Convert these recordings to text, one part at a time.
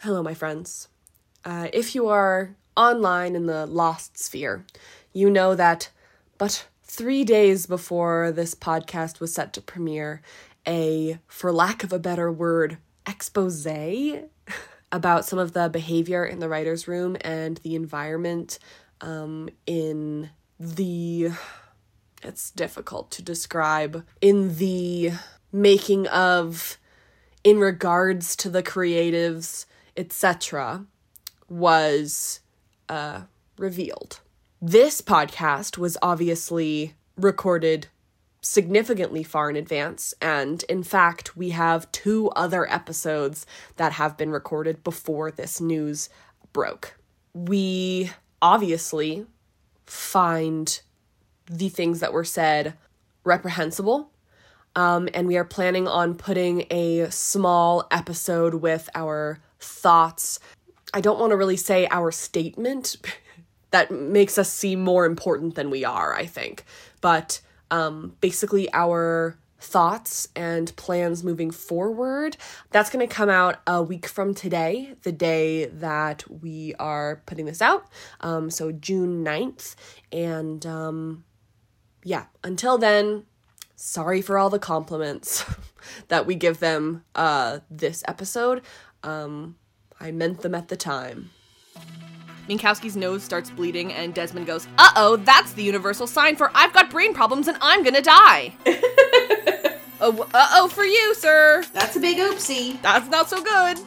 Hello, my friends. Uh, if you are online in the Lost Sphere, you know that but three days before this podcast was set to premiere, a, for lack of a better word, expose about some of the behavior in the writer's room and the environment um, in the. It's difficult to describe. In the making of, in regards to the creatives, etc., was uh, revealed. This podcast was obviously recorded significantly far in advance, and in fact, we have two other episodes that have been recorded before this news broke. We obviously find the things that were said reprehensible. Um, and we are planning on putting a small episode with our thoughts. I don't want to really say our statement. that makes us seem more important than we are, I think. But um, basically, our thoughts and plans moving forward. That's going to come out a week from today, the day that we are putting this out. Um, so June 9th. And um, yeah, until then, sorry for all the compliments that we give them uh, this episode. Um, I meant them at the time. Minkowski's nose starts bleeding, and Desmond goes, Uh oh, that's the universal sign for I've got brain problems and I'm gonna die. oh, uh oh, for you, sir. That's a big oopsie. That's not so good.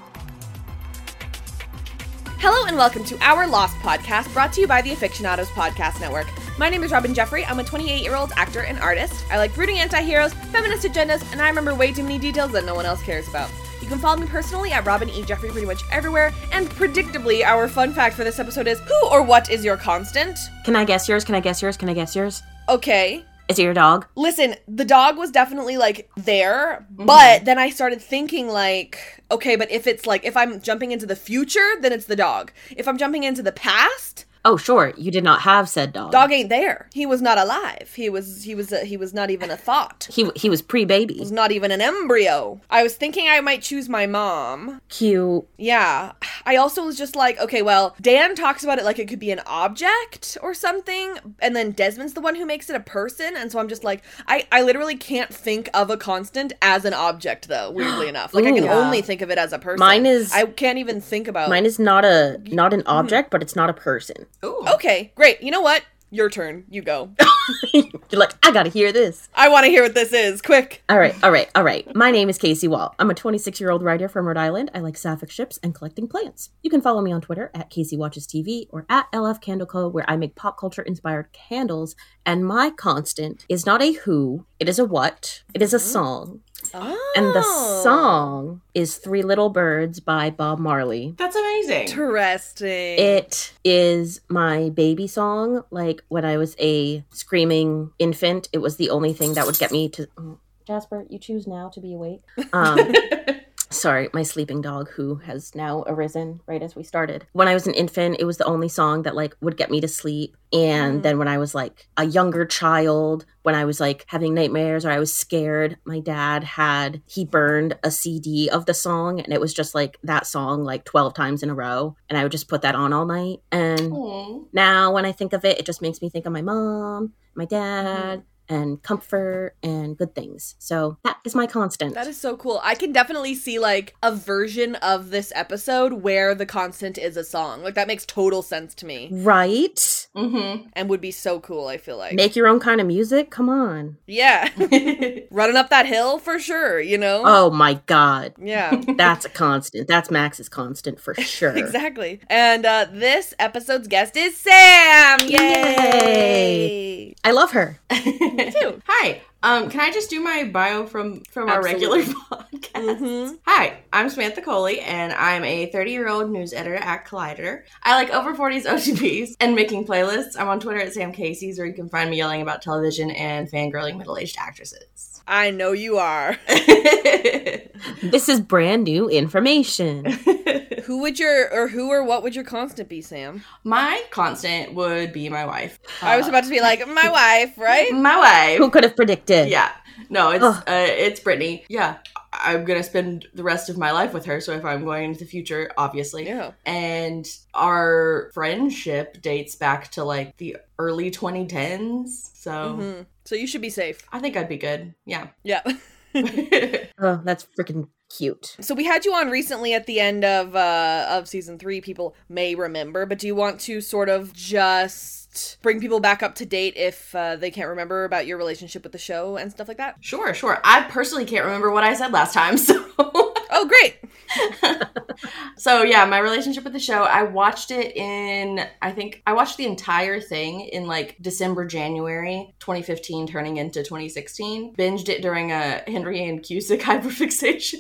Hello and welcome to our Lost podcast, brought to you by the Afictionados Podcast Network. My name is Robyn Jeffrey. I'm a 28 year old actor and artist. I like brooding anti heroes, feminist agendas, and I remember way too many details that no one else cares about. You can follow me personally at Robyn E. Jeffrey pretty much everywhere. And predictably, our fun fact for this episode is who or what is your constant? Can I guess yours? Can I guess yours? Can I guess yours? Okay. Is it your dog? Listen, the dog was definitely like there, mm-hmm. but then I started thinking like, okay, but if it's like if I'm jumping into the future, then it's the dog. If I'm jumping into the past, Oh, sure. You did not have said dog. dog ain't there. He was not alive. He was he was a, he was not even a thought. He he was pre-baby. was not even an embryo. I was thinking I might choose my mom. Cute. Yeah. I also was just like, okay, well, Dan talks about it like it could be an object or something, and then Desmond's the one who makes it a person, and so I'm just like, I, I literally can't think of a constant as an object, though, weirdly enough. Like, I can Ooh. only think of it as a person. Mine is- I can't even think about Mine is not a not Mm-hmm. an object, but it's not a person. Ooh. Okay, great. You know what? Your turn. You go. You're like, I gotta hear this. I want to hear what this is. Quick. All right, all right, all right. My name is Casey Wall. I'm a 26 year old writer from Rhode Island. I like sapphic ships and collecting plants. You can follow me on Twitter at Casey Watches TV or at LF Candle Co., where I make pop culture inspired candles. And my constant is not a who, it is a what. It is a mm-hmm. song. Oh. And the song is Three Little Birds by Bob Marley. That's amazing. Interesting. It is my baby song. Like when I was a screaming infant, it was the only thing that would get me to. Oh, Jasper, you choose now to be awake. Um, sorry, my sleeping dog who has now arisen right as we started. When I was an infant, it was the only song that like would get me to sleep. And mm. then when I was like a younger child, when I was like having nightmares or I was scared, my dad had he burned a CD of the song and it was just like that song like 12 times in a row and I would just put that on all night. And now when I think of it, it just makes me think of my mom, my dad, mm-hmm. And comfort and good things. So that is my constant. That is so cool. I can definitely see like a version of this episode where the constant is a song. Like that makes total sense to me right? Mm-hmm. and would be so cool, I feel like. Make your own kind of music? Come on. yeah. Running up that hill for sure, you know? Oh my god. Yeah. That's a constant. That's Max's constant for sure. Exactly. And uh this episode's guest is Sam. Yay! Yay. I love her. Me too. Hi. Um, can I just do my bio from from our regular podcast? Mhm. Hi, I'm Samantha Coley, and I'm a 30 year old news editor at Collider. I like over 40s OTPs and making playlists. I'm on Twitter at Sam Casey's, where you can find me yelling about television and fangirling middle aged actresses. I know you are. This is brand new information. Who would your or who or what would your constant be, Sam? my constant would be my wife. I was Uh, about to be like, my wife, right? my wife. Who could have predicted? Yeah. No, it's uh, it's Brittany. Yeah. I'm gonna spend the rest of my life with her. So if I'm going into the future, obviously, Yeah. and our friendship dates back to like the early 2010s. So Mhm. So you should be safe. I think I'd be good. Yeah. Yeah. Oh, that's freaking cute. So we had you on recently at the end of uh of season 3 people may remember, but do you want to sort of just bring people back up to date if uh, they can't remember about your relationship with the show and stuff like that? sure, sure. I personally can't remember what I said last time, so. Oh, great. so yeah, my relationship with the show, I watched it in I think I watched the entire thing in like December, January 2015 turning into 2016. Binged it during a Henry Ian Cusick hyperfixation.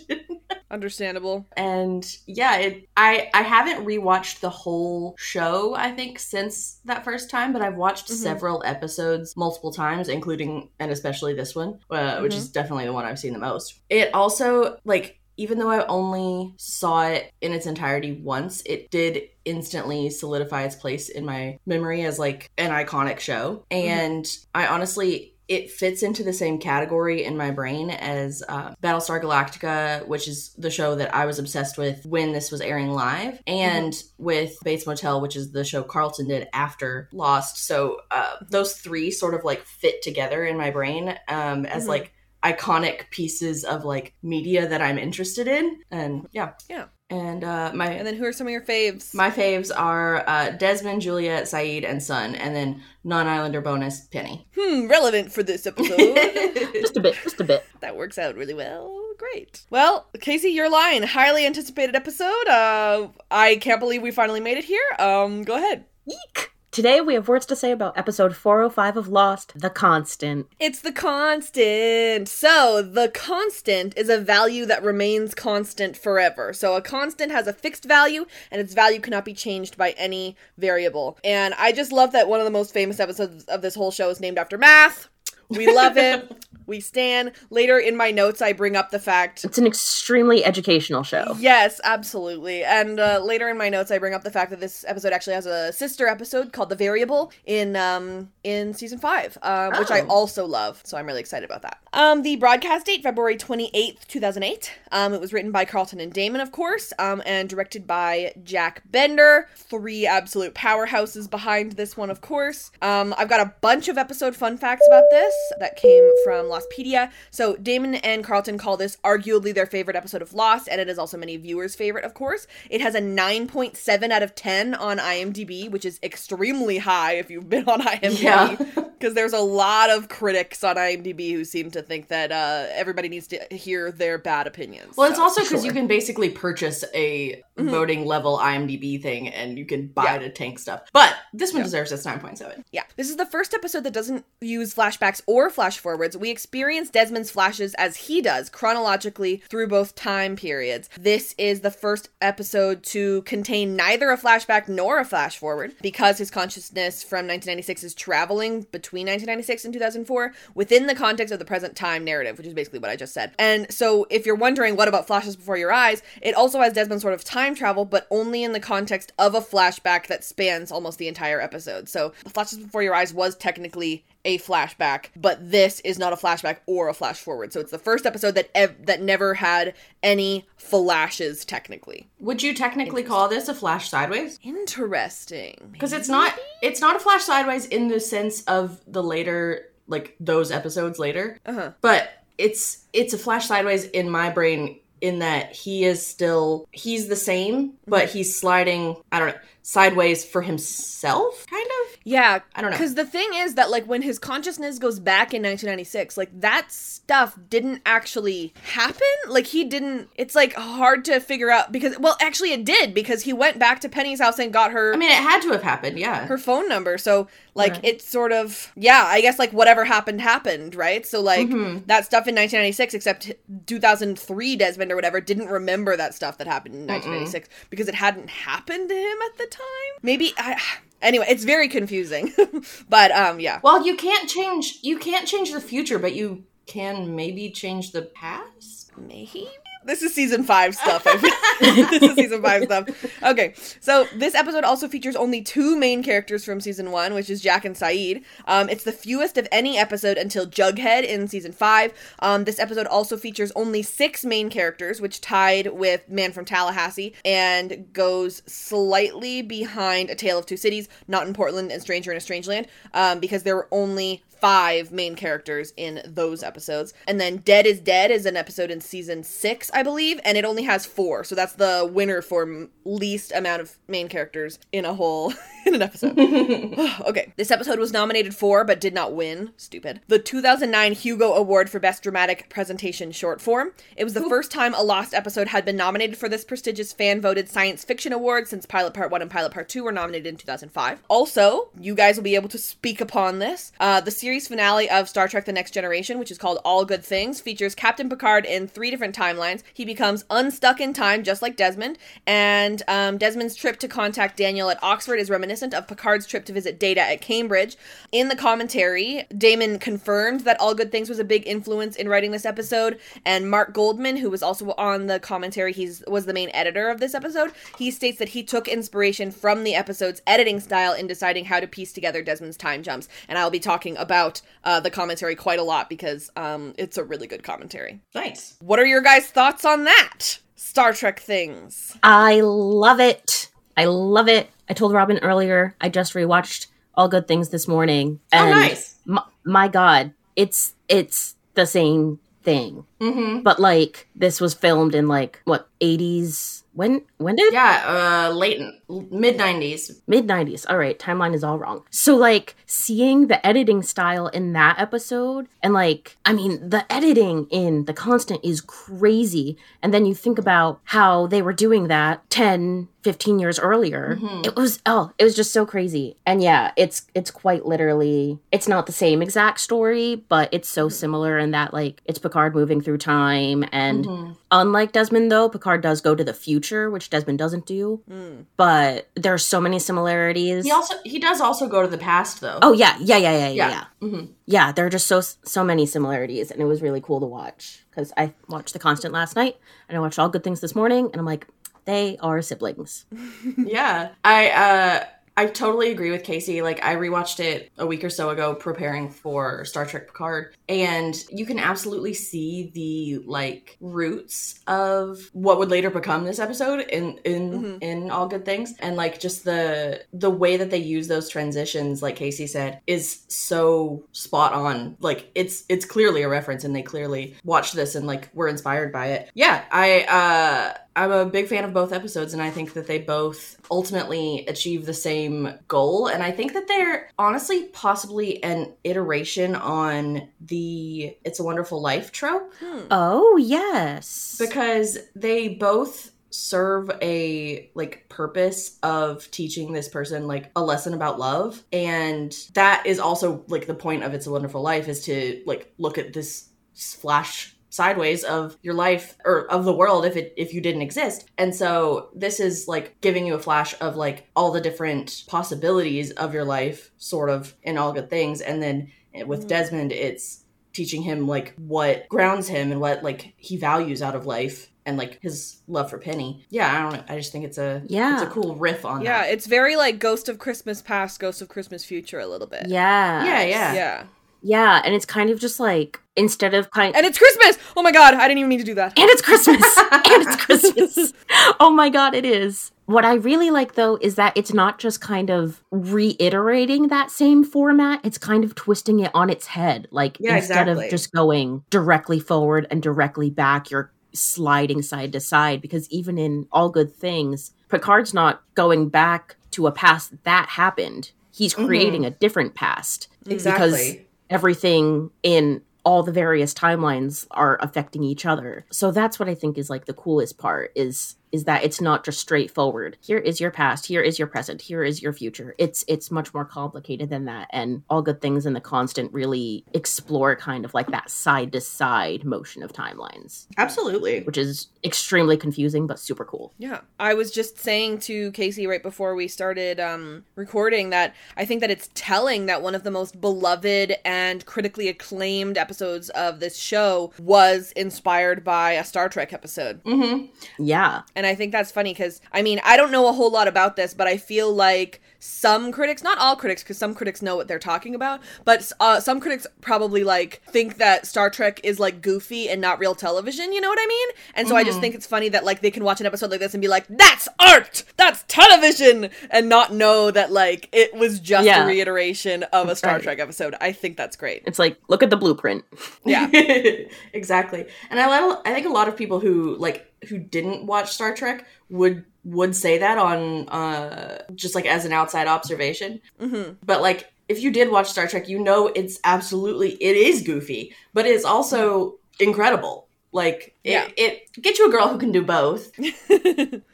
Understandable. and yeah, it I I haven't rewatched the whole show I think since that first time, but I've watched Mhm. several episodes multiple times including and especially this one, uh, which Mhm. is definitely the one I've seen the most. It also like even though I only saw it in its entirety once, it did instantly solidify its place in my memory as like an iconic show. And I honestly, it fits into the same category in my brain as uh, Battlestar Galactica, which is the show that I was obsessed with when this was airing live, and with Bates Motel, which is the show Carlton did after Lost. So uh, those three sort of like fit together in my brain um, as Mhm. like iconic pieces of like media that I'm interested in. And yeah. Yeah. And uh my And then who are some of your faves? my faves are uh Desmond, Juliet, Sayid, and Sun, and then non-islander bonus Penny. hmm, relevant for this episode. Just a bit, just a bit. that works out really well. Great. Well, Casey, your line. Highly anticipated episode. Uh I can't believe we finally made it here. Um, go ahead. Eek. Today we have words to say about episode 405 of Lost, The Constant. It's the constant. So, the constant is a value that remains constant forever. So, a constant has a fixed value, and its value cannot be changed by any variable. And I just love that one of the most famous episodes of this whole show is named after math. We love it. we stand. Later in my notes, I bring up the fact It's an extremely educational show. Yes, absolutely. And uh, later in my notes, I bring up the fact that this episode actually has a sister episode called "The Variable" in um in season five, um, which I Oh. also love. So I'm really excited about that. Um, the broadcast date February twenty eighth, two thousand eight. Um, it was written by Carlton and Damon, of course, um, and directed by Jack Bender. Three absolute powerhouses behind this one, of course. Um, I've got a bunch of episode fun facts about this that came from Lostpedia. So Damon and Carlton call this arguably their favorite episode of Lost, and it is also many viewers' favorite, of course. It has a 9.7 out of 10 on IMDb, which is extremely high if you've been on IMDb. Yeah. Because there's a lot of critics on IMDb who seem to think that uh, everybody needs to hear their bad opinions. Well, it's also because you can basically purchase a Mhm. voting level IMDb thing and you can buy Yeah. the tank stuff. But this one Yeah. deserves its 9.7. Yeah, this is the first episode that doesn't use flashbacks or flash forwards. We experience Desmond's flashes as he does, chronologically through both time periods. This is the first episode to contain neither a flashback nor a flash forward because his consciousness from 1996 is traveling between 1996 and 2004 within the context of the present time narrative, which is basically what I just said. And so, if you're wondering what about flashes before your eyes, it also has Desmond sort of time travel, but only in the context of a flashback that spans almost the entire episode. So, the flashes before your eyes was technically a flashback, but this is not a flashback or a flash forward. So it's the first episode that ev- that never had any flashes technically. Would you technically call this a flash sideways? Interesting. Because it's not it's not a flash sideways in the sense of the later like those episodes later, Uh-huh. but it's it's a flash sideways in my brain in that he is still he's the same, but mm-hmm. he's sliding, I don't know, sideways for himself, kind of? Yeah, I don't know. Because the thing is that, like, when his consciousness goes back in 1996, like, that stuff didn't actually happen. Like, he didn't. It's, like, hard to figure out because, well, actually, it did because he went back to Penny's house and got her. I mean, it had to have happened, yeah. her phone number. So, like, Right. it's sort of, yeah, I guess, like, whatever happened, happened, right? So, like, Mhm. that stuff in 1996, except 2003 Desmond or whatever, didn't remember that stuff that happened in 1996 because it hadn't happened to him at the time. Maybe, I. Anyway, it's very confusing. but, um, yeah. Well, you can't change you can't change the future, but you can maybe change the past. Maybe. This is season five stuff. This is season five stuff. Okay, so this episode also features only two main characters from season one, which is Jack and Sayid. Um, it's the fewest of any episode until Jughead in season five. Um, this episode also features only six main characters, which tied with Man from Tallahassee and goes slightly behind A Tale of Two Cities, Not in Portland, and Stranger in a Strange Land, um, because there were only five main characters in those episodes. And then Dead is Dead is an episode in season six, I believe, and it only has four. So that's the winner for m- least amount of main characters in a whole in an episode. okay, this episode was nominated for but did not win. Stupid. The 2009 Hugo Award for Best Dramatic Presentation Short Form. It was the first time a Lost episode had been nominated for this prestigious fan voted science fiction award since Pilot Part 1 and Pilot Part 2 were nominated in 2005. Also, you guys will be able to speak upon this. Uh, the series finale of Star Trek The Next Generation, which is called All Good Things, features Captain Picard in three different timelines. He becomes unstuck in time, just like Desmond, and um, Desmond's trip to contact Daniel at Oxford is reminiscent of Picard's trip to visit Data at Cambridge. In the commentary, Damon confirmed that All Good Things was a big influence in writing this episode, and Mark Goldman, who was also on the commentary, he's was the main editor of this episode. He states that he took inspiration from the episode's editing style in deciding how to piece together Desmond's time jumps, and I'll be talking about uh, the commentary quite a lot because um, it's a really good commentary. Nice. What are your guys' thoughts on that? Star Trek things. I love it. I love it. I told Robyn earlier, I just rewatched All Good Things this morning. Oh, nice. my, my God, it's it's the same thing. Mm-hmm. But like this was filmed in like what, 80s? When when did? Yeah, uh, late mid '90s. mid 90s all right timeline is all wrong. So like seeing the editing style in that episode and like i mean the editing in the constant is crazy. And then you think about how they were doing that 10 15 years earlier Mhm. it was oh it was just so crazy and yeah it's it's quite literally it's not the same exact story but it's so similar in that like it's picard moving through time and Mhm. unlike desmond though picard does go to the future which desmond doesn't do Mm. but there's so many similarities. He also he does also go to the past though. oh yeah, yeah, yeah, yeah, yeah, yeah. Yeah, there are just so so many similarities, and it was really cool to watch because I watched The Constant last night, and I watched All Good Things this morning, and I'm like, they are siblings. yeah. I uh I totally agree with Casey. Like I rewatched it a week or so ago preparing for Star Trek Picard and you can absolutely see the like roots of what would later become this episode in in Mhm. in All Good Things and like just the the way that they use those transitions like Casey said is so spot on. Like it's it's clearly a reference and they clearly watched this and like were inspired by it. Yeah, I uh I'm a big fan of both episodes, and I think that they both ultimately achieve the same goal. And I think that they're honestly possibly an iteration on the It's a Wonderful Life trope Hmm. Oh yes, because they both serve a like purpose of teaching this person like a lesson about love and that is also like the point of it's a wonderful life is to like look at this flash sideways of your life or of the world if it if you didn't exist and so this is like giving you a flash of like all the different possibilities of your life sort of in all good things and then with Mhm. desmond it's teaching him like what grounds him and what like he values out of life and like his love for penny yeah i don't know i just think it's a Yeah. it's a cool riff on Yeah, that it's very like Ghost of Christmas Past, Ghost of Christmas Future a little bit. yeah, yeah yeah Yeah. Yeah, and it's kind of just like instead of kind And it's Christmas! Oh my god, I didn't even mean to do that. and it's Christmas. and it's Christmas. Oh my god, it is. What I really like though is that it's not just kind of reiterating that same format, it's kind of twisting it on its head. Like Yeah, instead exactly. of just going directly forward and directly back, you're sliding side to side because even in all good things, Picard's not going back to a past that happened. He's Mhm. creating a different past exactly everything in all the various timelines are affecting each other. So that's what I think is like the coolest part is is that it's not just straightforward. Here is your past, here is your present, here is your future. It's it's much more complicated than that. And all good things in the constant really explore kind of like that side to side motion of timelines, Absolutely. which is extremely confusing but super cool. Yeah. I was just saying to Casey right before we started um, recording that I think that it's telling that one of the most beloved and critically acclaimed episodes of this show was inspired by a Star Trek episode. Mm-hmm. Yeah. And I think that's funny because, I mean, I don't know a whole lot about this, but I feel like some critics, not all critics, because some critics know what they're talking about, but uh, some critics probably like think that Star Trek is like goofy and not real television. You know what I mean? And so I just think it's funny that like they can watch an episode like this and be like, "That's art, that's television," and not know that like it was just Yeah. a reiteration of a Star Right. Trek episode. I think that's great. It's like, look at the blueprint. Yeah. exactly. And I let- I think a lot of people who like who didn't watch Star Trek would would say that on uh just like as an outside observation. hmm But like if you did watch Star Trek, you know it's absolutely it is goofy, but it's also incredible. Like it, Yeah. it get you a girl who can do both.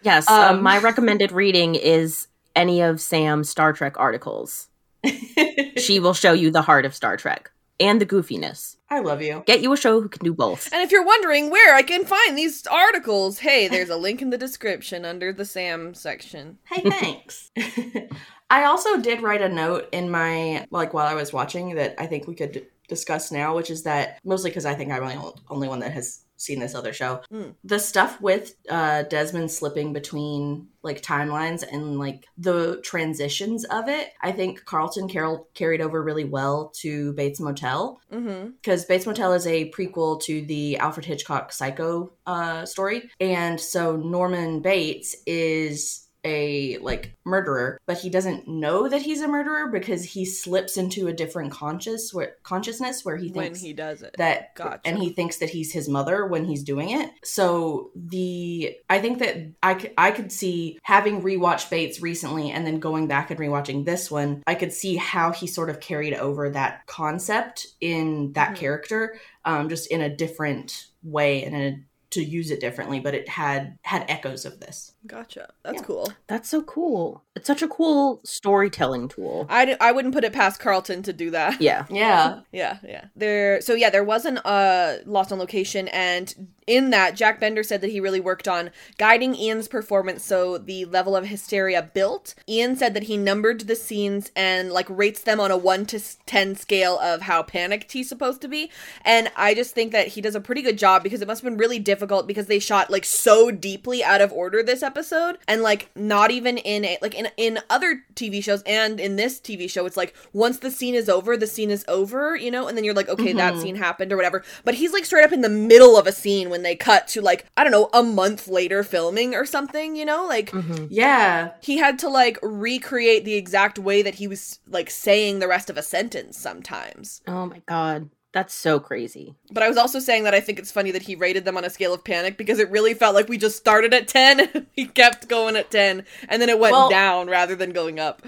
Yes. uh, Um, my recommended reading is any of Sam's Star Trek articles. she will show you the heart of Star Trek and the goofiness. I love you. Get you a show who can do both. And if you're wondering where I can find these articles, hey, there's a link in the description under the Sam section. Hey, thanks. I also did write a note in my like while I was watching that I think we could discuss now, which is that mostly because I think I'm the only- only one that has seen this other show. Hmm. The stuff with uh, Desmond slipping between like timelines and like the transitions of it, I think Carlton Carroll carried over really well to Bates Motel Mm-hmm. because Bates Motel is a prequel to the Alfred Hitchcock Psycho uh, story, and so Norman Bates is a like murderer, but he doesn't know that he's a murderer because he slips into a different conscious where, consciousness where he When thinks he does it. that Gotcha. and he thinks that he's his mother when he's doing it so the i think that i could i could see having rewatched bates recently and then going back and rewatching this one i could see how he sort of carried over that concept in that Mhm. character um just in a different way and in a, to use it differently but it had had echoes of this Gotcha. That's Yeah. cool. That's so cool. It's such a cool storytelling tool. I, d- I wouldn't put it past Carlton to do that. Yeah. yeah Yeah, yeah. There so yeah, there was an uh Lost on Location and in that Jack Bender said that he really worked on guiding Ian's performance so the level of hysteria built. Ian said that he numbered the scenes and like rates them on a 1 to 10 scale of how panicked he's supposed to be. And I just think that he does a pretty good job because it must have been really difficult because they shot like so deeply out of order this episode and like not even in a like in in other TV shows and in this TV show it's like once the scene is over the scene is over you know and then you're like okay that Mhm. scene happened or whatever but he's like straight up in the middle of a scene when they cut to like I don't know a month later filming or something you know like Mhm. yeah he had to like recreate the exact way that he was like saying the rest of a sentence sometimes Oh my god. That's so crazy. but I was also saying that I think it's funny that he rated them on a scale of panic because it really felt like we just started at 10. he kept going at 10 and then it went Well- down rather than going up.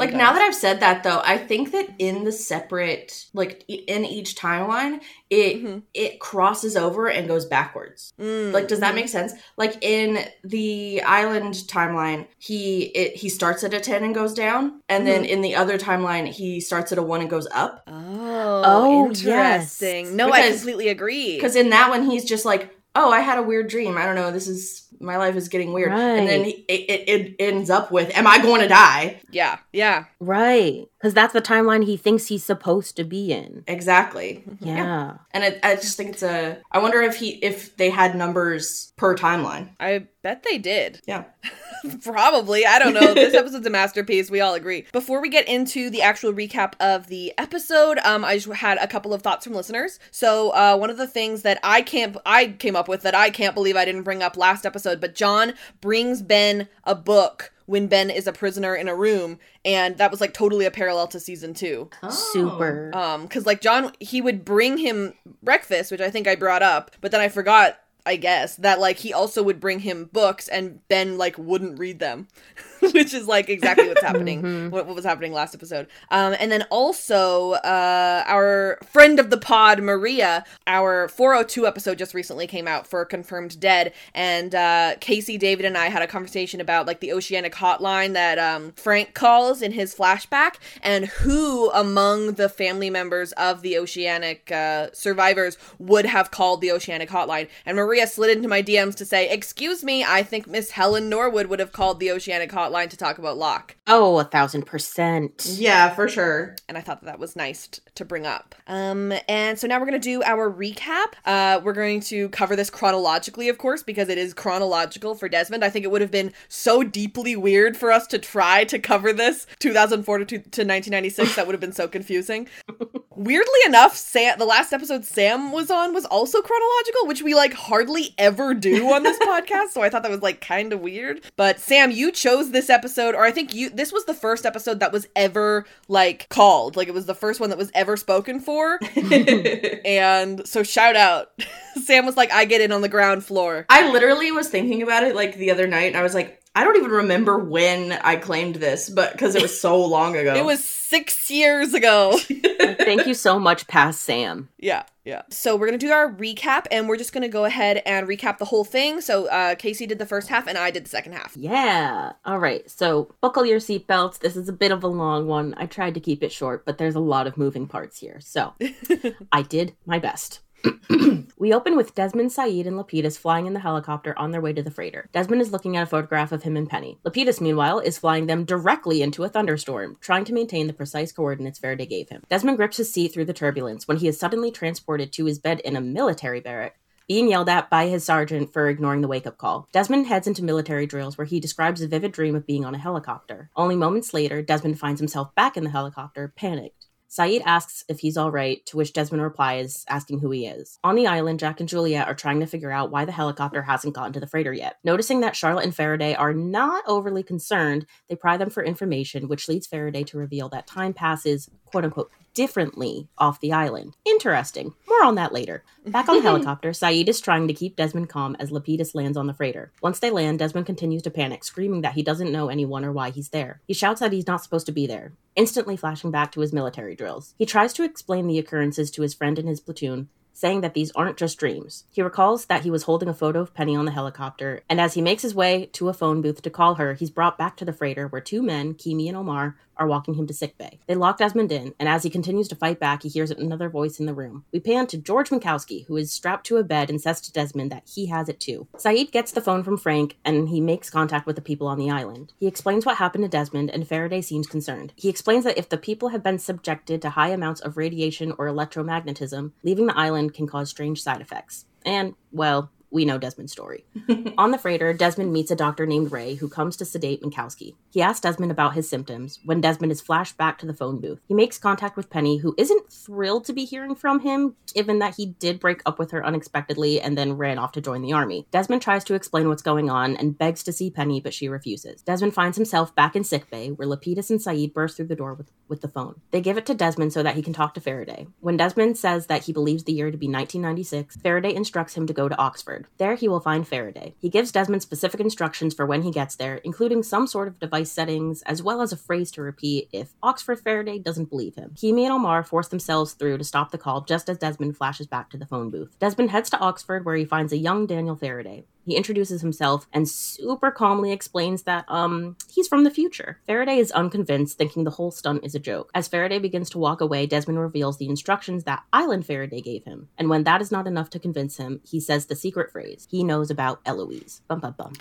Like now that I've said that though, I think that in the separate like in each timeline, it Mhm. it crosses over and goes backwards. Mm, Like does that mhm. make sense? Like in the island timeline, he it he starts at a 10 and goes down, and then in the other timeline he starts at a 1 and goes up. Oh, Oh, interesting. yes. No, I completely agree. Cuz in that one he's just like, "Oh, I had a weird dream. I don't know, this is my life is getting weird." And then he, it, it it ends up with, "Am I going to die?" yeah, yeah. Right. Because that's the timeline he thinks he's supposed to be in. Exactly. Yeah. And it, I just think it's a. I wonder if he if they had numbers per timeline. I bet they did. Yeah. Probably. I don't know. This episode's a masterpiece. We all agree. Before we get into the actual recap of the episode, um, I just had a couple of thoughts from listeners. So, uh, one of the things that I can't, I came up with that I can't believe I didn't bring up last episode, but John brings Ben a book when Ben is a prisoner in a room, and that was like totally a parallel to season two. Super. Um, because like John, he would bring him breakfast, which I think I brought up, but then I forgot I guess, that like he also would bring him books and Ben like wouldn't read them. Which is like exactly what's happening, what, what was happening last episode. Um, and then also, uh, our friend of the pod, Maria, our 402 episode just recently came out for Confirmed Dead. And uh, Casey, David, and I had a conversation about like the Oceanic hotline that um, Frank calls in his flashback and who among the family members of the Oceanic uh, survivors would have called the Oceanic hotline. And Maria slid into my DMs to say, Excuse me, I think Miss Helen Norwood would have called the Oceanic hotline to talk about Locke. Oh, a thousand percent. Yeah, for sure. And I thought that, that was nice t- to bring up. Um, and so now we're going to do our recap. Uh, we're going to cover this chronologically, of course, because it is chronological for Desmond. I think it would have been so deeply weird for us to try to cover this 2004 to, to 1996. that would have been so confusing. Weirdly enough, Sam, the last episode Sam was on was also chronological, which we like hardly ever do on this podcast. So I thought that was like kind of weird. But Sam, you chose this episode, or I think you this was the first episode that was ever like called. Like it was the first one that was ever spoken for. and so shout out. Sam was like, I get in on the ground floor. I literally was thinking about it like the other night, and I was like, I don't even remember when I claimed this, but because it was so long ago. It was six years ago. Thank you so much, past Sam. Yeah, yeah. So we're gonna do our recap, and we're just gonna go ahead and recap the whole thing. So uh, Casey did the first half, and I did the second half. Yeah. All right. So buckle your seatbelts. This is a bit of a long one. I tried to keep it short, but there's a lot of moving parts here. So I did my best. we open with Desmond, Sayid, and Lapidus flying in the helicopter on their way to the freighter. Desmond is looking at a photograph of him and Penny. Lapidus, meanwhile, is flying them directly into a thunderstorm, trying to maintain the precise coordinates Faraday gave him. Desmond grips his seat through the turbulence when he is suddenly transported to his bed in a military barrack being yelled at by his sergeant for ignoring the wake up call. Desmond heads into military drills where he describes a vivid dream of being on a helicopter. Only moments later, Desmond finds himself back in the helicopter, panicked. Sayid asks if he's all right, to which Desmond replies, asking who he is. On the island, Jack and Juliet are trying to figure out why the helicopter hasn't gotten to the freighter yet. Noticing that Charlotte and Faraday are not overly concerned, they pry them for information, which leads Faraday to reveal that time passes, quote unquote, differently off the island. Interesting. More on that later. Back on the helicopter, Sayid is trying to keep Desmond calm as Lapidus lands on the freighter. Once they land, Desmond continues to panic, screaming that he doesn't know anyone or why he's there. He shouts that he's not supposed to be there, instantly flashing back to his military drills. He tries to explain the occurrences to his friend in his platoon, saying that these aren't just dreams. He recalls that he was holding a photo of Penny on the helicopter, and as he makes his way to a phone booth to call her, he's brought back to the freighter where two men, Keamy and Omar, are walking him to sickbay. They lock Desmond in, and as he continues to fight back, he hears another voice in the room. We pan to George Minkowski, who is strapped to a bed and says to Desmond that he has it too. Sayid gets the phone from Frank, and he makes contact with the people on the island. He explains what happened to Desmond, and Faraday seems concerned. He explains that if the people have been subjected to high amounts of radiation or electromagnetism, leaving the island can cause strange side effects. And, well, we know Desmond's story. On the freighter, Desmond meets a doctor named Ray who comes to sedate Minkowski. He asks Desmond about his symptoms when Desmond is flashed back to the phone booth. He makes contact with Penny, who isn't thrilled to be hearing from him, given that he did break up with her unexpectedly and then ran off to join the army. Desmond tries to explain what's going on and begs to see Penny, but she refuses. Desmond finds himself back in sickbay, where Lapidus and Sayid burst through the door with, with the phone. They give it to Desmond so that he can talk to Faraday. When Desmond says that he believes the year to be 1996, Faraday instructs him to go to Oxford. There he will find Faraday. He gives Desmond specific instructions for when he gets there, including some sort of device settings, as well as a phrase to repeat if Oxford Faraday doesn't believe him. Keamy and Omar force themselves through to stop the call just as Desmond flashes back to the phone booth. Desmond heads to Oxford where he finds a young Daniel Faraday. He introduces himself and super calmly explains that, um, he's from the future. Faraday is unconvinced, thinking the whole stunt is a joke. As Faraday begins to walk away, Desmond reveals the instructions that Island Faraday gave him. And when that is not enough to convince him, he says the secret phrase. He knows about Eloise. Bum bum bum.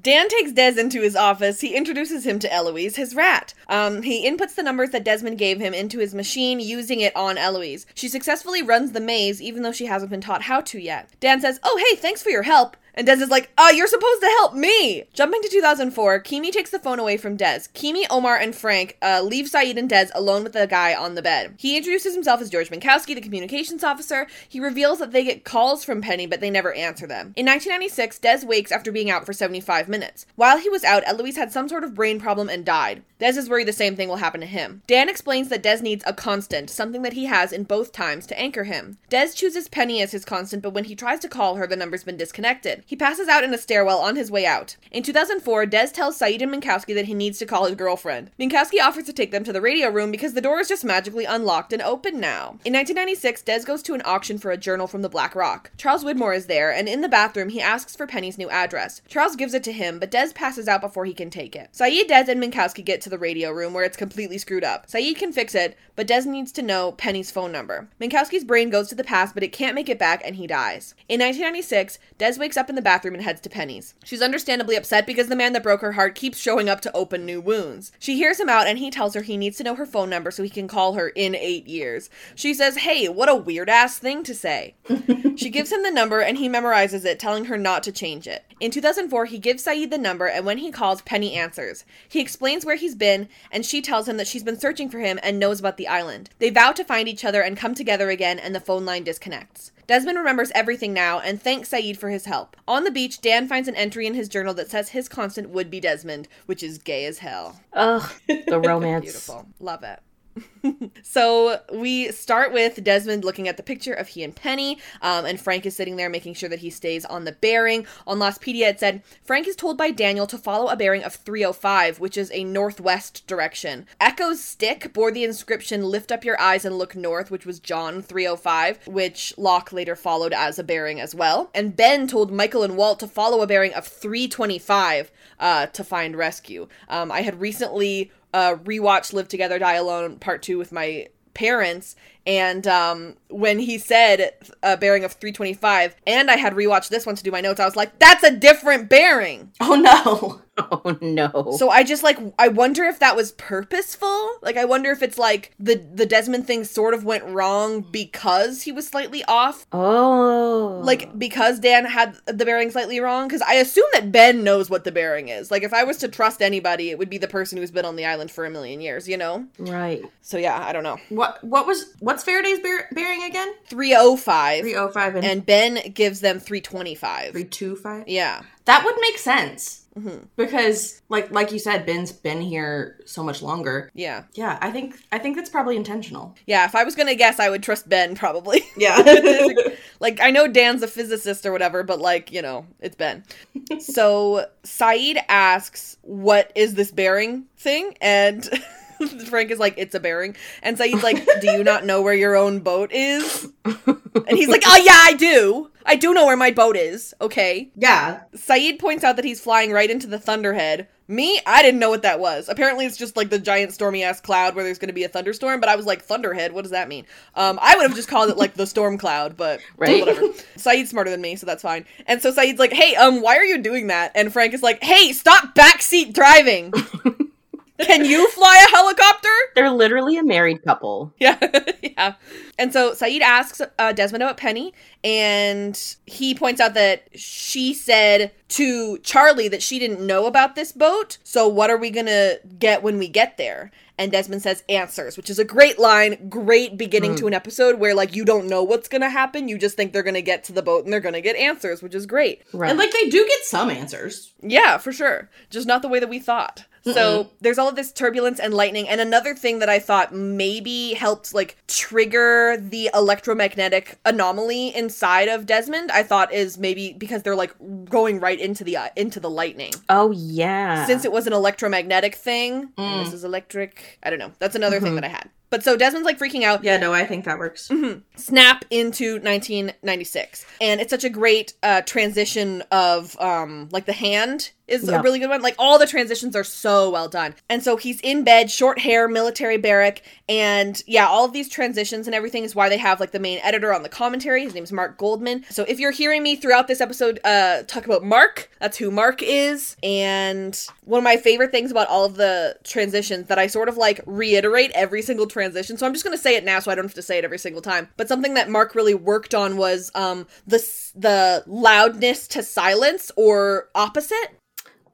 Dan takes Des into his office. He introduces him to Eloise, his rat. Um, he inputs the numbers that Desmond gave him into his machine, using it on Eloise. She successfully runs the maze, even though she hasn't been taught how to yet. Dan says, Oh, hey, thanks for your help. And Des is like, uh, you're supposed to help me. Jumping to 2004, Keamy takes the phone away from Des. Keamy, Omar, and Frank uh, leave Sayid and Des alone with the guy on the bed. He introduces himself as George Minkowski, the communications officer. He reveals that they get calls from Penny, but they never answer them. In 1996, Des wakes after being out for 75 minutes. While he was out, Eloise had some sort of brain problem and died. Des is worried the same thing will happen to him. Dan explains that Des needs a constant, something that he has in both times, to anchor him. Des chooses Penny as his constant, but when he tries to call her, the number's been disconnected. He passes out in a stairwell on his way out. In 2004, Des tells Sayid and Minkowski that he needs to call his girlfriend. Minkowski offers to take them to the radio room because the door is just magically unlocked and open now. In 1996, Des goes to an auction for a journal from the Black Rock. Charles Widmore is there, and in the bathroom, he asks for Penny's new address. Charles gives it to him, but Des passes out before he can take it. Sayid, Des, and Minkowski get to the radio room where it's completely screwed up. Sayid can fix it, but Des needs to know Penny's phone number. Minkowski's brain goes to the past, but it can't make it back, and he dies. In 1996, Des wakes up in the bathroom and heads to Penny's. She's understandably upset because the man that broke her heart keeps showing up to open new wounds. She hears him out and he tells her he needs to know her phone number so he can call her in eight years. She says, Hey, what a weird ass thing to say. she gives him the number and he memorizes it, telling her not to change it. In 2004, he gives Sayid the number and when he calls, Penny answers. He explains where he's been and she tells him that she's been searching for him and knows about the island. They vow to find each other and come together again and the phone line disconnects. Desmond remembers everything now and thanks Sayid for his help. On the beach, Dan finds an entry in his journal that says his constant would be Desmond, which is gay as hell. Ugh, the romance. Beautiful. Love it. so we start with Desmond looking at the picture of he and Penny, um, and Frank is sitting there making sure that he stays on the bearing. On Lostpedia, it said Frank is told by Daniel to follow a bearing of 305, which is a northwest direction. Eko's stick bore the inscription "Lift up your eyes and look north," which was John 305, which Locke later followed as a bearing as well. And Ben told Michael and Walt to follow a bearing of 325 uh, to find rescue. Um, I had recently uh, rewatched Live Together, Die Alone Part 2 with my parents and um when he said a bearing of 325 and i had rewatched this one to do my notes i was like that's a different bearing Oh no. Oh no. so i just like i wonder if that was purposeful like i wonder if it's like the the desmond thing sort of went wrong because he was slightly off oh. like because dan had the bearing slightly wrong because i assume that ben knows what the bearing is like if i was to trust anybody it would be the person who's been on the island for a million years you know Right. so yeah i don't know What what was what's Faraday's bear, bearing again? 305 305 and, and Ben gives them 325. 325. Yeah. That would make sense. Mm-hmm. Because like like you said Ben's been here so much longer. Yeah. Yeah, I think I think that's probably intentional. Yeah, if I was going to guess, I would trust Ben probably. Yeah. like I know Dan's a physicist or whatever, but like, you know, it's Ben. so, Sayid asks, "What is this bearing thing?" And Frank is like, "It's a bearing." And Sayid's like, "Do you not know where your own boat is?" And he's like, "Oh yeah, I do. I do know where my boat is." Okay. yeah. Sayid points out that he's flying right into the Thunderhead. Me, I didn't know what that was. Apparently, it's just like the giant stormy ass cloud where there's going to be a thunderstorm. But I was like, Thunderhead, what does that mean? Um, I would have just called it like the storm cloud, but Right. whatever. Sayid's smarter than me, so that's fine. And so Sayid's like, "Hey, um, why are you doing that?" And Frank is like, "Hey, stop backseat driving. Can you fly a helicopter?" They're literally a married couple. Yeah, yeah. And so Sayid asks uh, Desmond about Penny, and he points out that she said to Charlie that she didn't know about this boat. So what are we gonna get when we get there? And Desmond says answers, which is a great line, great beginning to an episode where like you don't know what's gonna happen, you just think they're gonna get to the boat and they're gonna get answers, which is great. Right. And like they do get some answers. Yeah, for sure. Just not the way that we thought. So there's all of this turbulence and lightning, and another thing that I thought maybe helped like trigger the electromagnetic anomaly inside of Desmond. I thought is maybe because they're like going right into the uh, into the lightning. oh yeah. Since it was an electromagnetic thing, and this is electric. I don't know. That's another thing that I had. But so Desmond's like freaking out Yeah, no, I think that works. snap into 1996 and it's such a great uh, transition of um, like the hand is a really good one. Like all the transitions are so well done. And so he's in bed, short hair, military barrack, and yeah, all of these transitions and everything is why they have like the main editor on the commentary. His name is Mark Goldman. So if you're hearing me throughout this episode uh talk about Mark, that's who Mark is. And one of my favorite things about all of the transitions that I sort of like reiterate every single transition. So I'm just going to say it now so I don't have to say it every single time. But something that Mark really worked on was um the the loudness to silence or opposite.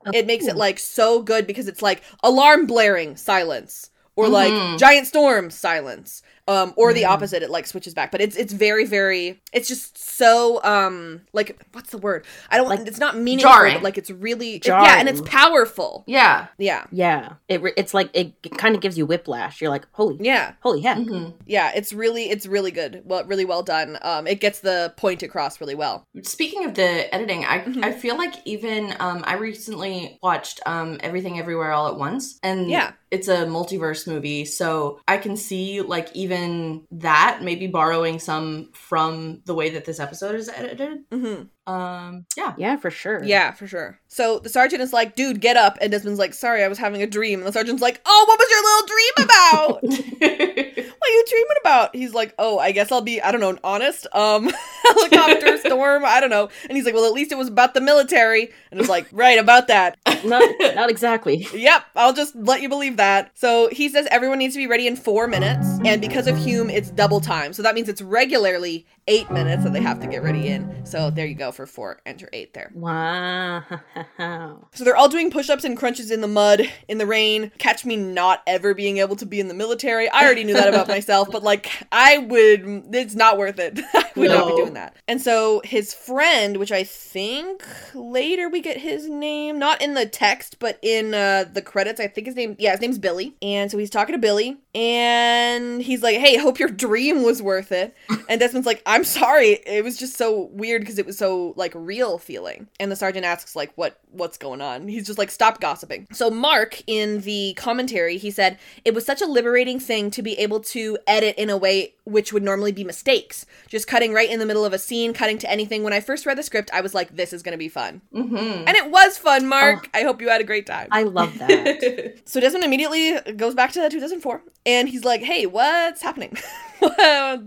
Oh. It makes it like so good because it's like alarm blaring silence or like mm-hmm. giant storm silence um or the opposite it like switches back but it's it's very very it's just so um like what's the word i don't like it's not meaningful jarring. but like it's really yeah and it's powerful Yeah. yeah Yeah, it it's like it, kind of gives you whiplash. You're like, holy, yeah holy heck. yeah it's really it's really good well really well done um it gets the point across really well Speaking of the editing, I Mm-hmm. I feel like even um I recently watched um Everything Everywhere All at Once and Yeah. it's a multiverse movie, so I can see like even that maybe borrowing some from the way that this episode is edited. hmm Um yeah. Yeah, for sure. yeah for sure so the sergeant is like dude get up and desmond's like sorry i was having a dream and the sergeant's like oh what was your little dream about what are you dreaming about? He's like, oh, I guess I'll be, I don't know, honest. Um, helicopter storm, I don't know. And he's like, well, at least it was about the military. And it's like, right, about that. not not exactly. Yep, I'll just let you believe that. So he says everyone needs to be ready in four minutes. And because of Hume, it's double time. So that means it's regularly eight minutes that they have to get ready in. So there you go for four. Enter eight there. Wow. So they're all doing push ups and crunches in the mud, in the rain. Catch me not ever being able to be in the military. I already knew that about myself, but like, I would, it's not worth it. I would not be doing that. And so his friend, which I think later we get his name, not in the text, but in uh, the credits, I think his name, yeah, his name's Billy. And so he's talking to Billy, and he's like, hey, hope your dream was worth it. And Desmond's like, I'm sorry. It was just so weird because it was so like real feeling. And the sergeant asks like, what what's going on? He's just like, stop gossiping. So Mark in the commentary, he said it was such a liberating thing to be able to edit in a way which would normally be mistakes, just cutting right in the middle of a scene, cutting to anything. When I first read the script, I was like, this is gonna be fun, hmm and it was fun. Mark, I hope you had a great time. I love that. So Desmond immediately goes back to 2004 and he's like, hey, what's happening?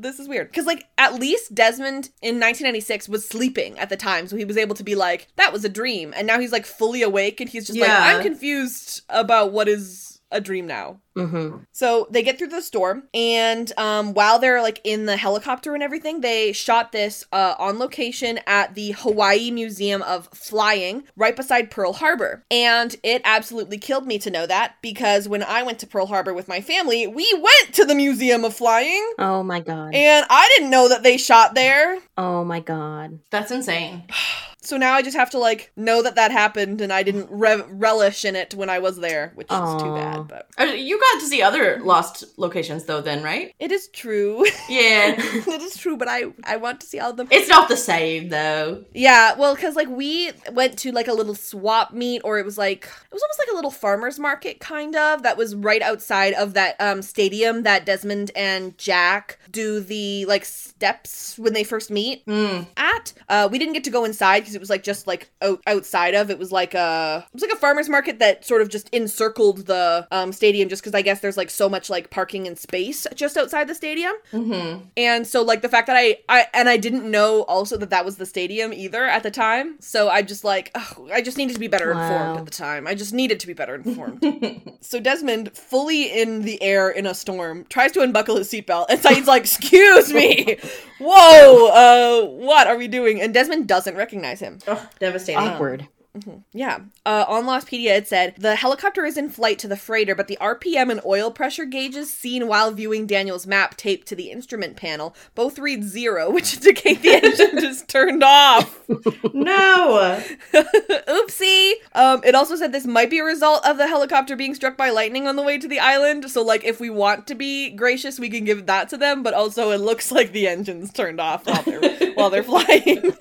this is weird. Because, like, at least Desmond in 1996 was sleeping at the time. So he was able to be like, that was a dream. And now he's like fully awake and he's just like, I'm confused about what is a dream now. Hmm So they get through the storm, and um, while they're like in the helicopter and everything, they shot this uh, on location at the Hawaii Museum of Flying, right beside Pearl Harbor. And it absolutely killed me to know that because when I went to Pearl Harbor with my family, we went to the Museum of Flying, Oh my god. and I didn't know that they shot there. Oh my god. That's insane. So now I just have to like know that that happened, and I didn't re- relish in it when I was there, which is too bad. But Uh, You got to see other lost locations though then, right? it is true. Yeah. it is true, but I I want to see all of them. it's not the same though. Yeah, well, because like we went to like a little swap meet, or it was like it was almost like a little farmers market kind of that was right outside of that um stadium that Desmond and Jack do the like steps when they first meet Mm. at. Uh, we didn't get to go inside because it was like just like out- outside of. It was like a it was like a farmers market that sort of just encircled the um stadium, just because I guess there's like so much like parking and space just outside the stadium. Mm-hmm. And so like the fact that I I and I didn't know also that that was the stadium either at the time. So I just like I just needed to be better informed at the time. I just needed to be better informed. so Desmond, fully in the air in a storm, tries to unbuckle his seatbelt, and Sayid's like, "Excuse me, whoa, uh, what are we doing?" And Desmond doesn't recognize him. Oh, devastating. Awkward. Yeah. Uh, on Lostpedia, it said the helicopter is in flight to the freighter, but the RPM and oil pressure gauges seen while viewing Daniel's map taped to the instrument panel both read zero, which indicate the engine is turned off. No. Oopsie. Um, it also said this might be a result of the helicopter being struck by lightning on the way to the island. So, like, if we want to be gracious, we can give that to them. But also, it looks like the engine's turned off while they're while they're flying.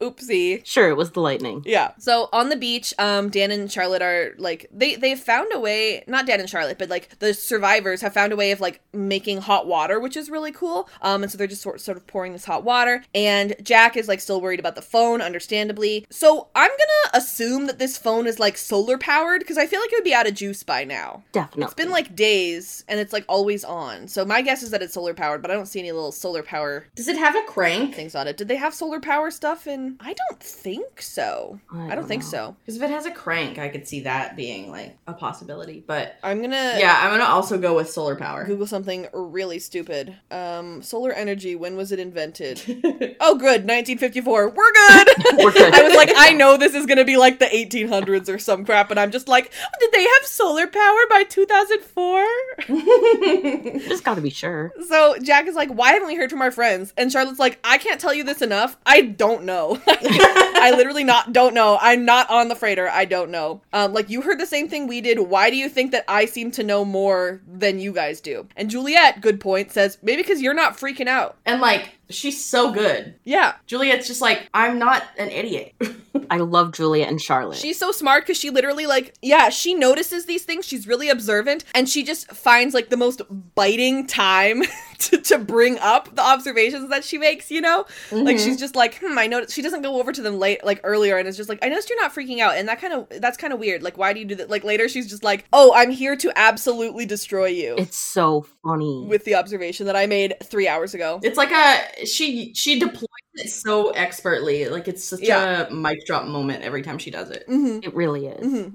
Oopsie. Sure, it was the lightning. Yeah. So on the beach, um, Dan and Charlotte are like they they've found a way. Not Dan and Charlotte, but like the survivors have found a way of like making hot water, which is really cool. Um, and so they're just sort sort of pouring this hot water. And Jack is like still worried about the phone, understandably. So I'm gonna assume that this phone is like solar powered because I feel like it would be out of juice by now. Definitely. It's been like days and it's like always on. So my guess is that it's solar powered, but I don't see any little solar power Does it have a crank? things on it. Did they have solar power stuff in? I don't think so. I I don't, don't think know. so. Because if it has a crank, I could see that being like a possibility. But I'm gonna yeah, I'm gonna also go with solar power. Google something really stupid. Um, solar energy. When was it invented? oh, good, 1954. We're good. We're good. I was like, I know this is gonna be like the 1800s or some crap, and I'm just like, did they have solar power by 2004? Just gotta be sure. So Jack is like, why haven't we heard from our friends? And Charlotte's like, I can't tell you this enough. I don't know. I literally not don't know. I'm not on the freighter. I don't know. Um, like you heard the same thing we did. Why do you think that I seem to know more than you guys do? And Juliet, good point, says maybe because you're not freaking out. and like, she's so good. Yeah, Juliet's just like, I'm not an idiot. I love Julia and Charlotte. she's so smart because she literally like yeah she notices these things. She's really observant and she just finds like the most biting time to, to bring up the observations that she makes. You know, like she's just like hmm I noticed. She doesn't go over to them late like earlier and it's just like I noticed you're not freaking out and that kind of that's kind of weird. Like why do you do that? Like later she's just like oh I'm here to absolutely destroy you it's so funny. with the observation that I made three hours ago. It's like a she she deploys it so expertly. Like it's such Yeah. a mic drop moment every time she does it. hmm it really is.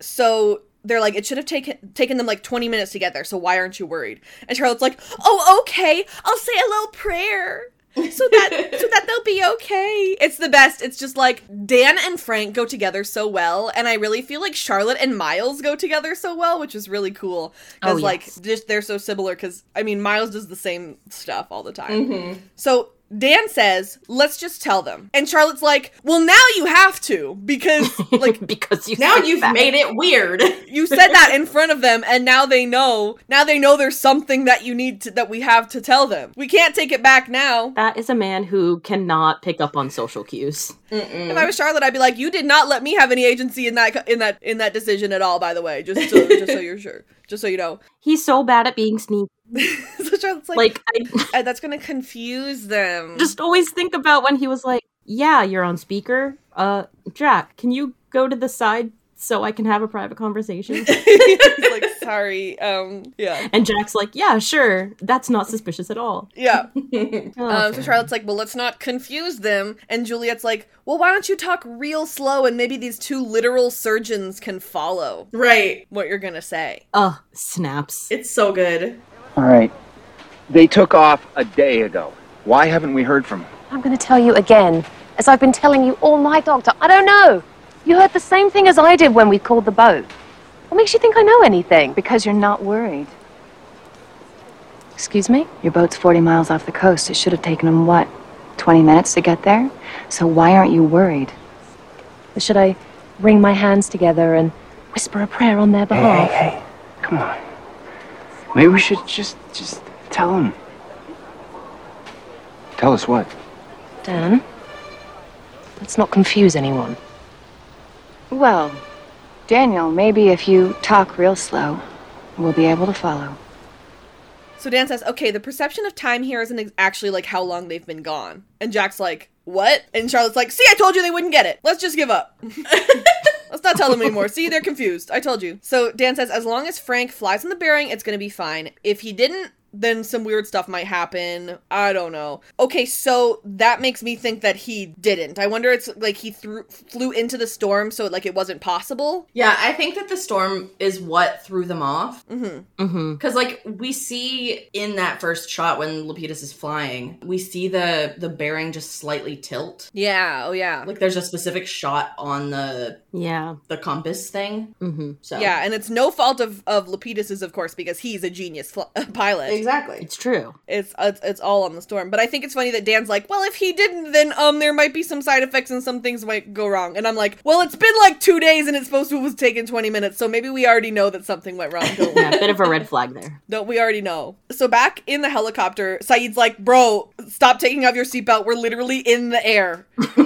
So they're like, it should have taken taken them like 20 minutes to get there, so why aren't you worried? And Charlotte's like, oh, okay, I'll say a little prayer. So that so that they'll be okay. It's the best. It's just like Dan and Frank go together so well, and I really feel like Charlotte and Miles go together so well, which is really cool. Because Oh, like just they're so similar. Because I mean, Miles does the same stuff all the time. Mm-hmm. So Dan says, "Let's just tell them," and Charlotte's like, "Well, now you have to because like because you Now you've that. made it weird. you said that in front of them and now they know now they know there's something that you need to that we have to tell them we can't take it back now That is a man who cannot pick up on social cues. if i was charlotte i'd be like you did not let me have any agency in that in that in that decision at all by the way just so, just so you're sure just so you know He's so bad at being sneaky. so charlotte's like, Like, I "Uh, that's gonna confuse them just always think about when he was like, "Yeah, you're on speaker. Uh, Jack, can you go to the side so I can have a private conversation?" He's like sorry um yeah and Jack's like, "Yeah, sure. That's not suspicious at all." yeah Oh, Um, so. Charlotte's like, well, let's not confuse them. And Juliet's like, well, why don't you talk real slow and maybe these two literal surgeons can follow right. what you're gonna say. Ugh, snaps. It's so good. All right. They took off a day ago. Why haven't we heard from them? I'm going to tell you again, as I've been telling you all night, Doctor. I don't know. You heard the same thing as I did when we called the boat. What makes you think I know anything? Because you're not worried. Excuse me? Your boat's 40 miles off the coast. It should have taken them, what, 20 minutes to get there? So why aren't you worried? Or should I wring my hands together and whisper a prayer on their Hey, behalf? hey, hey. Come on. Maybe we should just, just tell them. Tell us what? Dan, let's not confuse anyone. Well, Daniel, maybe if you talk real slow, we'll be able to follow. So Dan says, okay, the perception of time here isn't ex- actually like how long they've been gone. And Jack's like, what? And Charlotte's like, see, I told you they wouldn't get it. Let's just give up. Let's not tell them anymore. See, they're confused. I told you. So Dan says, as long as Frank flies on the bearing, it's gonna be fine. If he didn't, then some weird stuff might happen. I don't know. Okay, so that makes me think that he didn't. I wonder it's like he threw flew into the storm so like it wasn't possible. Yeah, I think that the storm is what threw them off. Mm-hmm. Because like we see in that first shot when Lapidus is flying, we see the the bearing just slightly tilt. Yeah, oh yeah. Like there's a specific shot on the Yeah. the compass thing. Mm-hmm. So Yeah, and it's no fault of of Lapidus's, of course, because he's a genius fl- pilot. Exactly. It's true. It's, it's it's all on the storm. But I think it's funny that Dan's like, well, if he didn't, then um, there might be some side effects and some things might go wrong. And I'm like, well, it's been like two days and it's supposed to have taken 20 minutes, so maybe we already know that something went wrong. Don't we? Yeah, bit of a red flag there. Don't we already know? So back in the helicopter, Sayid's like, bro, stop taking off your seatbelt. We're literally in the air.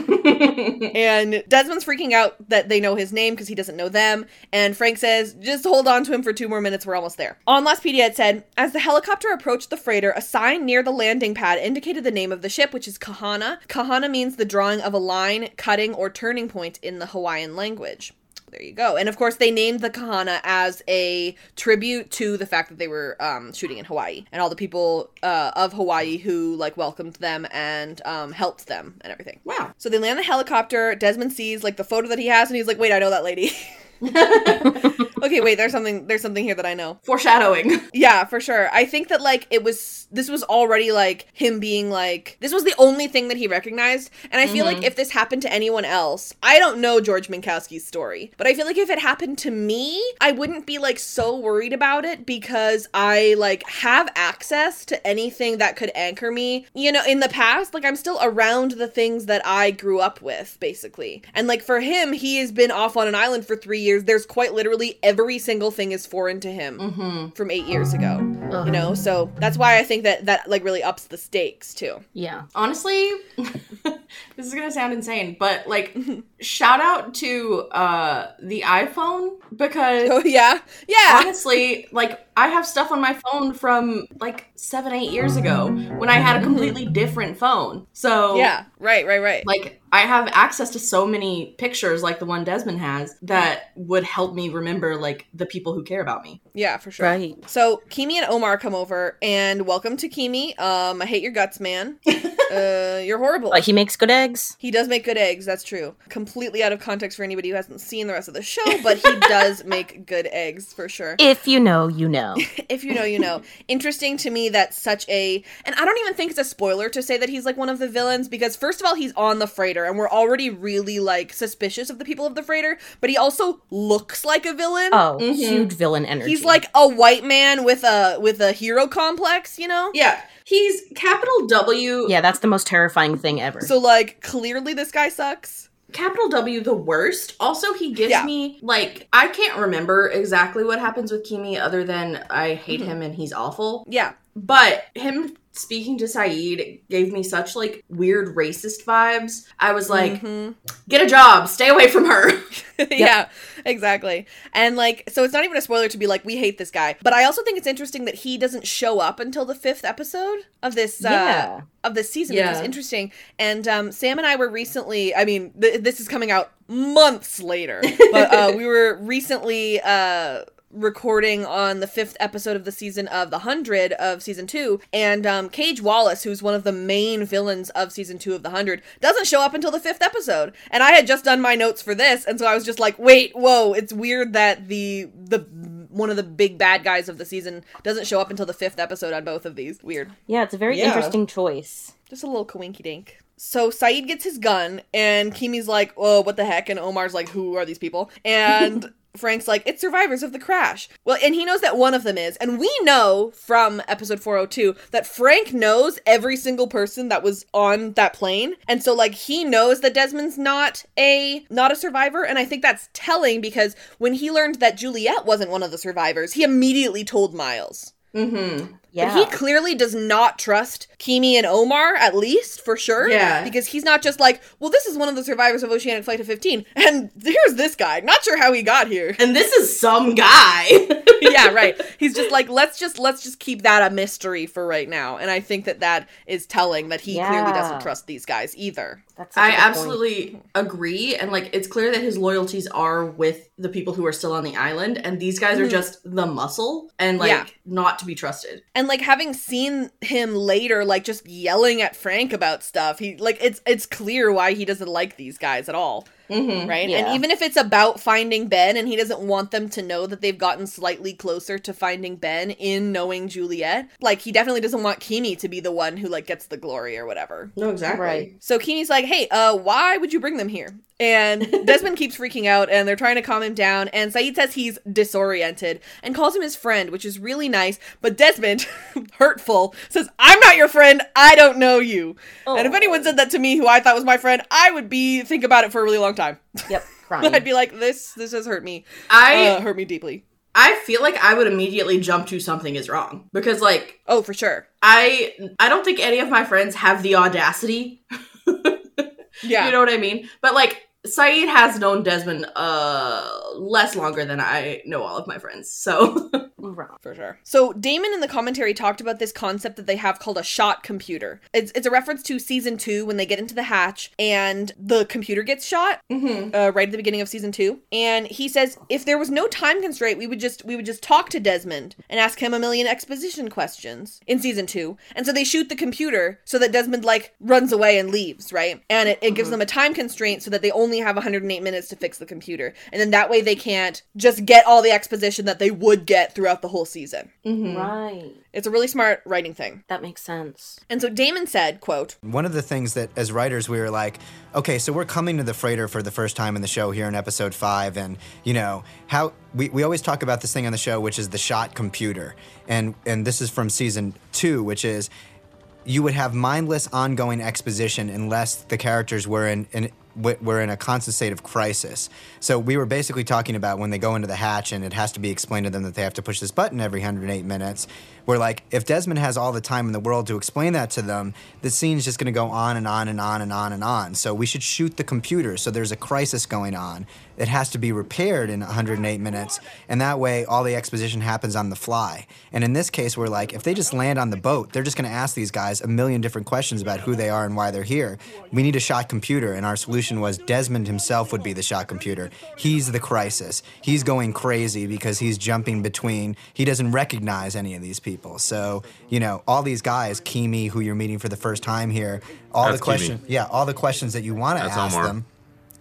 and Desmond's freaking out that they know his name because he doesn't know them. And Frank says, just hold on to him for two more minutes. We're almost there. On Lostpedia, it said, as the helicopter approached the freighter, a sign near the landing pad indicated the name of the ship, which is Kahana. Kahana means the drawing of a line, cutting, or turning point in the Hawaiian language. There you go. And of course, they named the Kahana as a tribute to the fact that they were um, shooting in Hawaii and all the people uh, of Hawaii who like welcomed them and um, helped them and everything. Wow. So they land the helicopter. Desmond sees like the photo that he has, and he's like, "Wait, I know that lady." okay, wait. There's something. There's something here that I know. Foreshadowing. Yeah, for sure. I think that like it was. This was already like him being like. This was the only thing that he recognized, and I feel like mm-hmm. if this happened to anyone else, I don't know George Minkowski's story, but I feel like if it happened to me, I wouldn't be like so worried about it because I like have access to anything that could anchor me. You know, in the past, like I'm still around the things that I grew up with, basically. And like for him, he has been off on an island for three years. There's quite literally every single thing is foreign to him mm-hmm. from eight years ago. You uh-huh. know, so that's why I think that that like really ups the stakes too. Yeah. Honestly, this is gonna sound insane, but like, shout out to uh the iPhone because Oh yeah, yeah. honestly, like I have stuff on my phone from like seven, eight years ago when I had a mm-hmm. completely different phone. So Yeah, right, right, right. like I have access to so many pictures like the one Desmond has that would help me remember like the people who care about me. Yeah, for sure. Right. So Keamy and Omar come over and welcome to Keamy. Um, I hate your guts, man. uh, you're horrible. But he makes good eggs. he does make good eggs, that's true. Completely out of context for anybody who hasn't seen the rest of the show, but he does make good eggs for sure. If you know, you know. if you know, you know. Interesting to me that such a and I don't even think it's a spoiler to say that he's like one of the villains because first of all he's on the freighter and we're already really like suspicious of the people of the freighter, but he also looks like a villain. Oh, huge villain energy. He's like a white man with a with a hero complex, you know? Yeah, he's capital W. yeah, that's the most terrifying thing ever. So like clearly this guy sucks. capital W the worst. Also, he gives Yeah. me like I can't remember exactly what happens with Keamy other than I hate mm-hmm. him and he's awful. Yeah. But him speaking to Sayid gave me such like weird racist vibes. I was like, get a job, stay away from her. yeah, exactly. And like, so it's not even a spoiler to be like, we hate this guy. But I also think it's interesting that he doesn't show up until the fifth episode of this. Uh, Yeah. Of this season, which is Yeah. interesting. And um, Sam and I were recently. I mean, th- this is coming out months later, but uh, we were recently uh, recording on the fifth episode of the season of the hundred of season two, and um, Cage Wallace, who's one of the main villains of season two of the hundred, doesn't show up until the fifth episode. And I had just done my notes for this, and so I was just like, wait, whoa, it's weird that the the one of the big bad guys of the season doesn't show up until the fifth episode on both of these. Weird. yeah, it's a very Yeah. interesting choice. Just a little coinky dink. So Sayid gets his gun, and Keamy's like, "Oh, what the heck?" And Omar's like, "Who are these people?" And Frank's like, "It's survivors of the crash." Well, and he knows that one of them is, and we know from episode 402 that Frank knows every single person that was on that plane, and so like he knows that Desmond's not a not a survivor, and I think that's telling because when he learned that Juliet wasn't one of the survivors, he immediately told Miles. mm-hmm. Yeah. But he clearly does not trust Keamy and Omar, at least for sure. Yeah. Because he's not just like, well, this is one of the survivors of Oceanic Flight of 15, and here's this guy. Not sure how he got here. And this is some guy. yeah, right. He's just like, let's just let's just keep that a mystery for right now. And I think that that is telling that he clearly doesn't trust these guys either. That's I good point. absolutely mm-hmm. agree. And like, it's clear that his loyalties are with the people who are still on the island, and these guys are mm-hmm. just the muscle and like Yeah. not to be trusted. And like having seen him later, like just yelling at Frank about stuff, he like it's it's clear why he doesn't like these guys at all. Mm-hmm. right? Yeah. And even if it's about finding Ben and he doesn't want them to know that they've gotten slightly closer to finding Ben in knowing Juliet, like he definitely doesn't want Keamy to be the one who like gets the glory or whatever. No, exactly. Right. So Keamy's like, "Hey, uh why would you bring them here?" And Desmond keeps freaking out and they're trying to calm him down and Sayid says he's disoriented and calls him his friend, which is really nice, but Desmond, hurtful, says, "I'm not your friend. I don't know you." And if anyone said that to me who I thought was my friend, I would be think about it for a really long time. Yep, crying. I'd be like, this this has hurt me. I Uh, hurt me deeply. I feel like I would immediately jump to something is wrong because like Oh, for sure. I I don't think any of my friends have the audacity Yeah. You know what I mean? But like Sayid has known Desmond uh less longer than I know all of my friends. So For sure. So Damon in the commentary talked about this concept that they have called a shot computer. It's, it's a reference to season two when they get into the hatch and the computer gets shot uh, right at the beginning of season two. And he says if there was no time constraint, we would just we would just talk to Desmond and ask him a million exposition questions in season two. And so they shoot the computer so that Desmond like runs away and leaves, right? And it, it gives them a time constraint so that they only have 108 minutes to fix the computer. And then that way they can't just get all the exposition that they would get throughout the whole season. Mm-hmm. Right. It's a really smart writing thing. That makes sense. And so Damon said, quote, One of the things that, as writers, we were like, okay, so we're coming to the freighter for the first time in the show here in episode five, and you know how we, we always talk about this thing on the show, which is the shot computer, and and this is from season two, which is you would have mindless ongoing exposition unless the characters were in, in w- were in a constant state of crisis. So we were basically talking about when they go into the hatch and it has to be explained to them that they have to push this button every 108 minutes. We're like, if Desmond has all the time in the world to explain that to them, the scene's just going to go on and on and on and on and on. So we should shoot the computer. So there's a crisis going on. It has to be repaired in 108 minutes, and that way all the exposition happens on the fly. And in this case, we're like, if they just land on the boat, they're just going to ask these guys a million different questions about who they are and why they're here. We need a shot computer, and our solution was Desmond himself would be the shot computer. He's the crisis. He's going crazy because he's jumping between. He doesn't recognize any of these people. So you know, all these guys, Keamy, who you're meeting for the first time here, all That's the questions, yeah, all the questions that you want to ask Omar. them.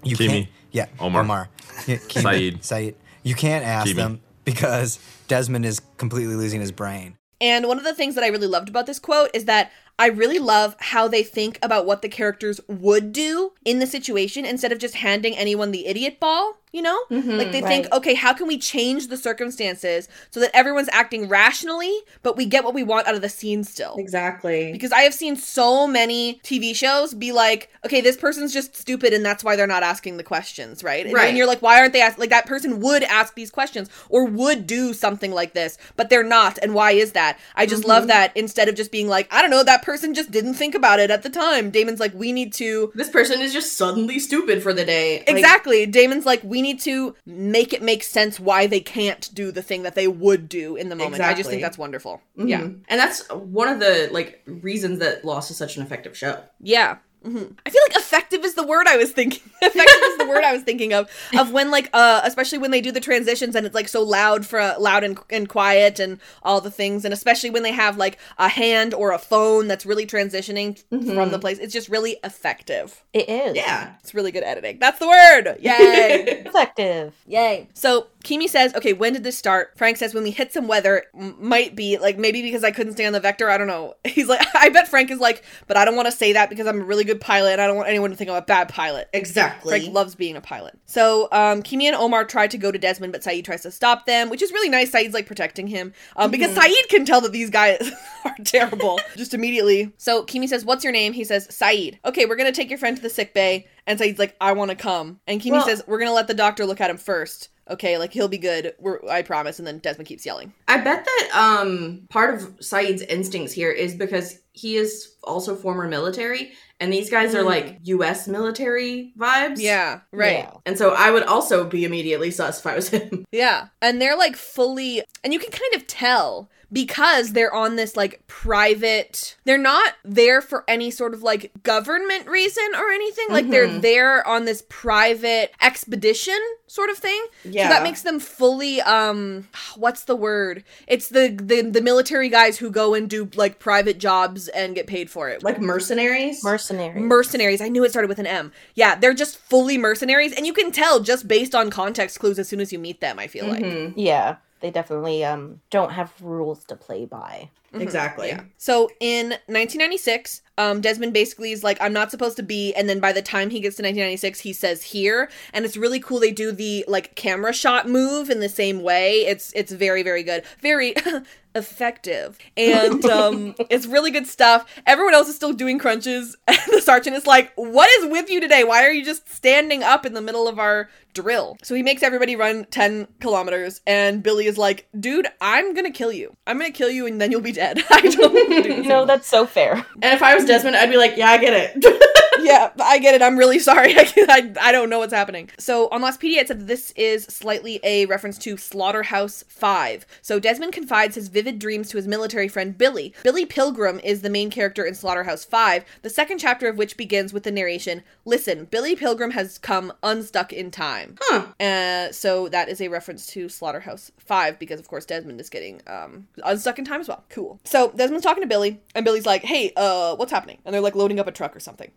You Keamy. can't. Yeah, Omar. Omar. Yeah, Keamy. Sayid. Sayid. You can't ask Keamy. them because Desmond is completely losing his brain. And one of the things that I really loved about this quote is that I really love how they think about what the characters would do in the situation instead of just handing anyone the idiot ball, you know? like mm-hmm, they think, Right. okay, how can we change the circumstances so that everyone's acting rationally, but we get what we want out of the scene still? exactly. Because I have seen so many TV shows be like, okay, this person's just stupid and that's why they're not asking the questions, right? And, Right. and you're like, why aren't they asking? Like, that person would ask these questions or would do something like this, but they're not. And why is that? I just love mm-hmm. that instead of just being like, I don't know, that person just didn't think about it at the time. Damon's like, we need to. This person is just suddenly stupid for the day. Like, Exactly. Damon's like, we need to make it make sense why they can't do the thing that they would do in the moment. I just think that's wonderful. mhm. Yeah. And that's one of the like reasons that Lost is such an effective show. Yeah. Hmm I feel like effective is the word I was thinking. effective is the word I was thinking of. Of when like uh especially when they do the transitions and it's like so loud for loud and, and quiet and all the things and especially when they have like a hand or a phone that's really transitioning from the place. It's just really effective. It is. Yeah. It's really good editing. That's the word. Yay. Effective. Yay. So Keamy says, okay, when did this start? Frank says, when we hit some weather, M- might be like maybe because I couldn't stay on the vector. I don't know. He's like, I bet Frank is like, but I don't want to say that because I'm a really good pilot and I don't want anyone to think I'm a bad pilot. Exactly. Frank loves being a pilot. So um, Keamy and Omar try to go to Desmond, but Sayid tries to stop them, which is really nice. Sayid's like protecting him um, because Sayid can tell that these guys are terrible just immediately. So Keamy says, "What's your name?" He says, "Sayid." Okay, we're gonna take your friend to the sick bay, and Sayid's like, "I want to come," and Keamy Well- says, "We're gonna let the doctor look at him first. Okay, like he'll be good. We're, I promise." And then Desmond keeps yelling. I bet that um part of Sayid's instincts here is because he is also former military and these guys are like US military vibes. Yeah, right. Yeah. And so I would also be immediately sus if I was him. Yeah. And they're like fully, and you can kind of tell because they're on this like private, they're not there for any sort of like government reason or anything. Like they're there on this private expedition sort of thing. Yeah. So that makes them fully, um, what's the word? It's the, the, the military guys who go and do like private jobs and get paid for it. Like mercenaries. Mercenary. Mercenaries. I knew it started with an M. Yeah, they're just fully mercenaries, and you can tell just based on context clues as soon as you meet them. I feel like. yeah. They definitely um don't have rules to play by. exactly. Yeah. So in 1996, um, Desmond basically is like, I'm not supposed to be, and then by the time he gets to 1996, he says here, and it's really cool. They do the like camera shot move in the same way. It's it's very very good, very effective, and um, it's really good stuff. Everyone else is still doing crunches, and the sergeant is like, "What is with you today? Why are you just standing up in the middle of our drill?" So he makes everybody run 10 kilometers, and Billy is like, "Dude, I'm gonna kill you. I'm gonna kill you, and then you'll be dead. I don't do No, that's so fair. And if I was Desmond, I'd be like, yeah, I get it. yeah, I get it. I'm really sorry. I, I, I don't know what's happening. So on last Lostpedia, it said that this is slightly a reference to Slaughterhouse 5. So Desmond confides his vivid dreams to his military friend Billy. Billy Pilgrim is the main character in Slaughterhouse 5, the second chapter of which begins with the narration Listen, Billy Pilgrim has come unstuck in time. Huh. Uh, so that is a reference to Slaughterhouse 5 because, of course, Desmond is getting um, unstuck in time as well. Cool. So Desmond's talking to Billy, and Billy's like, hey, uh, what's happening? And they're like loading up a truck or something.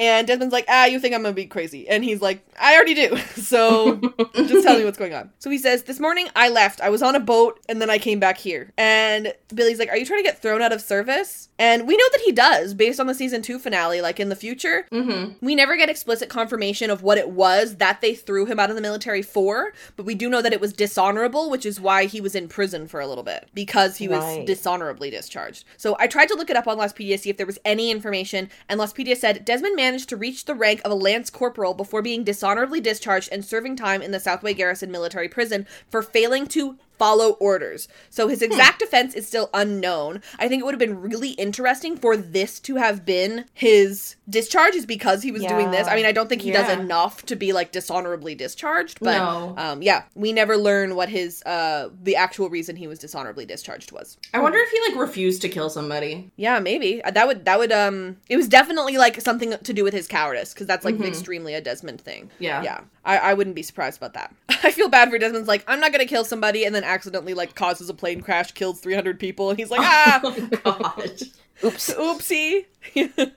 And Desmond's like, ah, you think I'm gonna be crazy. And he's like, I already do. So just tell me what's going on. So he says, This morning I left. I was on a boat and then I came back here. And Billy's like, Are you trying to get thrown out of service? And we know that he does based on the season two finale, like in the future. mm-hmm. We never get explicit confirmation of what it was that they threw him out of the military for, but we do know that it was dishonorable, which is why he was in prison for a little bit because he was Right. dishonorably discharged. So I tried to look it up on Lostpedia to see if there was any information, and Lostpedia said Desmond managed to reach the rank of a lance corporal before being dishonorably discharged and serving time in the Southway Garrison military prison for failing to follow orders. So his exact offense is still unknown. I think it would have been really interesting for this to have been his discharge is because he was doing this. I mean, I don't think he does enough to be like dishonorably discharged, but No. um yeah, we never learn what his uh the actual reason he was dishonorably discharged was. I wonder if he like refused to kill somebody. Yeah, maybe. That would that would um it was definitely like something to do with his cowardice because that's like extremely a Desmond thing. Yeah. Yeah. I, I wouldn't be surprised about that. I feel bad for Desmond's like, I'm not gonna kill somebody and then accidentally like causes a plane crash, kills 300 people, and he's like, ah, Oh god. Oops. oopsie.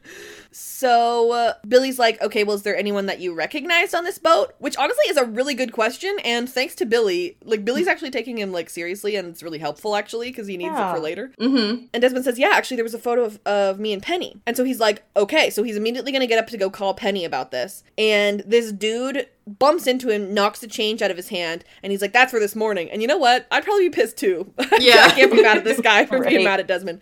so uh, Billy's like, okay, well, is there anyone that you recognized on this boat? Which honestly is a really good question, and thanks to Billy, like Billy's actually taking him like seriously, and it's really helpful actually because he needs it for later. Mm-hmm. And Desmond says, Yeah, actually, there was a photo of, of me and Penny. And so he's like, Okay. So he's immediately going to get up to go call Penny about this. And this dude bumps into him, knocks the change out of his hand, and he's like, That's for this morning. And you know what? I'd probably be pissed too. Yeah. I can't be mad at this guy for being mad at Desmond.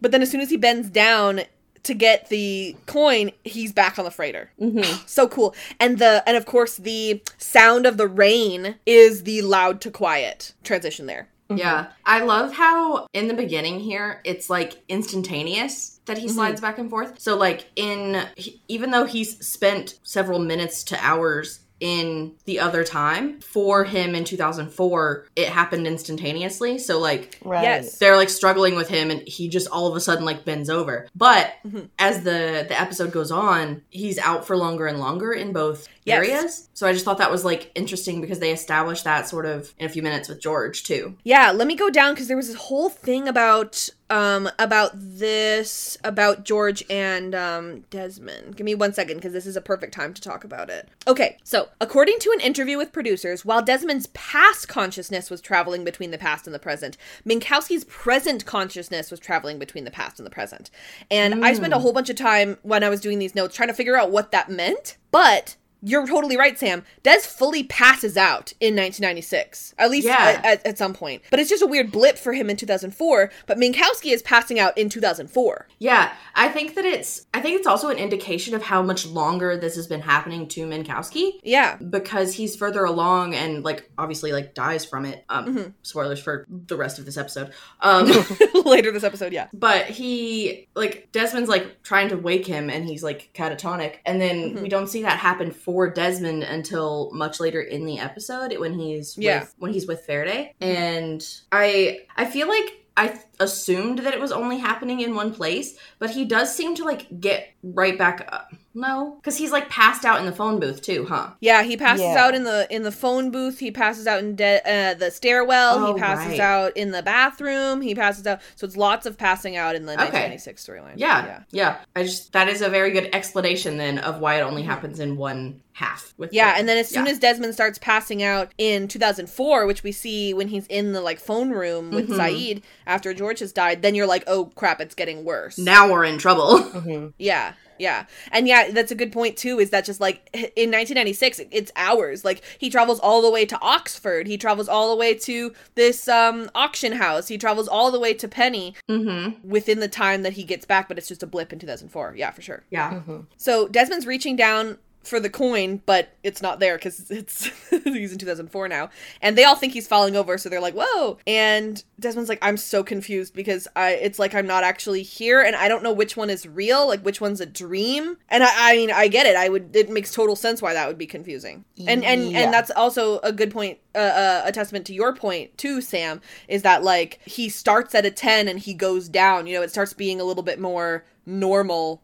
But then as soon as he bends down, to get the coin, he's back on the freighter. Mm-hmm. So cool. And the and of course the sound of the rain is the loud to quiet transition there. Yeah. I love how in the beginning here it's like instantaneous that he slides back and forth. So like in he- even though he's spent several minutes to hours in the other time for him in 2004 it happened instantaneously so like Right. Yes. they're like struggling with him and he just all of a sudden like bends over but mm-hmm. as the the episode goes on he's out for longer and longer in both Yes. areas so i just thought that was like interesting because they established that sort of in a few minutes with george too Yeah, let me go down because there was this whole thing about um about this about George and um Desmond. Give me one second because this is a perfect time to talk about it. Okay, so according to an interview with producers, while Desmond's past consciousness was traveling between the past and the present, Minkowski's present consciousness was traveling between the past and the present. And I spent a whole bunch of time when I was doing these notes trying to figure out what that meant, but you're totally right, Sam. Des fully passes out in 1996, at least Yeah. at, at, at some point. But it's just a weird blip for him in 2004. But Minkowski is passing out in 2004. Yeah, I think that it's I think it's also an indication of how much longer this has been happening to Minkowski Yeah. because he's further along and like obviously like dies from it. Um Mm-hmm. spoilers for the rest of this episode. Um Later this episode, yeah. but he like Desmond's like trying to wake him and he's like catatonic and then Mm-hmm. we don't see that happen for Desmond until much later in the episode when he's Yeah. with, when he's with Faraday mm-hmm. and I I feel like I assumed that it was only happening in one place, but he does seem to like get right back up. No, because he's like passed out in the phone booth too, huh? Yeah, he passes Yeah. out in the in the phone booth. He passes out in de- uh, the stairwell. Oh, he passes right. out in the bathroom. He passes out. So it's lots of passing out in the Okay. 1996 storyline. Yeah, yeah, I just that is a very good explanation then of why it only happens in one half. With Yeah, the- and then as soon yeah. as Desmond starts passing out in 2004, which we see when he's in the like phone room with Mm-hmm. Sayid after George has died, then you're like, oh crap, it's getting worse. now we're in trouble. Yeah, yeah, and yeah, that's a good point too. Is that just like in 1996, it's hours. Like he travels all the way to Oxford. He travels all the way to this um auction house. He travels all the way to Penny mm-hmm. within the time that he gets back. But it's just a blip in 2004. Yeah, for sure. Yeah. So Desmond's reaching down for the coin, but it's not there because it's he's in 2004 now, and they all think he's falling over, so they're like, "Whoa!" And Desmond's like, "I'm so confused because I it's like I'm not actually here, and I don't know which one is real, like which one's a dream." And I, I mean, I get it. I would. It makes total sense why that would be confusing, and and Yeah. and that's also a good point, uh, uh, a testament to your point too, Sam, is that like he starts at a 10 and he goes down. You know, it starts being a little bit more normal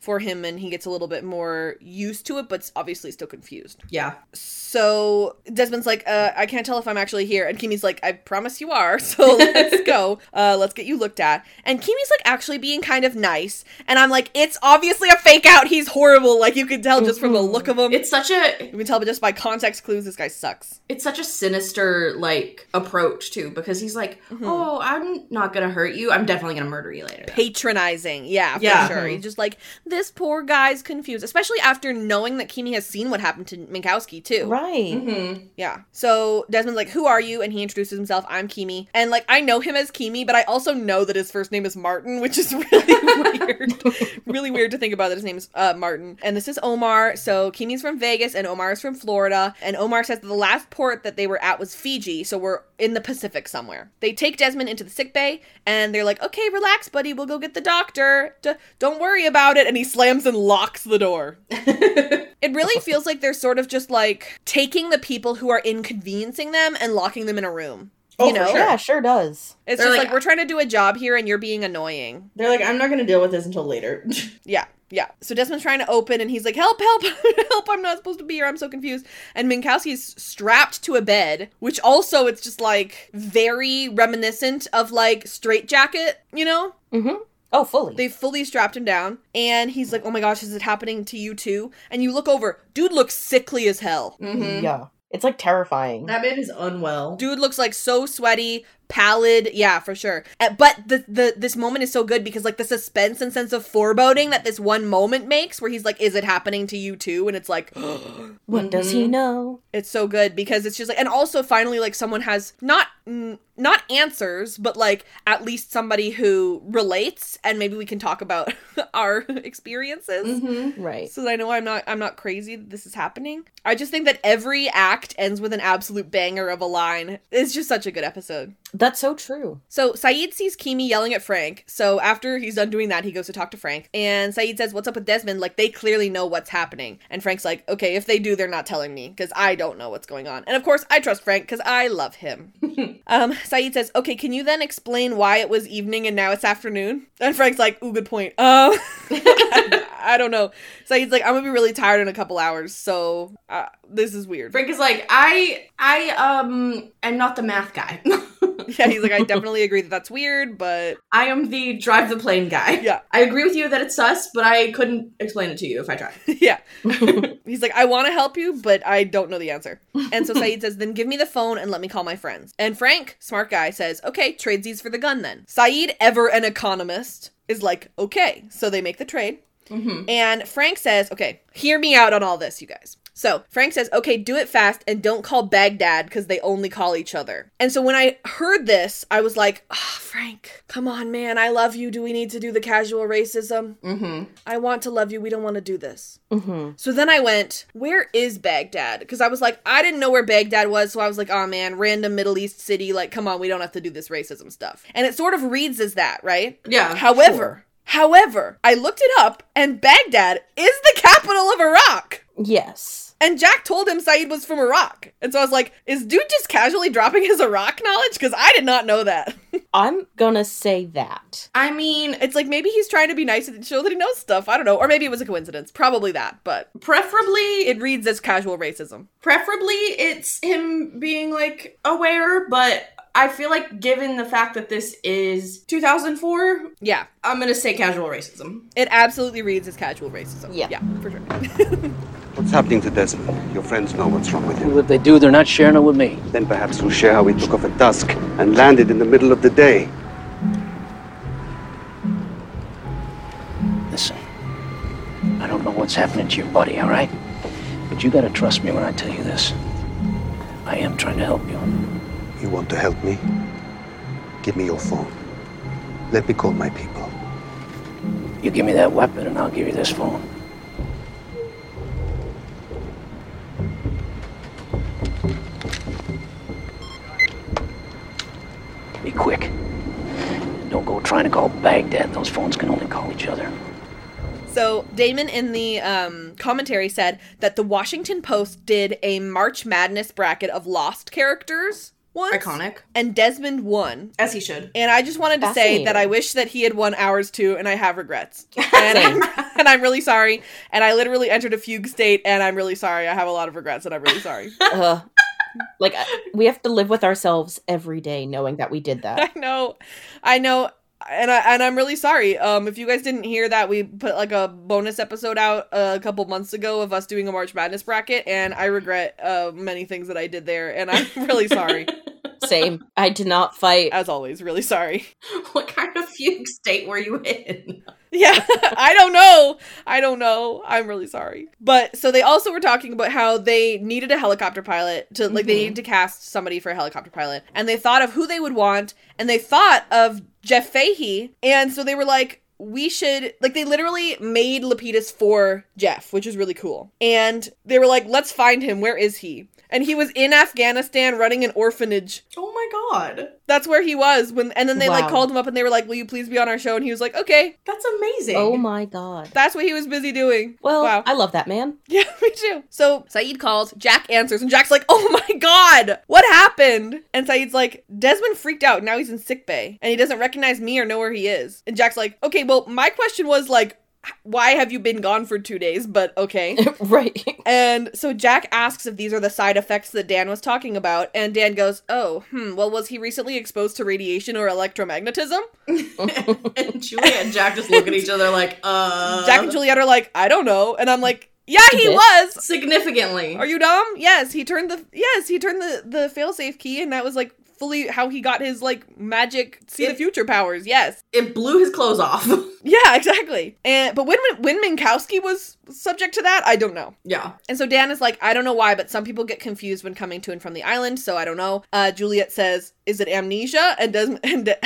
for him and he gets a little bit more used to it but obviously still confused. Yeah. so desmond's like uh, i can't tell if i'm actually here. And keamy's like i promise you are so let's go. Uh, let's get you looked at. And keamy's like actually being kind of nice. And i'm like it's obviously a fake out. He's horrible. Like you can tell just from the look of him. It's such a you can tell but just by context clues this guy sucks. It's such a sinister like approach too because he's like, Mm-hmm. "Oh, I'm not going to hurt you. I'm definitely going to murder you later." patronizing. Yeah, for Yeah. sure. He's just like, this poor guy's confused, especially after knowing that Keamy has seen what happened to Minkowski, too. Right. Yeah. So Desmond's like, who are you? And he introduces himself. I'm Keamy. And like, I know him as Keamy, but I also know that his first name is Martin, which is really weird. really weird to think about that his name is uh, Martin. And this is Omar. So Keamy's from Vegas and Omar is from Florida. And Omar says that the last port that they were at was Fiji. So we're in the Pacific somewhere. They take Desmond into the sick bay and they're like, okay, relax, buddy. We'll go get the doctor. D- don't worry about it. And he slams and locks the door. It really feels like they're sort of just like taking the people who are inconveniencing them and locking them in a room. Oh, you for know? sure. Yeah, sure does. It's They're just like- like, we're trying to do a job here and you're being annoying. They're like, "I'm not going to deal with this until later." Yeah, yeah. So Desmond's trying to open and he's like, help, help, help, I'm not supposed to be here. I'm so confused. And Minkowski's strapped to a bed, which also it's just like very reminiscent of like Straight Jacket, you know? Mm-hmm. Oh, fully. They fully strapped him down, and he's like, "Oh my gosh, is it happening to you too?" And you look over, dude looks sickly as hell. Mhm. Yeah. It's like terrifying. That man is unwell. Dude looks like so sweaty, pallid. Yeah, for sure. Uh, But the the this moment is so good because like the suspense and sense of foreboding that this one moment makes, where he's like, "Is it happening to you too?" And it's like, what does he know? it's so good because it's just like, and also finally like someone has not mm, not answers, but like at least somebody who relates, and maybe we can talk about our experiences. Right. so that I know I'm not I'm not crazy that this is happening. I just think that every act ends with an absolute banger of a line. It's just such a good episode. That's so true. So Sayid sees Keamy yelling at Frank. So after he's done doing that, he goes to talk to Frank. And Sayid says, What's up with Desmond? Like, they clearly know what's happening. And Frank's like, Okay, if they do, they're not telling me because I don't know what's going on. And of course, I trust Frank because I love him. um, Sayid says, Okay, can you then explain why it was evening and now it's afternoon? And Frank's like, Ooh, good point. Um, I, I don't know. Sayid's like, I'm gonna be really tired in a couple hours. So uh, this is weird. Frank is like, "I I um I'm not the math guy. yeah, he's like, I definitely agree that that's weird, but I am the drive the plane guy." Yeah. I agree with you that it's sus, but I couldn't explain it to you if I tried. yeah. He's like, I want to help you, but I don't know the answer. And so Sayid says, then give me the phone and let me call my friends. And Frank, smart guy, says, okay, tradesies for the gun then. Sayid, ever an economist, is like, okay. So they make the trade. Mm-hmm. And Frank says, okay, hear me out on all this, you guys. So Frank says, okay, do it fast and don't call Baghdad because they only call each other. And so when I heard this, I was like, ah, Frank, come on, man. I love you. Do we need to do the casual racism? Mm-hmm. I want to love you. We don't want to do this. Mm-hmm. So then I went, where is Baghdad? Because I was like, I didn't know where Baghdad was. So I was like, oh man, random Middle East city. Like, come on, we don't have to do this racism stuff. And it sort of reads as that, right? Yeah. However, however, I looked it up and Baghdad is the capital of Iraq. Yes. And Jack told him Sayid was from Iraq. And so I was like, is dude just casually dropping his Iraq knowledge? Because I did not know that. I'm gonna say that. I mean, it's like maybe he's trying to be nice and show that he knows stuff. I don't know. Or maybe it was a coincidence. Probably that. But preferably it reads as casual racism. preferably it's him being like aware, but I feel like given the fact that this is 2004, Yeah. I'm gonna say casual racism. It absolutely reads as casual racism. Yeah. Yeah, for sure. What's happening to Desmond? Your friends know what's wrong with him. Well, if they do, they're not sharing it with me. Then perhaps we'll share how we took off at dusk and landed in the middle of the day. Listen, I don't know what's happening to your buddy, all right? But you gotta trust me when I tell you this. I am trying to help you. You want to help me? Give me your phone. Let me call my people. You give me that weapon and I'll give you this phone. Be quick. Don't go trying to call Baghdad. Those phones can only call each other. So Damon in the um, commentary said that the Washington Post did a March Madness bracket of lost characters once. Iconic. And Desmond won. As he should. And I just wanted to say Fascinating. that I wish that he had won ours too, and I have regrets. And I'm, and I'm really sorry. And I literally entered a fugue state, and I'm really sorry. I have a lot of regrets, and I'm really sorry. Ugh. like uh, we have to live with ourselves every day knowing that we did that. I know, I know, and I and I'm really sorry. Um, if you guys didn't hear that, we put like a bonus episode out a couple months ago of us doing a March Madness bracket, and I regret uh many things that I did there, and I'm really sorry. Same. I did not fight. As always, really sorry. What kind of fugue state were you in? Yeah, I don't know. I don't know. I'm really sorry. But so they also were talking about how they needed a helicopter pilot to like they Mhm. needed to cast somebody for a helicopter pilot. And they thought of who they would want and they thought of Jeff Fahey. And so they were like we should like they literally made Lapidus for Jeff, which is really cool. And they were like, let's find him. Where is he? And he was in Afghanistan running an orphanage. Oh my god. That's where he was when and then they like called him up and they were like, Will you please be on our show? And he was like, Okay. That's amazing. Oh my god. That's what he was busy doing. Well, wow. I love that man. Yeah, me too. So Sayid calls, Jack answers, and Jack's like, Oh my god, what happened? And Sayid's like, Desmond freaked out, now he's in sick bay, and he doesn't recognize me or know where he is. And Jack's like, Okay, well, my question was like, why have you been gone for two days? But okay. right. And so Jack asks if these are the side effects that Dan was talking about, and Dan goes, Oh, hmm, well, was he recently exposed to radiation or electromagnetism? and Julia and Jack just look at each other like, uh. Jack and Juliet are like, I don't know. And I'm like, Yeah, he was. Significantly. Are you dumb? Yes, he turned the yes, he turned the the failsafe key, and that was like fully how he got his like magic see the future powers. Yes, It blew his clothes off. yeah, exactly. And but when when Minkowski was subject to that, I don't know. yeah. And so Dan is like, I don't know why, but some people get confused when coming to and from the island, so I don't know. Uh, Juliet says, "Is it amnesia?" And does and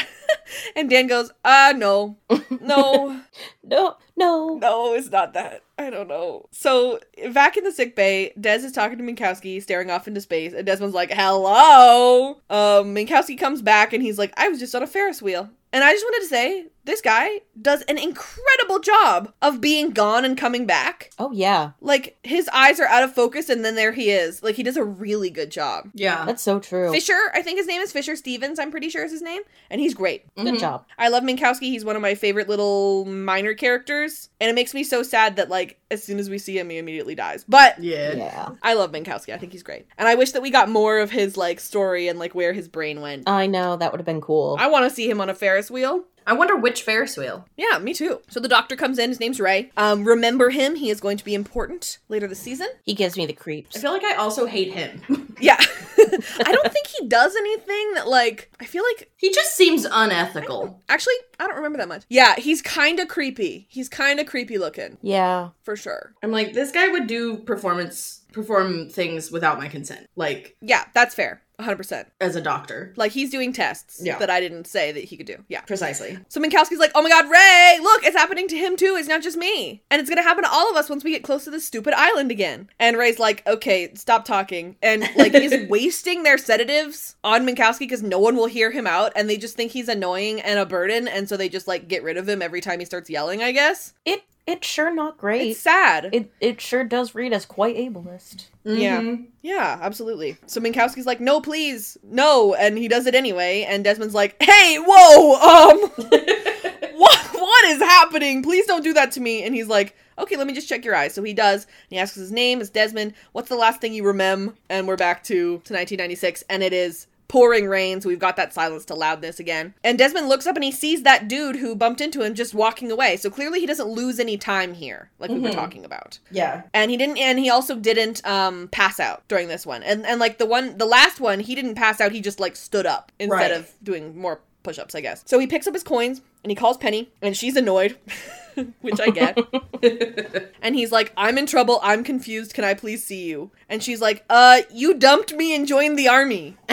and Dan goes, "Uh, no, no." No, no. No, it's not that. I don't know. So back in the sick bay, Des is talking to Minkowski, staring off into space, and Desmond's like, "Hello." Um, Minkowski comes back, and he's like, "I was just on a Ferris wheel." And I just wanted to say, this guy does an incredible job of being gone and coming back. Oh yeah. Like his eyes are out of focus, and then there he is. Like he does a really good job. Yeah. That's so true. Fisher, I think his name is Fisher Stevens. I'm pretty sure is his name, and he's great. Good mm-hmm. job. I love Minkowski. He's one of my favorite little minor characters, and it makes me so sad that like as soon as we see him, he immediately dies. But yeah. Yeah. I love Minkowski. I think he's great, and I wish that we got more of his like story and like where his brain went. I know that would have been cool. I want to see him on a Ferris wheel. I wonder which Ferris wheel. Yeah, me too. So the doctor comes in. His name's Ray. Um, remember him. He is going to be important later this season. He gives me the creeps. I feel like I also hate him. Yeah. I don't think he does anything that like I feel like he just seems unethical. actually I don't remember that much. Yeah, he's kind of creepy. He's kind of creepy looking Yeah. for sure. I'm like, this guy would do performance perform things without my consent. Like Yeah, that's fair. 100%. as a doctor. Like he's doing tests Yeah. that I didn't say that he could do. Yeah. Precisely. So Minkowski's like, oh my god, Ray, look, it's happening to him too. It's not just me. And it's gonna happen to all of us once we get close to this stupid island again. And Ray's like, okay, stop talking. And like he's wasting their sedatives on Minkowski because no one will hear him out and they just think he's annoying and a burden, and so they just like get rid of him every time he starts yelling, I guess. It it's sure not great. It's sad. it it sure does read as quite ableist. Yeah. Mhm. Yeah, absolutely. So Minkowski's like, no, please, no, and he does it anyway. And Desmond's like, hey, whoa, um, what, what is happening? Please don't do that to me. And he's like, okay, let me just check your eyes. So he does. And he asks his name. It's Desmond. What's the last thing you remember? And we're back to to 1996, and it is. Pouring rain, so we've got that silence to loudness again. And Desmond looks up and he sees that dude who bumped into him just walking away. So clearly he doesn't lose any time here, like we were Mhm. talking about Yeah. and he didn't and he also didn't um pass out during this one and and like the one the last one he didn't pass out he just like stood up instead Right. of doing more push-ups i guess so he picks up his coins and he calls penny and she's annoyed which i get and he's like i'm in trouble i'm confused can i please see you and she's like uh you dumped me and joined the army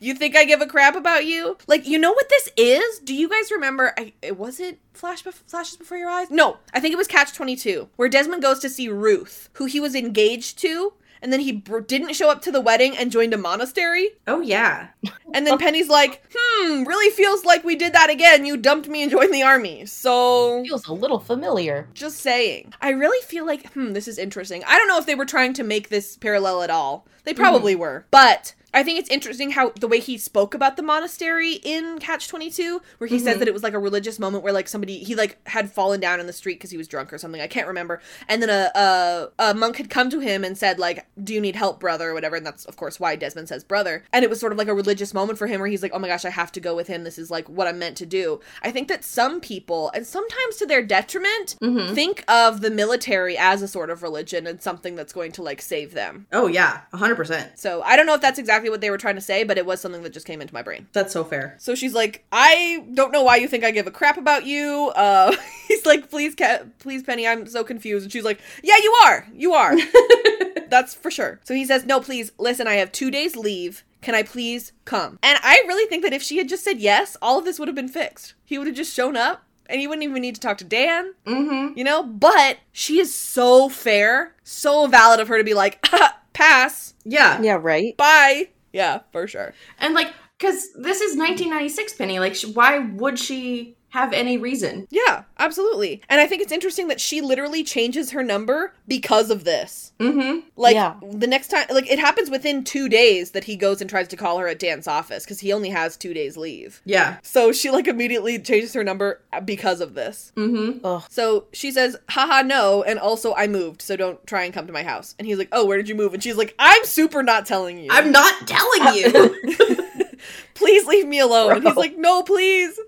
you think I give a crap about you? Like, you know what this is? Do you guys remember? I it was it Flash Bef- Flashes Before Your Eyes? No, I think it was Catch Twenty Two, where Desmond goes to see Ruth, who he was engaged to, and then he br- didn't show up to the wedding and joined a monastery. Oh yeah. And then Penny's like, hmm, really feels like we did that again. You dumped me and joined the army. So Feels a little familiar. just saying. I really feel like, hmm, this is interesting. I don't know if they were trying to make this parallel at all. They probably were. But I think it's interesting how the way he spoke about the monastery in Catch 22, where he says mm-hmm. that it was like a religious moment where like somebody, he like had fallen down in the street because he was drunk or something. I can't remember. And then a, a, a monk had come to him and said, like, do you need help, brother, or whatever. And that's, of course, why Desmond says brother. And it was sort of like a religious moment for him where he's like, oh my gosh, I have to go with him. This is like what I'm meant to do. I think that some people, and sometimes to their detriment, mm-hmm. think of the military as a sort of religion and something that's going to like save them. Oh yeah, hundred percent. So I don't know if that's exactly what they were trying to say, but it was something that just came into my brain. That's so fair. So she's like, I don't know why you think I give a crap about you. Uh, he's like, please, please, Penny, I'm so confused. And she's like, Yeah, you are, you are. That's for sure. So he says, No, please, listen, I have two days leave. Can I please come? And I really think that if she had just said yes, all of this would have been fixed. He would have just shown up. And he wouldn't even need to talk to Dan, Mm-hmm. you know? But she is so fair, so valid of her to be like, pass, Yeah. Yeah, right? bye. Yeah, for sure. And like, because this is 1996, Penny. Like, sh- why would she have any reason? Yeah, absolutely. And I think it's interesting that she literally changes her number because of this. Mm-hmm. Like Yeah. the next time, like it happens within two days that he goes and tries to call her at Dan's office because he only has two days leave. Yeah. So she like immediately changes her number because of this. Mm-hmm. Ugh. So she says, haha, no, and also I moved, so don't try and come to my house. And he's like, oh, where did you move? And she's like, I'm super not telling you. I'm not telling you. please leave me alone. And he's like, no, please.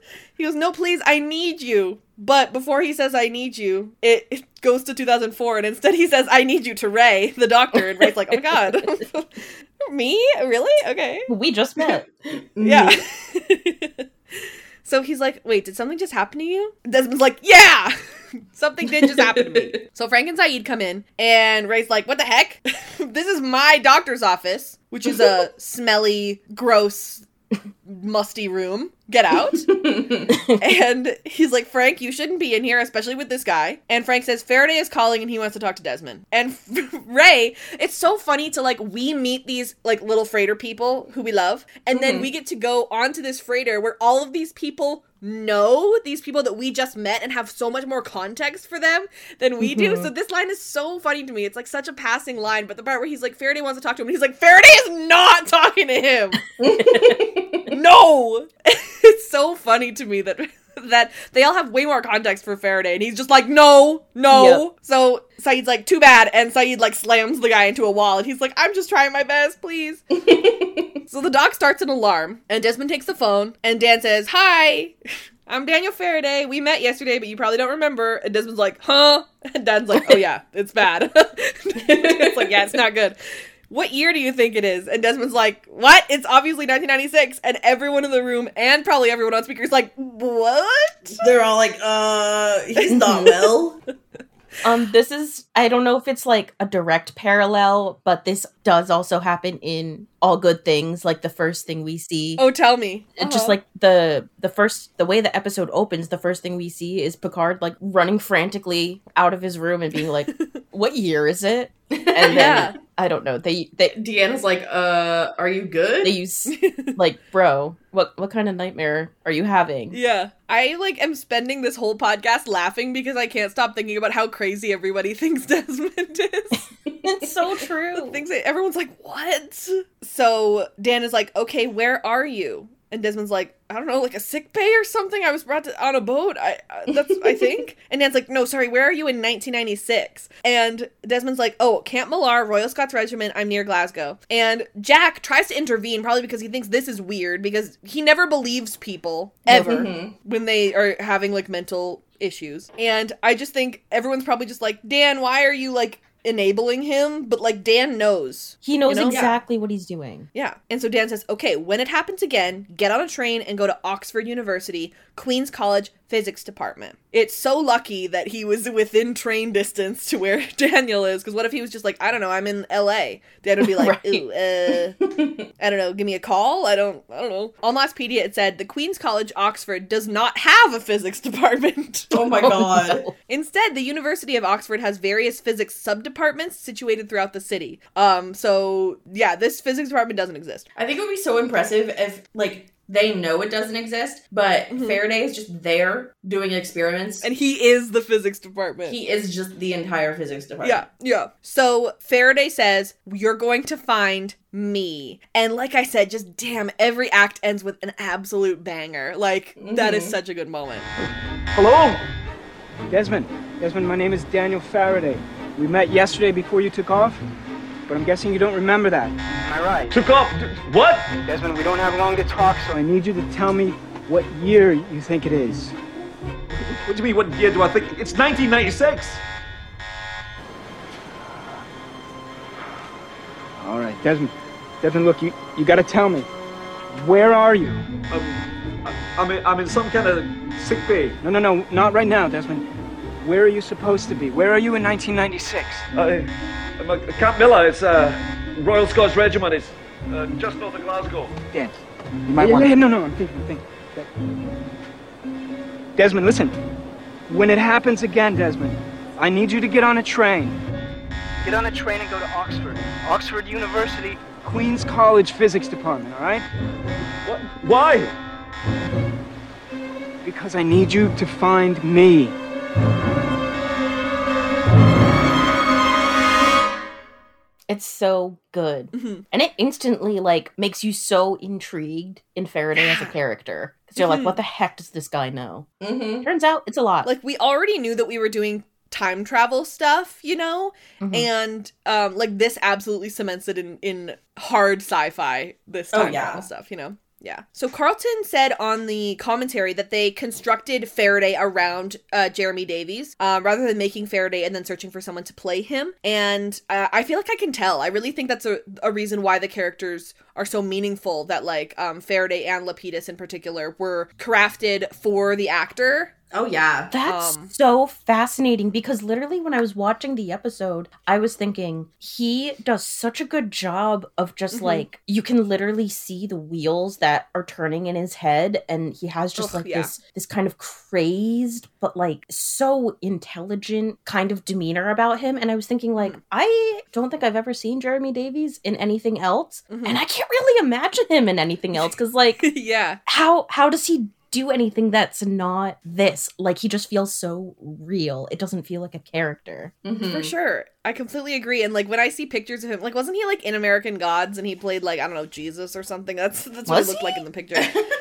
He goes, no, please, I need you. But before he says, I need you, it, it goes to 2004, and instead he says, I need you to Ray, the doctor. And Ray's like, oh my god. me? Really? Okay. We just met. Yeah. so he's like, wait, did something just happen to you? Desmond's like, yeah! something did just happen to me. So Frank and Sayid come in, and Ray's like, what the heck? this is my doctor's office, which is a smelly, gross, musty room. Get out. and he's like, Frank, you shouldn't be in here, especially with this guy. And Frank says, Faraday is calling and he wants to talk to Desmond. And Ray, it's so funny to like, we meet these like little freighter people who we love, and then mhm. we get to go onto this freighter where all of these people know these people that we just met and have so much more context for them than we do. Mm-hmm. So this line is so funny to me. It's like such a passing line, but the part where he's like, Faraday wants to talk to him, and he's like, Faraday is not talking to him. no. it's so funny to me that that they all have way more context for Faraday, and he's just like, no, no. So Sayid's like, too bad, and Sayid like slams the guy into a wall, and he's like, I'm just trying my best, please. so the doc starts an alarm, and Desmond takes the phone, and Dan says, Hi. I'm Daniel Faraday. We met yesterday, but you probably don't remember. And Desmond's like, huh? And Dan's like, oh yeah, it's bad. it's like, yeah, it's not good. What year do you think it is? And Desmond's like, what? It's obviously 1996. And everyone in the room and probably everyone on speaker is like, what? They're all like, uh, he's not well. Um, this is I don't know if it's like a direct parallel, but this does also happen in All Good Things, like the first thing we see. Oh, tell me. It Just Uh-huh. like the the first the way the episode opens, the first thing we see is Picard like running frantically out of his room and being like, "What year is it?" And then Yeah. I don't know. They they Deanna's like, uh, are you good? they use like, "Bro, what what kind of nightmare are you having?" Yeah. I like am spending this whole podcast laughing because I can't stop thinking about how crazy everybody thinks Desmond is. it's so true. Things that everyone's like, what? So Dan is like, okay, where are you? And Desmond's like, I don't know, like a sick bay or something. I was brought to, on a boat. I uh, that's I think. and Dan's like, no, sorry, where are you in 1996? And Desmond's like, oh, Camp Millar, Royal Scots Regiment. I'm near Glasgow. And Jack tries to intervene, probably because he thinks this is weird because he never believes people ever when they are having like mental issues. And I just think everyone's probably just like, Dan, why are you like enabling him? But like Dan knows. He knows You know? exactly what he's doing. Yeah. And so Dan says, okay, when it happens again, get on a train and go to Oxford University, Queen's College, physics department. It's so lucky that he was within train distance to where Daniel is. Because what if he was just like, I don't know, I'm in L.A. Dad would be like, Right. ooh, uh, I don't know, give me a call. I don't, I don't know. On Lostpedia, it said the Queen's College, Oxford, does not have a physics department. Oh my god. Instead, the University of Oxford has various physics subdepartments situated throughout the city. Um, so yeah, this physics department doesn't exist. I think it would be so impressive if like they know it doesn't exist, but Faraday is just there doing experiments. And he is the physics department. he is just the entire physics department. Yeah, yeah. So Faraday says, You're going to find me. And like I said, just damn, every act ends with an absolute banger. Like, that is Mhm. such a good moment. Hello? Desmond. Desmond, my name is Daniel Faraday. We met yesterday before you took off, but I'm guessing you don't remember that. Am I right? Took off? What? Desmond, we don't have long to talk, so I need you to tell me what year you think it is. What do you mean, what year do I think? It's 1996. All right, Desmond. Desmond, look, you, you gotta tell me. Where are you? Um, I- I'm in, I'm in some kind of sick bay. No, no, no, not right now, Desmond. Where are you supposed to be? Where are you in 1996? I, I'm at Camp Miller. It's uh, Royal Scots Regiment. It's uh, just north of Glasgow. Dan, you might want. Yeah, no, no, I'm thinking, I'm thinking. Desmond, listen. When it happens again, Desmond, I need you to get on a train. Get on a train and go to Oxford. Oxford University, Queen's College Physics Department, all right? What? Why? Because I need you to find me. It's so good. Mm-hmm. And it instantly like makes you so intrigued in Faraday as a character. Because you're like, Mhm. what the heck does this guy know? Mm-hmm. Turns out it's a lot. Like, we already knew that we were doing time travel stuff, you know? Mhm. And, um, like, this absolutely cements it in, in hard sci fi, this Oh, time yeah. travel stuff, you know? Yeah. So Carlton said on the commentary that they constructed Faraday around uh, Jeremy Davies uh, rather than making Faraday and then searching for someone to play him. And uh, I feel like I can tell. I really think that's a, a reason why the characters are so meaningful that, like, um, Faraday and Lapidus in particular were crafted for the actor. Oh yeah. That's Um, so fascinating because literally when I was watching the episode, I was thinking he does such a good job of just Mhm. like you can literally see the wheels that are turning in his head and he has just Ugh, like yeah. this this kind of crazed but like so intelligent kind of demeanor about him and I was thinking like Mm. I don't think I've ever seen Jeremy Davies in anything else Mhm. and I can't really imagine him in anything else cuz like yeah. how how does he do anything that's not this like he just feels so real it doesn't feel like a character Mhm. For sure. I completely agree. And like when I see pictures of him, like wasn't he like in American Gods and he played like I don't know Jesus or something? That's that's what Was he looked he? like in the picture.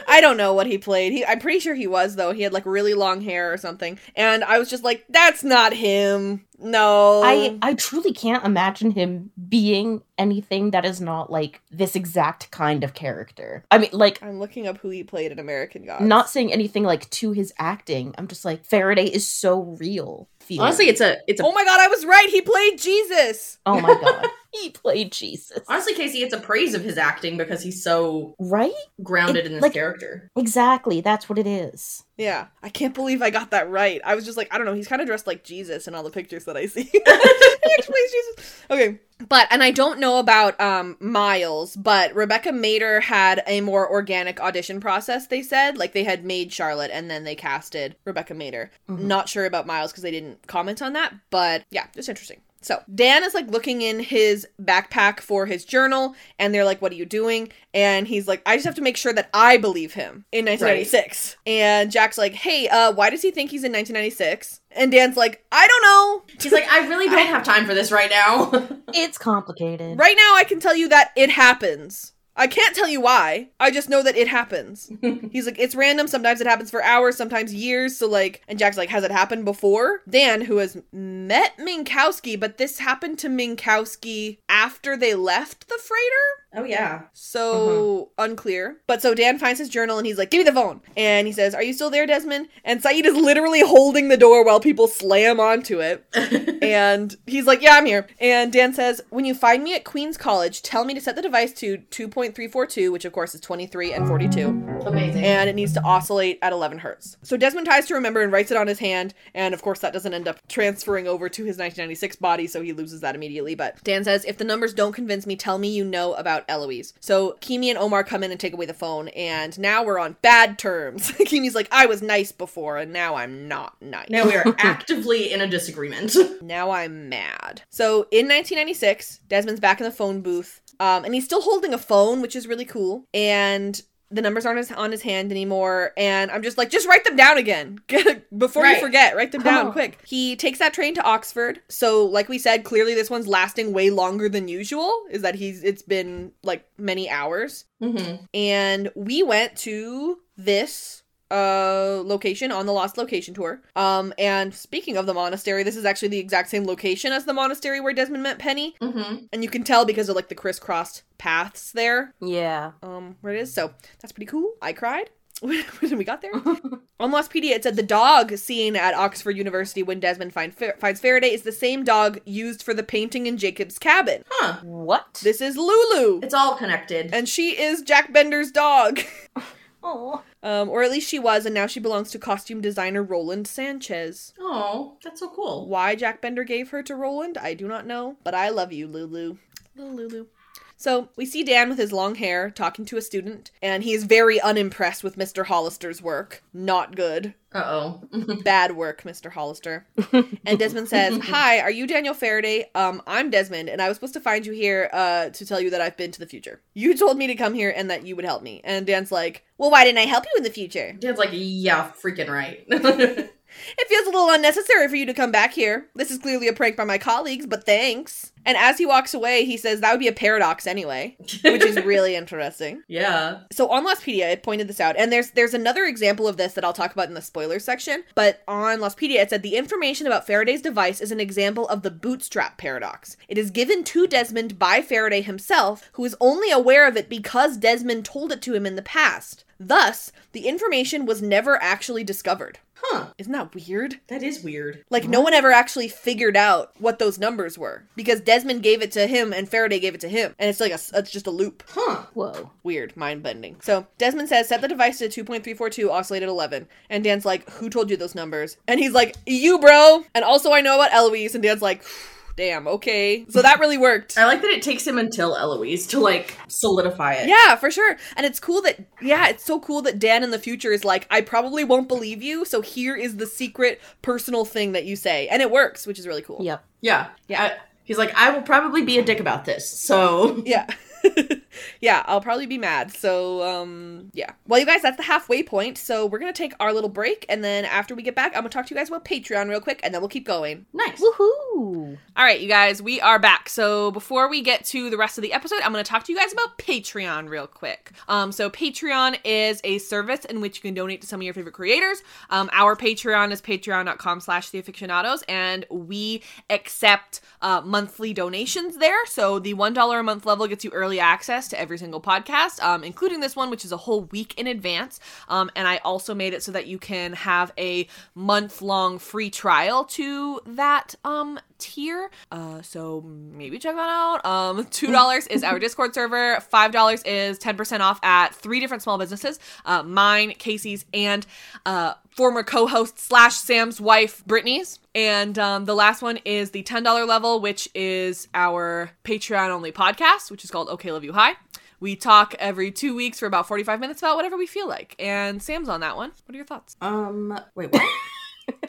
I don't know what he played. He I'm pretty sure he was though. He had like really long hair or something. And I was just like, that's not him. No. i i truly can't imagine him being anything that is not like this exact kind of character i mean like I'm looking up who he played in American Gods. not saying anything like to his acting i'm just like faraday is so real feeling. Honestly, it's a it's a Oh my god, I was right. He played Jesus. oh my god he played jesus honestly, Casey, it's a praise of his acting because he's so right grounded It- in this like- character. exactly that's what it is Yeah. I can't believe I got that right. I was just like, I don't know, he's kind of dressed like Jesus in all the pictures that I see. he plays Jesus. Okay. But and I don't know about um Miles, but Rebecca Mader had a more organic audition process, they said. Like they had made Charlotte and then they casted Rebecca Mader. Not sure about Miles because they didn't comment on that, but yeah, just interesting. So Dan is like looking in his backpack for his journal, and they're like, "What are you doing?" And he's like, "I just have to make sure that I believe him in 1996." And Jack's like, "Hey, uh, why does he think he's in 1996?" And Dan's like, "I don't know. He's like, I really don't have time for this right now. it's complicated Right now, I can tell you that it happens." I can't tell you why. I just know that it happens. He's like, it's random. Sometimes it happens for hours, sometimes years. So, like, and Jack's like, has it happened before? Dan, who has met Minkowski, but this happened to Minkowski after they left the freighter? Oh yeah. So uh-huh. unclear. But so Dan finds his journal and he's like, "Give me the phone." And he says, "Are you still there, Desmond?" And Sayid is literally holding the door while people slam onto it. and he's like, "Yeah, I'm here." And Dan says, "When you find me at Queens College, tell me to set the device to 2.342, which of course is 23 and 42, Amazing. and it needs to oscillate at 11 hertz." So Desmond tries to remember and writes it on his hand, and of course that doesn't end up transferring over to his 1996 body, so he loses that immediately. But Dan says, "If the numbers don't convince me, tell me you know about Eloise." So Keamy and Omar come in and take away the phone, and now we're on bad terms. Keamy's like, "I was nice before, and now I'm not nice." Now we are actively in a disagreement. Now I'm mad. So in 1996, Desmond's back in the phone booth, um, and he's still holding a phone, which is really cool. And the numbers aren't his, on his hand anymore. And I'm just like, just write them down again before you forget. Write them down Oh. quick. He takes that train to Oxford. So, like we said, clearly this one's lasting way longer than usual. Is that he's it's been like many hours mm-hmm. and we went to this uh location on the lost location tour um and speaking of the monastery this is actually the exact same location as the monastery where desmond met penny Mm-hmm. and you can tell because of like the crisscrossed paths there Yeah. um where it is so that's pretty cool i cried when we got there on lostpedia it said the dog seen at oxford university when desmond find, finds faraday is the same dog used for the painting in jacob's cabin Huh. What? this is lulu It's all connected. and she is jack bender's dog Oh. Um, or at least she was, and now she belongs to costume designer Roland Sanchez. Oh, that's so cool. Why Jack Bender gave her to Roland, I do not know, but I love you, Lulu. Little Lulu. So we see Dan with his long hair talking to a student, and he is very unimpressed with Mr. Hollister's work. Not good. Uh oh. Bad work, Mr. Hollister. and Desmond says, Hi, are you Daniel Faraday? Um, I'm Desmond, and I was supposed to find you here uh, to tell you that I've been to the future. You told me to come here and that you would help me. And Dan's like, Well, why didn't I help you in the future? Dan's like, yeah, freaking right. It feels a little unnecessary for you to come back here. This is clearly a prank by my colleagues, but thanks. And as he walks away, he says that would be a paradox anyway, which is really interesting. yeah. So on Lostpedia, it pointed this out, and there's there's another example of this that I'll talk about in the spoiler section. But on Lostpedia, it said the information about Faraday's device is an example of the bootstrap paradox. It is given to Desmond by Faraday himself, who is only aware of it because Desmond told it to him in the past. Thus, the information was never actually discovered. Huh. Isn't that weird? That is weird. Like no one ever actually figured out what those numbers were because Desmond gave it to him and Faraday gave it to him, and it's like a it's just a loop. Huh. Whoa. Weird, mind bending. So Desmond says set the device to 2.342 oscillate at 11, and Dan's like, who told you those numbers? And he's like, you, bro. And also I know about Eloise, and Dan's like, damn, okay. So that really worked. I like that it takes him until Eloise to like solidify it. Yeah, for sure. And it's cool that yeah, it's so cool that Dan in the future is like, I probably won't believe you, so here is the secret personal thing that you say. And it works, which is really cool. Yep. Yeah. Yeah. I- he's like, I will probably be a dick about this. So Yeah. yeah, I'll probably be mad. So, um, yeah. Well, you guys, that's the halfway point. So, we're going to take our little break. And then after we get back, I'm going to talk to you guys about Patreon real quick. And then we'll keep going. nice. Woohoo. All right, you guys, we are back. So before we get to the rest of the episode, I'm going to talk to you guys about Patreon real quick. Um, so Patreon is a service in which you can donate to some of your favorite creators. Um, our Patreon is patreon.com slash the afictionados, and we accept uh, monthly donations there. So the $1 a month level gets you early access to every single podcast, um, including this one, which is a whole week in advance. Um, and I also made it so that you can have a month long free trial to that um, tier. Uh, so maybe check that out. Um, two dollars is our Discord server. Five dollars is ten percent off at three different small businesses. Uh, mine, Casey's, and uh, former co-host slash Sam's wife, Brittany's. And um, the last one is the ten dollar level, which is our Patreon only podcast, which is called Okay Love You High. We talk every two weeks for about 45 minutes about whatever we feel like. And Sam's on that one. What are your thoughts? Um, wait, what?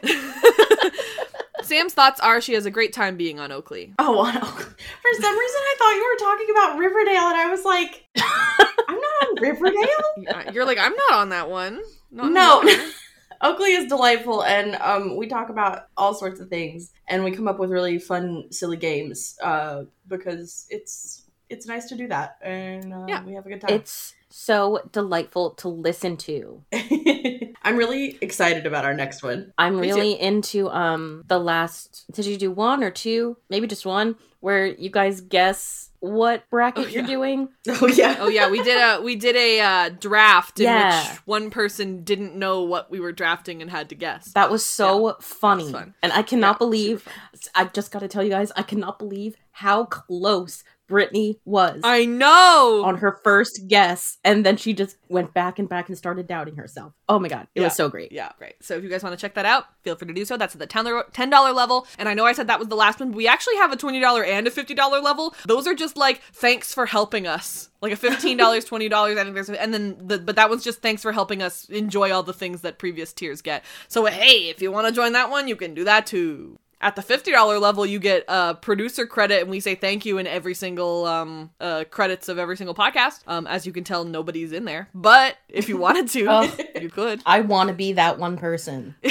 Sam's thoughts are she has a great time being on Oakley. Oh, on Oak- for some reason I thought you were talking about Riverdale, and I was like, I'm not on Riverdale. You're like, I'm not on that one. Not No. anymore." Oakley is delightful, and um, we talk about all sorts of things, and we come up with really fun, silly games uh, because it's it's nice to do that, and uh, Yeah. we have a good time. It's so delightful to listen to. I'm really excited about our next one. I'm Me too. really into um the last did you do one or two? Maybe just one where you guys guess what bracket you're doing? Oh yeah. Oh yeah, we did a we did a uh, draft in Yeah. which one person didn't know what we were drafting and had to guess. That was so funny. fun. And I cannot believe, I just got to tell you guys, I cannot believe how close Brittany was I know. on her first guess. And then she just went back and back and started doubting herself. Oh my God. It Yeah. was so great. Yeah, great. So if you guys want to check that out, feel free to do so. That's at the $10 $10 level. And I know I said that was the last one, but we actually have a $20 and a $50 level. Those are just like thanks for helping us. Like a $15, $20, I think there's and then the but that one's just thanks for helping us enjoy all the things that previous tiers get. So hey, if you want to join that one, you can do that too. At the $50 level, you get uh, producer credit, and we say thank you in every single um, uh, credits of every single podcast. Um, as you can tell, nobody's in there. But if you wanted to, Oh. you could. I want to be that one person.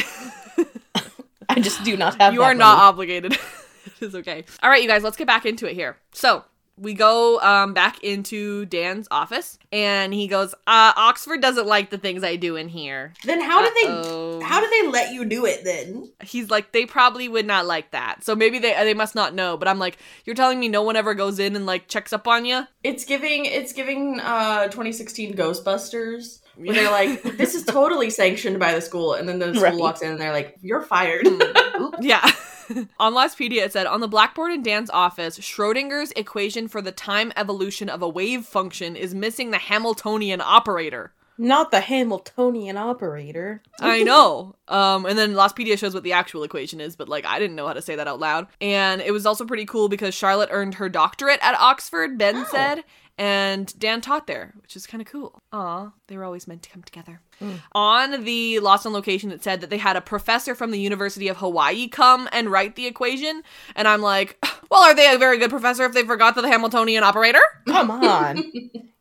I just do not have you are not obligated. it is okay. All right, you guys, let's get back into it here. So we go um, back into Dan's office, and he goes, uh, "Oxford doesn't like the things I do in here." Then how did Uh-oh. they? How did they let you do it then? He's like, "They probably would not like that." So maybe they they must not know. But I'm like, "You're telling me no one ever goes in and like checks up on you?" It's giving. It's giving. Uh, 2016 Ghostbusters. Where they're like, this is totally sanctioned by the school, and then the school Right. walks in and they're like, you're fired. Yeah. On Lostpedia, it said on the blackboard in Dan's office, Schrodinger's equation for the time evolution of a wave function is missing the Hamiltonian operator. Not the Hamiltonian operator. I know. Um, and then Lostpedia shows what the actual equation is, but like I didn't know how to say that out loud. And it was also pretty cool because Charlotte earned her doctorate at Oxford, Ben said, and Dan taught there, which is kind of cool. Aw, they were always meant to come together. Mm. On the Lost on Location, it said that they had a professor from the University of Hawaii come and write the equation. And I'm like, well, are they a very good professor if they forgot the Hamiltonian operator? Come on.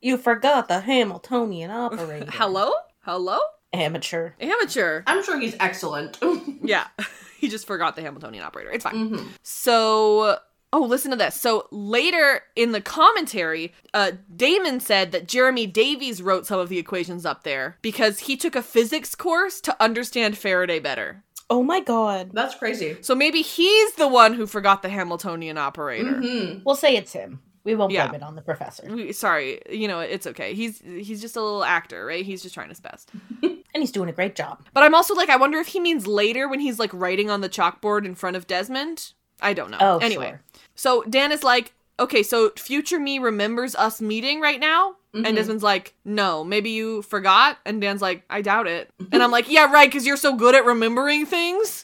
you forgot the Hamiltonian operator. Hello? Hello? Amateur. Amateur. I'm sure he's excellent. Yeah. he just forgot the Hamiltonian operator. It's fine. Mm-hmm. So, oh, listen to this. So later in the commentary, uh, Damon said that Jeremy Davies wrote some of the equations up there because he took a physics course to understand Faraday better. Oh my god. That's crazy. So maybe he's the one who forgot the Hamiltonian operator. Mhm. We'll say it's him. We won't Yeah. blame it on the professor. We, sorry, you know it's okay. He's he's just a little actor, right? He's just trying his best. And he's doing a great job. But I'm also like, I wonder if he means later when he's like writing on the chalkboard in front of Desmond. I don't know. Oh, anyway, sure. So Dan is like, okay, so future me remembers us meeting right now. Mhm. And Desmond's like, no, maybe you forgot. And Dan's like, I doubt it. And I'm like, yeah, right, because you're so good at remembering things.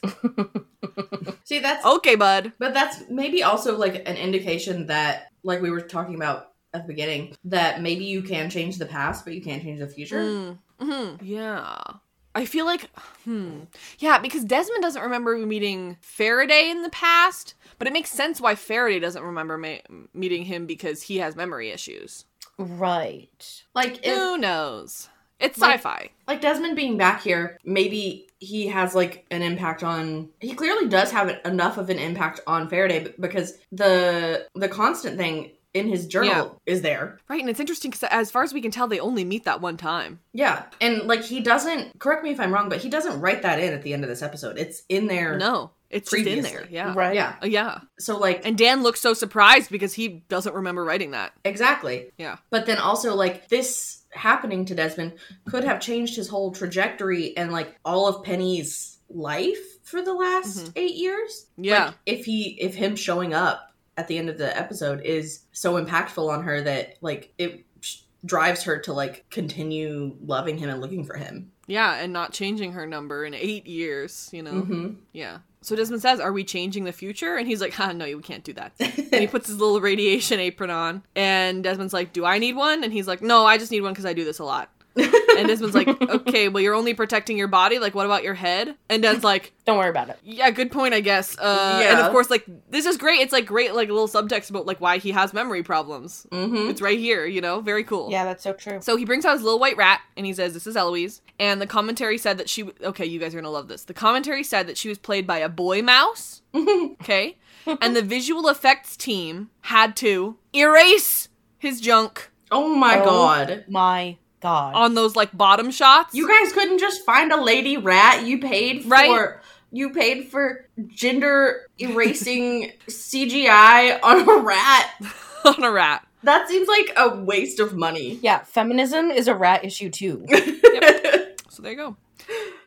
See, that's Okay, bud. But that's maybe also like an indication that, like we were talking about at the beginning, that maybe you can change the past, but you can't change the future. Mm, mhm, Yeah. I feel like, hmm. Yeah, because Desmond doesn't remember meeting Faraday in the past, but it makes sense why Faraday doesn't remember ma- meeting him because he has memory issues. Right. Like if, Who knows? It's Like- sci-fi. like Desmond being back here, maybe he has like an impact on. He clearly does have enough of an impact on Faraday because the the constant thing in his journal is there. Right, and it's interesting because as far as we can tell, they only meet that one time. Yeah, and like he doesn't. Correct me if I'm wrong, but he doesn't write that in at the end of this episode. It's in there. No, it's just in there. Yeah. Right. Yeah. Uh, yeah. So like And Dan looks so surprised because he doesn't remember writing that. exactly. Yeah. But then also like this happening to Desmond could have changed his whole trajectory and like all of Penny's life for the last eight years. Mm-hmm. Yeah. Like, if he if him showing up at the end of the episode is so impactful on her that like it drives her to like continue loving him and looking for him. Yeah, and not changing her number in eight years, you know? Mhm. Yeah. So Desmond says, Are we changing the future? And he's like, Ha, no, you can't do that. and he puts his little radiation apron on. And Desmond's like, Do I need one? And he's like, No, I just need one because I do this a lot. And Desmond's like, Okay, well, you're only protecting your body. Like, what about your head? And Dan's like, Don't worry about it. Yeah, good point, I guess. Uh, And of course, like, this is great. It's like great, like, a little subtext about like why he has memory problems. Mm-hmm. It's right here, you know? Very cool. Yeah, that's so true. So he brings out his little white rat and he says, This is Eloise. And the commentary said that she, okay, you guys are gonna love this. The commentary said that she was played by a boy mouse. okay. And the visual effects team had to erase his junk Oh my Oh. god. My God. on those like bottom shots. You guys couldn't just find a lady rat. You paid for Right. you paid for gender erasing CGI on a rat. on a rat. That seems like a waste of money. Yeah, feminism is a rat issue too. So there you go.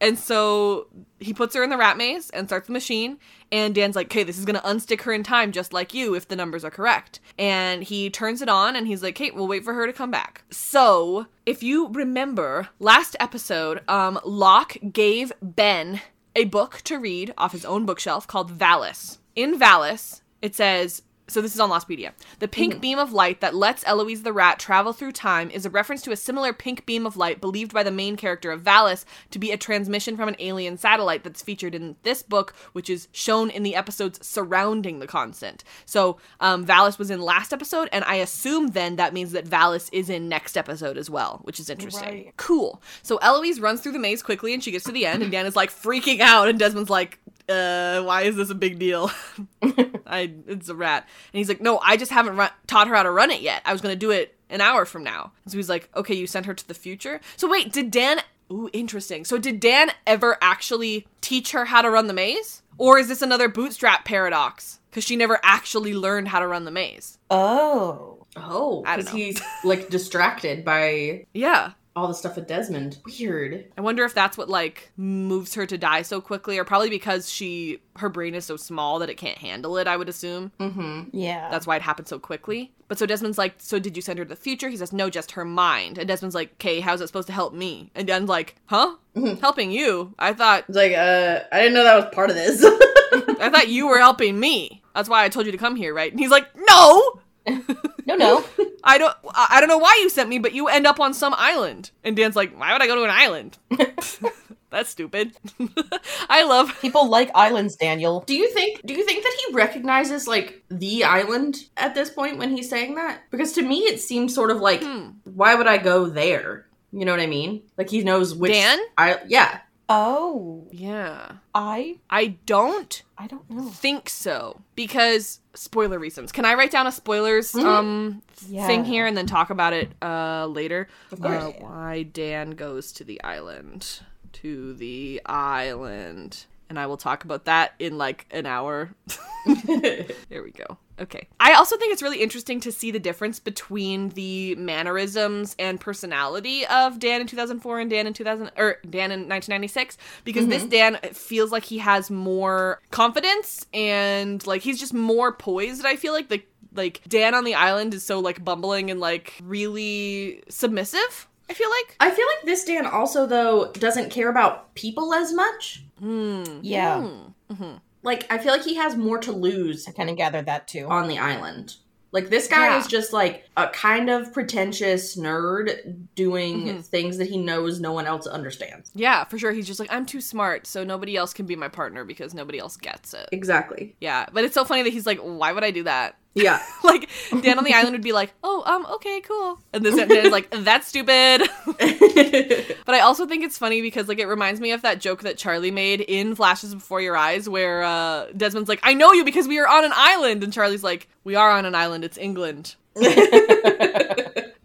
And so he puts her in the rat maze and starts the machine. And Dan's like, okay, this is going to unstick her in time just like you if the numbers are correct. And he turns it on and he's like, hey, we'll wait for her to come back. So if you remember last episode, um, Locke gave Ben a book to read off his own bookshelf called Valis. In Valis, it says, so this is on Lostpedia. The pink beam of light that lets Eloise the rat travel through time is a reference to a similar pink beam of light believed by the main character of Valis to be a transmission from an alien satellite that's featured in this book, which is shown in the episodes surrounding the constant. So um, Valis was in last episode, and I assume then that means that Valis is in next episode as well, which is interesting. Cool. So Eloise runs through the maze quickly, and she gets to the end, and Dan is like freaking out, and Desmond's like, uh, why is this a big deal? I, it's a rat. And he's like, no, I just haven't run- taught her how to run it yet. I was gonna do it an hour from now. And so he's like, okay, you sent her to the future. So wait, did Dan? Ooh, interesting. So did Dan ever actually teach her how to run the maze, or is this another bootstrap paradox? Because she never actually learned how to run the maze. Oh. Oh, I because he's like distracted by Yeah. All the stuff with Desmond. Weird. I wonder if that's what like moves her to die so quickly, or probably because she her brain is so small that it can't handle it. I would assume. Mm-hmm. Yeah. That's why it happened so quickly. But so Desmond's like, so did you send her to the future? He says, no, just her mind. And Desmond's like, okay, how's it supposed to help me? And Dan's like, huh? Helping you? I thought, It's like, uh, I didn't know that was part of this. I thought you were helping me. That's why I told you to come here, right? And he's like, no, no, no. I don't, I don't know why you sent me, but you end up on some island. And Dan's like, why would I go to an island? That's stupid. I love People like islands, Daniel. do you think? Do you think that he recognizes like the island at this point when he's saying that? Because to me, it seems sort of like, Hmm. why would I go there? You know what I mean? Like he knows which. Dan? I yeah. Oh. Yeah. I I don't I don't know. think so because spoiler reasons. Can I write down a spoilers Mhm. um Yeah. thing here and then talk about it uh later? Of course. Uh, why Dan goes to the island. To the island. And I will talk about that in like an hour. there we go. Okay. I also think it's really interesting to see the difference between the mannerisms and personality of Dan in 2004 and Dan in 2000 or Dan in 1996 because this mm-hmm. Dan feels like he has more confidence and like he's just more poised. I feel like the like Dan on the island is so like bumbling and like really submissive. I feel like. I feel like this Dan also though doesn't care about people as much. Hmm. Yeah. Hmm. Mm-hmm. Like I feel like he has more to lose I kind of gathered that too. on the island. Like this guy Yeah. is just like a kind of pretentious nerd doing Mhm. things that he knows no one else understands. Yeah, for sure. He's just like, I'm too smart, so nobody else can be my partner because nobody else gets it. Exactly. Yeah, but it's so funny that he's like, why would I do that? Yeah. like Dan on the island would be like, "Oh, um, okay, cool," and this Dan is like, "That's stupid." but I also think it's funny because like it reminds me of that joke that Charlie made in Flashes Before Your Eyes, where uh, Desmond's like, "I know you because we are on an island," and Charlie's like, "We are on an island. It's England."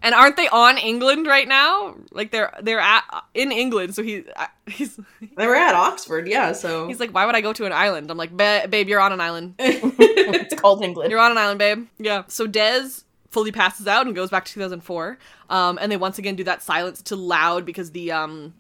and aren't they on England right now? Like they're they're at in England, so he he's They were at Oxford, yeah, so he's like, "Why would I go to an island?" I'm like, "Babe, you're on an island." it's called England. You're on an island, babe. Yeah. So Dez fully passes out and goes back to 2004. Um, and they once again do that silence to loud because the um,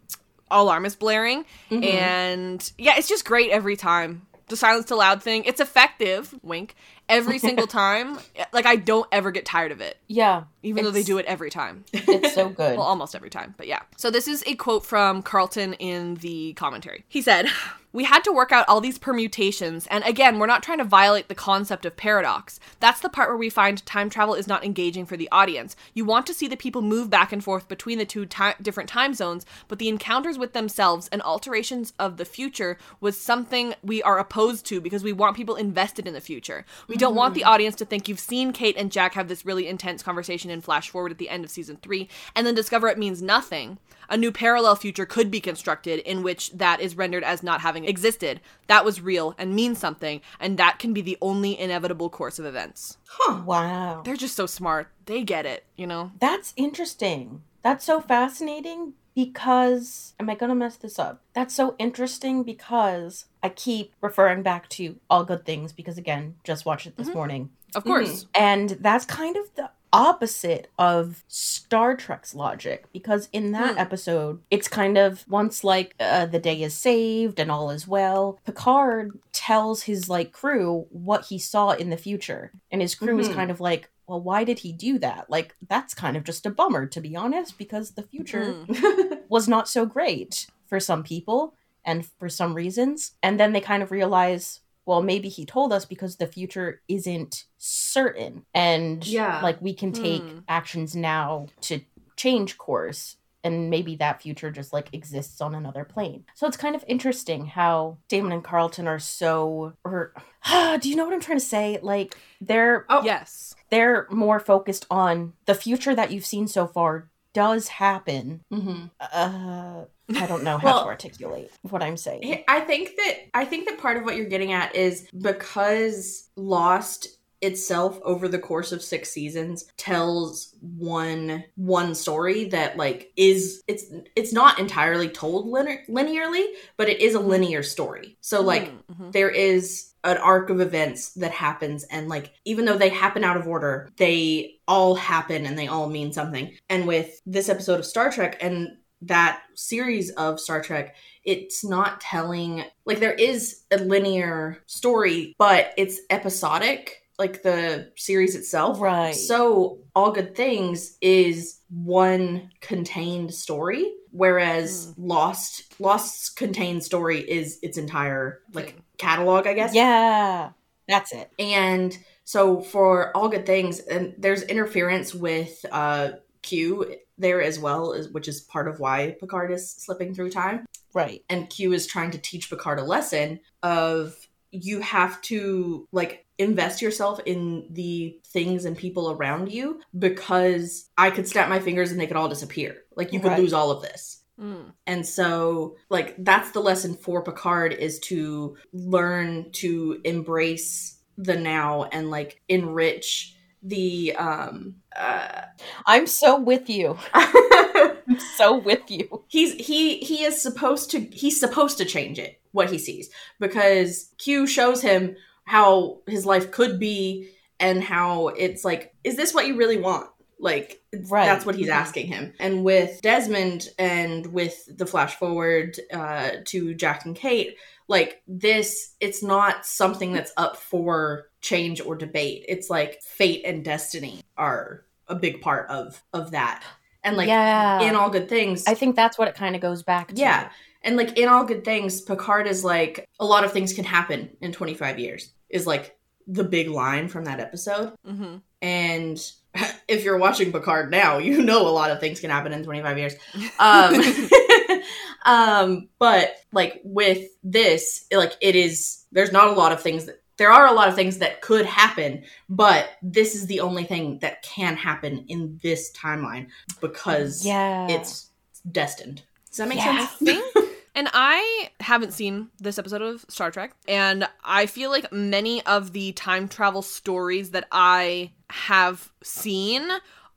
alarm is blaring. Mhm. And yeah, it's just great every time. The silence to loud thing. It's effective. Wink. Every single time. Like I don't ever get tired of it. Yeah. Even though they do it every time. It's so good. Well, almost every time, but yeah. So this is a quote from Carlton in the commentary. He said, We had to work out all these permutations, and again, we're not trying to violate the concept of paradox. That's the part where we find time travel is not engaging for the audience. You want to see the people move back and forth between the two ti- different time zones, but the encounters with themselves and alterations of the future was something we are opposed to because we want people invested in the future. We don't want the mm-hmm. audience to think you've seen Kate and Jack have this really intense conversation in Flash Forward at the end of season three and then discover it means nothing. A new parallel future could be constructed in which that is rendered as not having existed. That was real and means something, and that can be the only inevitable course of events. Huh. Wow. They're just so smart. They get it, you know? That's interesting. That's so fascinating because am I going to mess this up? That's so interesting because I keep referring back to All Good Things because again, just watched it this morning. Of course. And that's kind of the opposite of Star Trek's logic because in that Hmm. episode, it's kind of once like uh, the day is saved and all is well, Picard tells his like crew what he saw in the future. And his crew is Mhm. kind of like, well, why did he do that? Like, that's kind of just a bummer, to be honest, because the future was not so great for some people and for some reasons. And then they kind of realize, well, maybe he told us because the future isn't certain. And Yeah. like we can take Hmm. actions now to change course. And maybe that future just like exists on another plane. So it's kind of interesting how Damon and Carlton are so or do you know what I'm trying to say? Like they're Oh. Yes. they're more focused on the future that you've seen so far does happen. hmm Uh, I don't know how Well- to articulate what I'm saying. I think that I think that part of what you're getting at is because Lost itself over the course of 6 seasons tells one one story that like is it's it's not entirely told linear, linearly but it is a linear story. So like Mhm. there is an arc of events that happens and like even though they happen out of order they all happen and they all mean something. And with this episode of star trek and that series of star trek it's not telling like there is a linear story but it's episodic like the series itself Right. so all good things is one contained story whereas lost lost's contained story is its entire like catalog i guess Yeah, that's it. and so for all good things, and there's interference with uh Q there as well, which is part of why Picard is slipping through time. Right. And Q is trying to teach Picard a lesson of you have to like invest yourself in the things and people around you because I could snap my fingers and they could all disappear. Like you could Right. lose all of this. Mm. And so, like, that's the lesson for Picard is to learn to embrace the now and like enrich the um uh I'm so with you. I'm so with you. he's he he is supposed to he's supposed to change it what he sees because Q shows him how his life could be and how it's like is this what you really want like Right. that's what he's Mhm. asking him and with desmond and with the flash forward uh to jack and kate like this it's not something that's up for change or debate it's like fate and destiny are a big part of of that and like Yeah. in all good things I think that's what it kind of goes back to. yeah. And like in all good things, Picard is like a lot of things can happen in 25 years is like the big line from that episode. Mm-hmm. And if you're watching Picard now, you know a lot of things can happen in 25 years. Um, um, but like with this, like it is, there's not a lot of things that, there are a lot of things that could happen, but this is the only thing that can happen in this timeline because Yeah. it's destined. Does that make Yeah. sense? And I haven't seen this episode of Star Trek, and I feel like many of the time travel stories that I have seen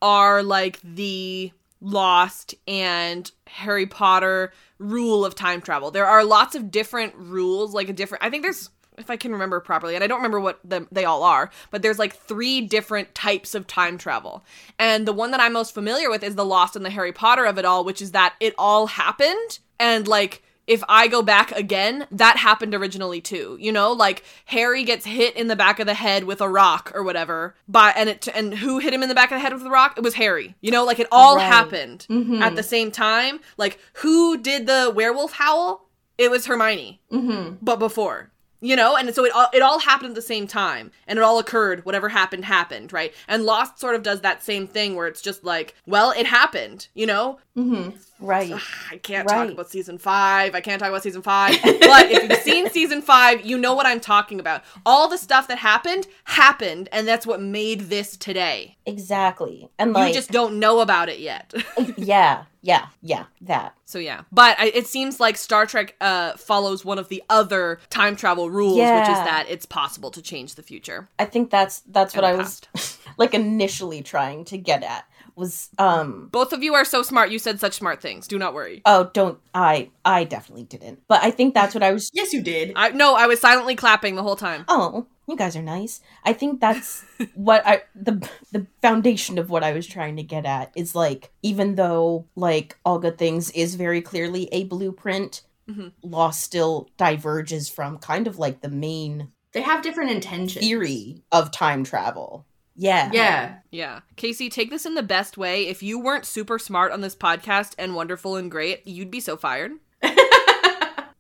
are like the Lost and Harry Potter rule of time travel. There are lots of different rules, like a different. I think there's, if I can remember properly, and I don't remember what the, they all are, but there's like three different types of time travel. And the one that I'm most familiar with is the Lost and the Harry Potter of it all, which is that it all happened and like if I go back again, that happened originally too. You know, like Harry gets hit in the back of the head with a rock or whatever. By and it and who hit him in the back of the head with the rock? It was Harry. You know, like it all Right. happened Mhm. at the same time. Like who did the werewolf howl? It was Hermione. Mm-hmm. But before. You know, and so it all it all happened at the same time, and it all occurred. Whatever happened happened, right? And Lost sort of does that same thing, where it's just like, well, it happened. You know, Mm-hmm. Right. I can't talk about season five. I can't talk about season five. but if you've seen season five, you know what I'm talking about. All the stuff that happened happened, and that's what made this today. Exactly. And like you just don't know about it yet. yeah, yeah, yeah, that. so yeah, but I, it seems like Star Trek uh, follows one of the other time travel rules, which is that it's possible to change the future. I think that's that's what I was like initially trying to get at was um Both of you are so smart. You said such smart things. Do not worry. oh don't I I definitely didn't. But I think that's what I was Yes, you did. I no, I was silently clapping the whole time. Oh, you guys are nice. I think that's what I the the foundation of what I was trying to get at is like even though like All Good Things is very clearly a blueprint, Mhm. Lost still diverges from kind of like the main They have different intentions. theory of time travel. Yeah. Yeah. Yeah. Casey, take this in the best way. If you weren't super smart on this podcast and wonderful and great, you'd be so fired.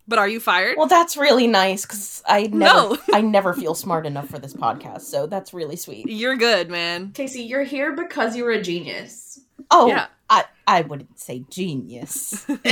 but are you fired? Well, that's really nice because I never, No. I never feel smart enough for this podcast. So that's really sweet. You're good, man. Casey, you're here because you're a genius. Oh, Yeah. I, I wouldn't say genius.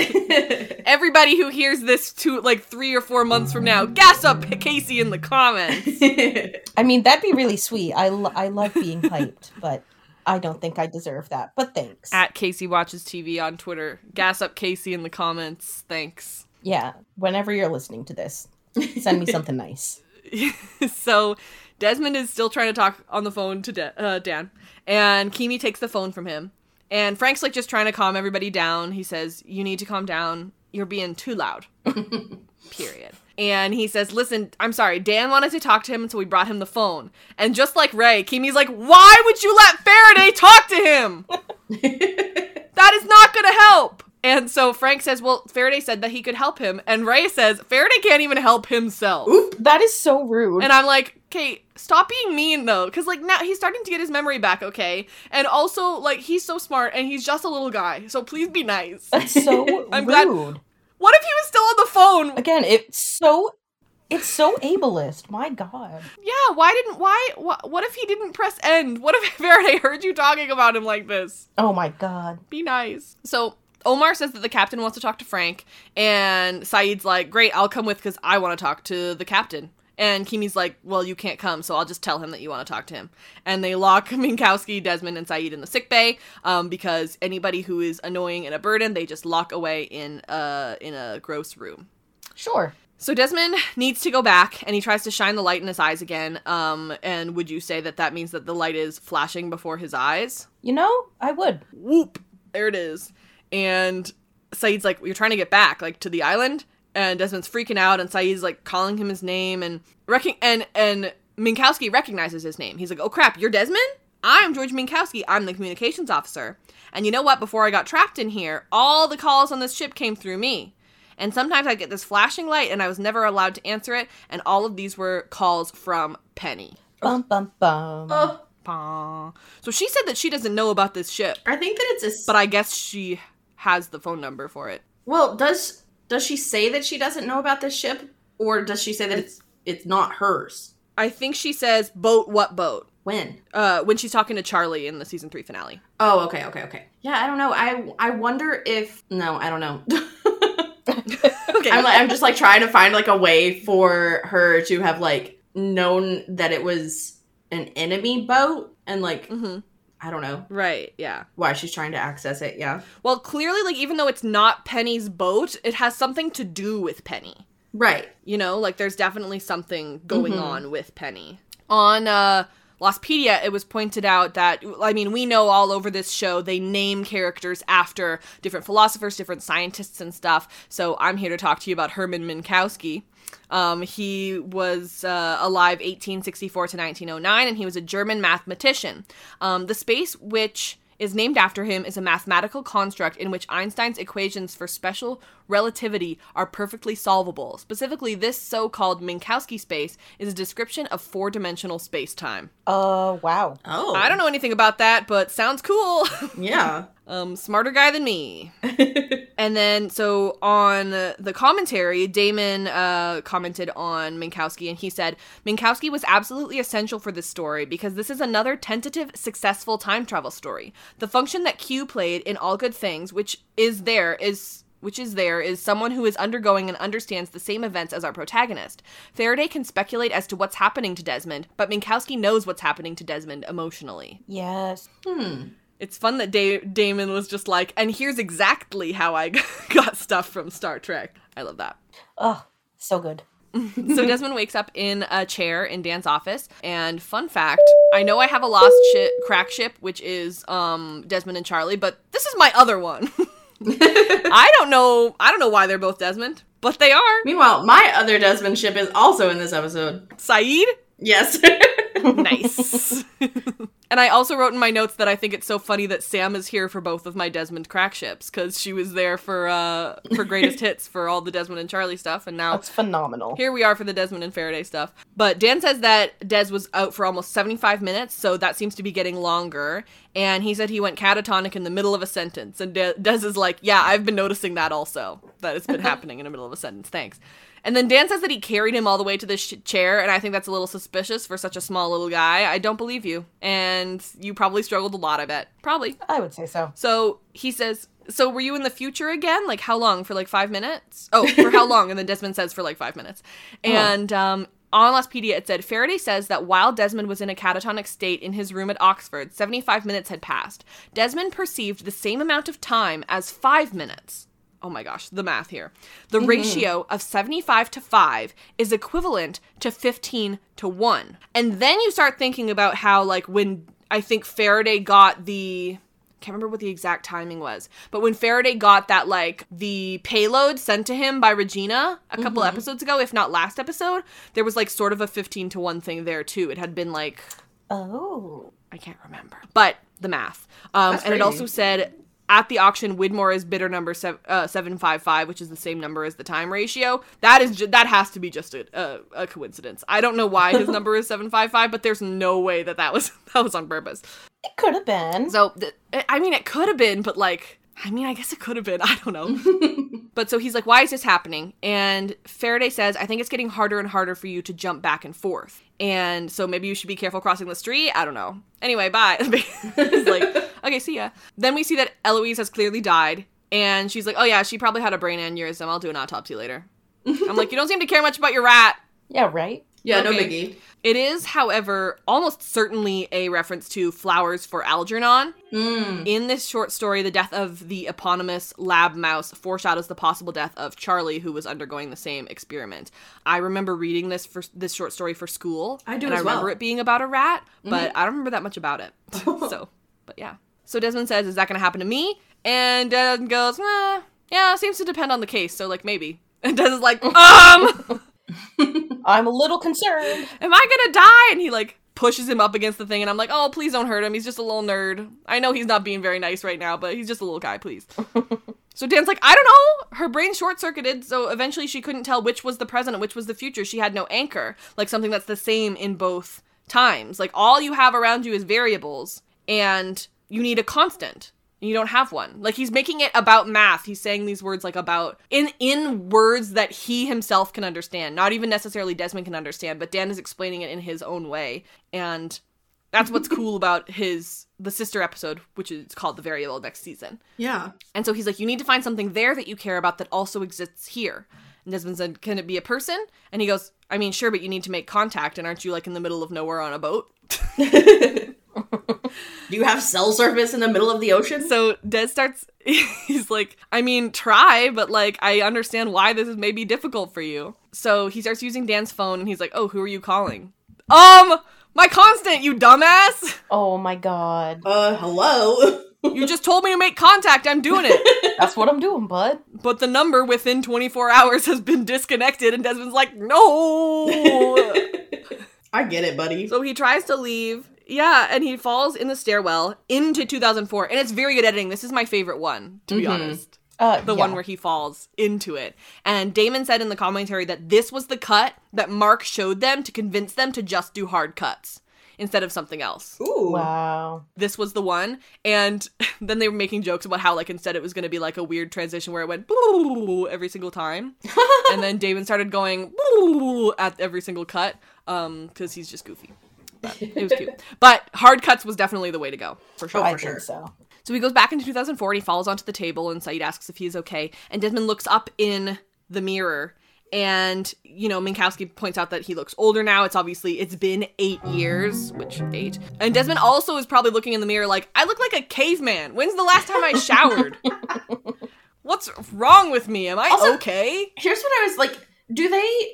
Everybody who hears this two like three or four months from now, gas up Casey in the comments. I mean, that'd be really sweet. I, lo- I love being hyped, but I don't think I deserve that. But thanks. At Casey watches TV on Twitter. Gas up Casey in the comments. Thanks. yeah, whenever you're listening to this, send me something nice. so Desmond is still trying to talk on the phone to De- uh, Dan, and Keamy takes the phone from him. And Frank's like just trying to calm everybody down. He says, "You need to calm down. You're being too loud." Period. And he says, "Listen, I'm sorry. Dan wanted to talk to him, so we brought him the phone." And just like Ray, Keamy's like, "Why would you let Faraday talk to him? that is not going to help." And so Frank says, "Well, Faraday said that he could help him." And Ray says, "Faraday can't even help himself." Oop, That is so rude. And I'm like, okay, stop being mean though, because like now he's starting to get his memory back, okay? And also, like, he's so smart and he's just a little guy, so please be nice. That's so I'm rude. glad- What if he was still on the phone? Again, it's so it's so ableist. My God. Yeah, why didn't why what, what if he didn't press end? What if Faraday heard you talking about him like this? Oh my God. Be nice. So Omar says that the captain wants to talk to Frank, and Sayid's like, "Great, I'll come with because I want to talk to the captain." And Keamy's like, "Well, you can't come, so I'll just tell him that you want to talk to him." And they lock Minkowski, Desmond, and Sayid in the sick bay um, because anybody who is annoying and a burden, they just lock away in a in a gross room. Sure. So Desmond needs to go back, and he tries to shine the light in his eyes again. Um, and would you say that that means that the light is flashing before his eyes? You know, I would. Whoop! There it is. And Sayid's like, "You're trying to get back, like to the island." And Desmond's freaking out, and Sayid's like calling him his name, and recon- and and Minkowski recognizes his name. He's like, "Oh crap, you're Desmond? I'm George Minkowski. I'm the communications officer. And you know what? Before I got trapped in here, all the calls on this ship came through me." And sometimes I get this flashing light, and I was never allowed to answer it. And all of these were calls from Penny. Bum bum bum. Oh, Bah. So she said that she doesn't know about this ship, I think that it's a. but I guess she has the phone number for it. well, does does she say that she doesn't know about this ship, or does she say that it's it's not hers? I think she says boat what boat? When? Uh when she's talking to Charlie in the season 3 finale. Oh, okay, okay, okay. Yeah, I don't know. I I wonder if no, I don't know. Okay. I'm like, I'm just like trying to find like a way for her to have like known that it was an enemy boat and like Mhm. I don't know Right, yeah. why she's trying to access it. Yeah. Well, clearly like even though it's not Penny's boat, it has something to do with Penny. Right. You know, like there's definitely something going Mhm. on with Penny. On uh Lostpedia, it was pointed out that I mean, we know all over this show they name characters after different philosophers, different scientists and stuff. So I'm here to talk to you about Hermann Minkowski. Um, he was uh, alive 1864 to 1909, and he was a German mathematician. Um, the space which is named after him is a mathematical construct in which Einstein's equations for special relativity are perfectly solvable. Specifically, this so called Minkowski space is a description of four dimensional space time. Uh, wow. Oh. I don't know anything about that, but sounds cool. Yeah. um, smarter guy than me. and then, so on the commentary, Damon uh, commented on Minkowski, and he said Minkowski was absolutely essential for this story because this is another tentative, successful time travel story. The function that Q played in All Good Things, which is there, is which is there is someone who is undergoing and understands the same events as our protagonist. Faraday can speculate as to what's happening to Desmond, but Minkowski knows what's happening to Desmond emotionally. Yes. Hmm. It's fun that da- Damon was just like, and here's exactly how I got stuff from Star Trek. I love that. Oh, so good. so Desmond wakes up in a chair in Dan's office. And fun fact, I know I have a lost ship, crack ship, which is um, Desmond and Charlie, but this is my other one. I don't know. I don't know why they're both Desmond, but they are. Meanwhile, my other Desmond ship is also in this episode. Sayid. Yes. nice. and I also wrote in my notes that I think it's so funny that Sam is here for both of my Desmond crack ships because she was there for uh for greatest hits for all the Desmond and Charlie stuff, and now That's phenomenal. here we are for the Desmond and Faraday stuff. But Dan says that Des was out for almost 75 minutes, so that seems to be getting longer. And he said he went catatonic in the middle of a sentence. And De- Des is like, Yeah, I've been noticing that also, that it's been happening in the middle of a sentence. Thanks. And then Dan says that he carried him all the way to the sh- chair, and I think that's a little suspicious for such a small little guy. I don't believe you. And you probably struggled a lot, I bet. Probably. I would say so. So he says, So were you in the future again? Like how long? For like five minutes? Oh, for how long? And then Desmond says for like five minutes. And um, on Lostpedia, it said Faraday says that while Desmond was in a catatonic state in his room at Oxford, 75 minutes had passed. Desmond perceived the same amount of time as five minutes. Oh my gosh, the math here. The Mhm. ratio of 75 to 5 is equivalent to 15 to 1. And then you start thinking about how, like, when I think Faraday got the I can't remember what the exact timing was, but when Faraday got that like the payload sent to him by Regina a couple Mhm. episodes ago, if not last episode, there was like sort of a 15 to 1 thing there too. It had been like Oh. I can't remember. But the math. Um and it also said at the auction, Widmore is bidder number sev- uh, 755, which is the same number as the time ratio. That is ju- that has to be just a, a, a coincidence. I don't know why his number is 755, but there's no way that that was that was on purpose. It could have been. So, th- I mean, it could have been, but like, I mean, I guess it could have been. I don't know. but so he's like, why is this happening? And Faraday says, I think it's getting harder and harder for you to jump back and forth. And so maybe you should be careful crossing the street. I don't know. Anyway, bye. like, okay, see ya. Then we see that Eloise has clearly died. And she's like, oh yeah, she probably had a brain aneurysm. I'll do an autopsy later. I'm like, you don't seem to care much about your rat. Yeah, right? Yeah, no biggie. It is, however, almost certainly a reference to Flowers for Algernon. Mm. In this short story, the death of the eponymous lab mouse foreshadows the possible death of Charlie, who was undergoing the same experiment. I remember reading this for this short story for school. I do and as I remember well. it being about a rat, but Mhm. I don't remember that much about it. so, but yeah. So Desmond says, "Is that going to happen to me?" And Desmond goes, eh, "Yeah, seems to depend on the case. So, like, maybe." And Desmond's like, "Um." I'm a little concerned. am I gonna die? And he like pushes him up against the thing, and I'm like, oh, please don't hurt him. He's just a little nerd. I know he's not being very nice right now, but he's just a little guy, please. so Dan's like, I don't know. Her brain short circuited, so eventually she couldn't tell which was the present and which was the future. She had no anchor, like something that's the same in both times. Like all you have around you is variables, and you need a constant. And you don't have one. Like he's making it about math. He's saying these words like about in in words that he himself can understand not even necessarily desmond can understand but dan is explaining it in his own way. And that's what's cool about his the sister episode which is called the variable next season. Yeah. and so he's like you need to find something there that you care about that also exists here. And desmond said can it be a person? And he goes i mean sure but you need to make contact and aren't you like in the middle of nowhere on a boat Do you have cell service in the middle of the ocean? So Des starts, he's like, I mean, try, but like, I understand why this is maybe difficult for you. So he starts using Dan's phone and he's like, Oh, who are you calling? Um, my constant, you dumbass! Oh my god. Uh, hello? You just told me to make contact, I'm doing it. That's what I'm doing, bud. But the number within 24 hours has been disconnected, and Desmond's like, No! I get it, buddy. So he tries to leave. Yeah, and he falls in the stairwell into 2004. And it's very good editing. This is my favorite one, to be Mhm. honest. Uh, the yeah. one where he falls into it. And Damon said in the commentary that this was the cut that Mark showed them to convince them to just do hard cuts instead of something else. Ooh. Wow. This was the one. And then they were making jokes about how, like, instead it was going to be like a weird transition where it went every single time. and then Damon started going at every single cut um, because he's just goofy. But it was cute. But hard cuts was definitely the way to go, for sure. Oh, I for think sure. so. So he goes back into 2004 and he falls onto the table and Sayid asks if he's okay. And Desmond looks up in the mirror and, you know, Minkowski points out that he looks older now. It's obviously, it's been eight years, which eight. And Desmond also is probably looking in the mirror like, I look like a caveman. When's the last time I showered? What's wrong with me? Am I Also- okay? Here's what I was like, do they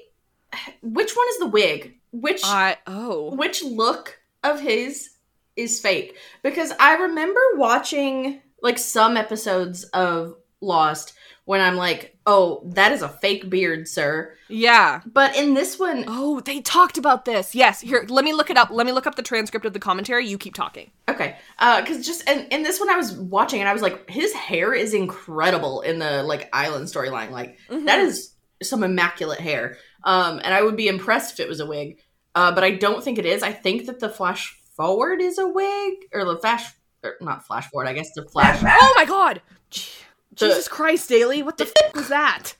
which one is the wig? Which oh. which look of his is fake? Because I remember watching like some episodes of Lost when I'm like, "Oh, that is a fake beard, sir." Yeah. But in this one, Oh, they talked about this. Yes. Here, let me look it up. Let me look up the transcript of the commentary. You keep talking. Okay, uh, because just and in this one, I was watching and I was like, his hair is incredible in the like island storyline. Like mm-hmm. that is some immaculate hair. Um, and I would be impressed if it was a wig. Uh, but I don't think it is. I think that the flash forward is a wig or the flash, or not flash forward. I guess the flash. Oh my god. Gee, Jesus Christ, Daly. What the f- was that?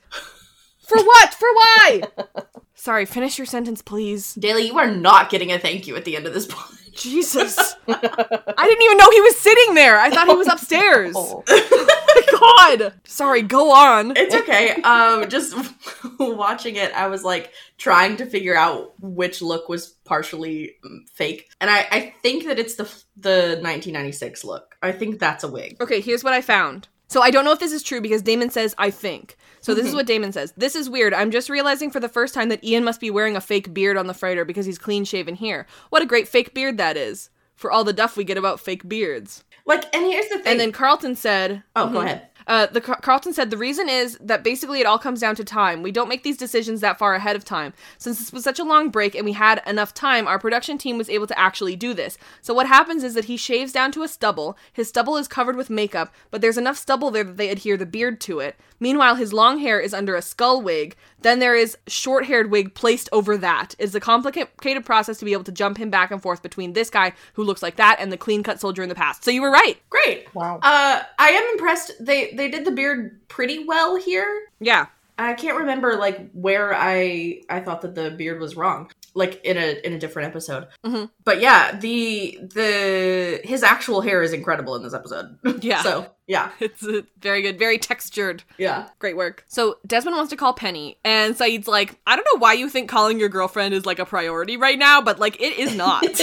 For what? For why? Sorry, finish your sentence, please. Daly, you are not getting a thank you at the end of this pod. Jesus. I didn't even know he was sitting there. I thought he was upstairs. Oh my god. Sorry, go on. It's okay. Um, just watching it, I was like trying to figure out which look was partially um, fake, and I, I think that it's the the 1996 look. I think that's a wig. Okay, here's what I found. So I don't know if this is true because Damon says I think. So this is what Damon says. This is weird. I'm just realizing for the first time that Ian must be wearing a fake beard on the freighter because he's clean shaven here. What a great fake beard that is. For all the duff we get about fake beards. Like, and here's the thing. And then Carlton said, oh, go Mhm. ahead. Uh, the Car- Carlton said the reason is that basically it all comes down to time. We don't make these decisions that far ahead of time. Since this was such a long break and we had enough time, our production team was able to actually do this. So what happens is that he shaves down to a stubble. His stubble is covered with makeup, but there's enough stubble there that they adhere the beard to it. Meanwhile, his long hair is under a skull wig. Then there is short-haired wig placed over that. It's a complicated process to be able to jump him back and forth between this guy who looks like that and the clean-cut soldier in the past. So you were right. Great. Wow. Uh, I am impressed. They they did the beard pretty well here. Yeah. I can't remember like where I I thought that the beard was wrong, like in a in a different episode. Mhm. But yeah, the the his actual hair is incredible in this episode. Yeah. so yeah, It's uh, very good, very textured. yeah. Great work. So Desmond wants to call Penny, and Sayid's like, I don't know why you think calling your girlfriend is like a priority right now, but like it is not.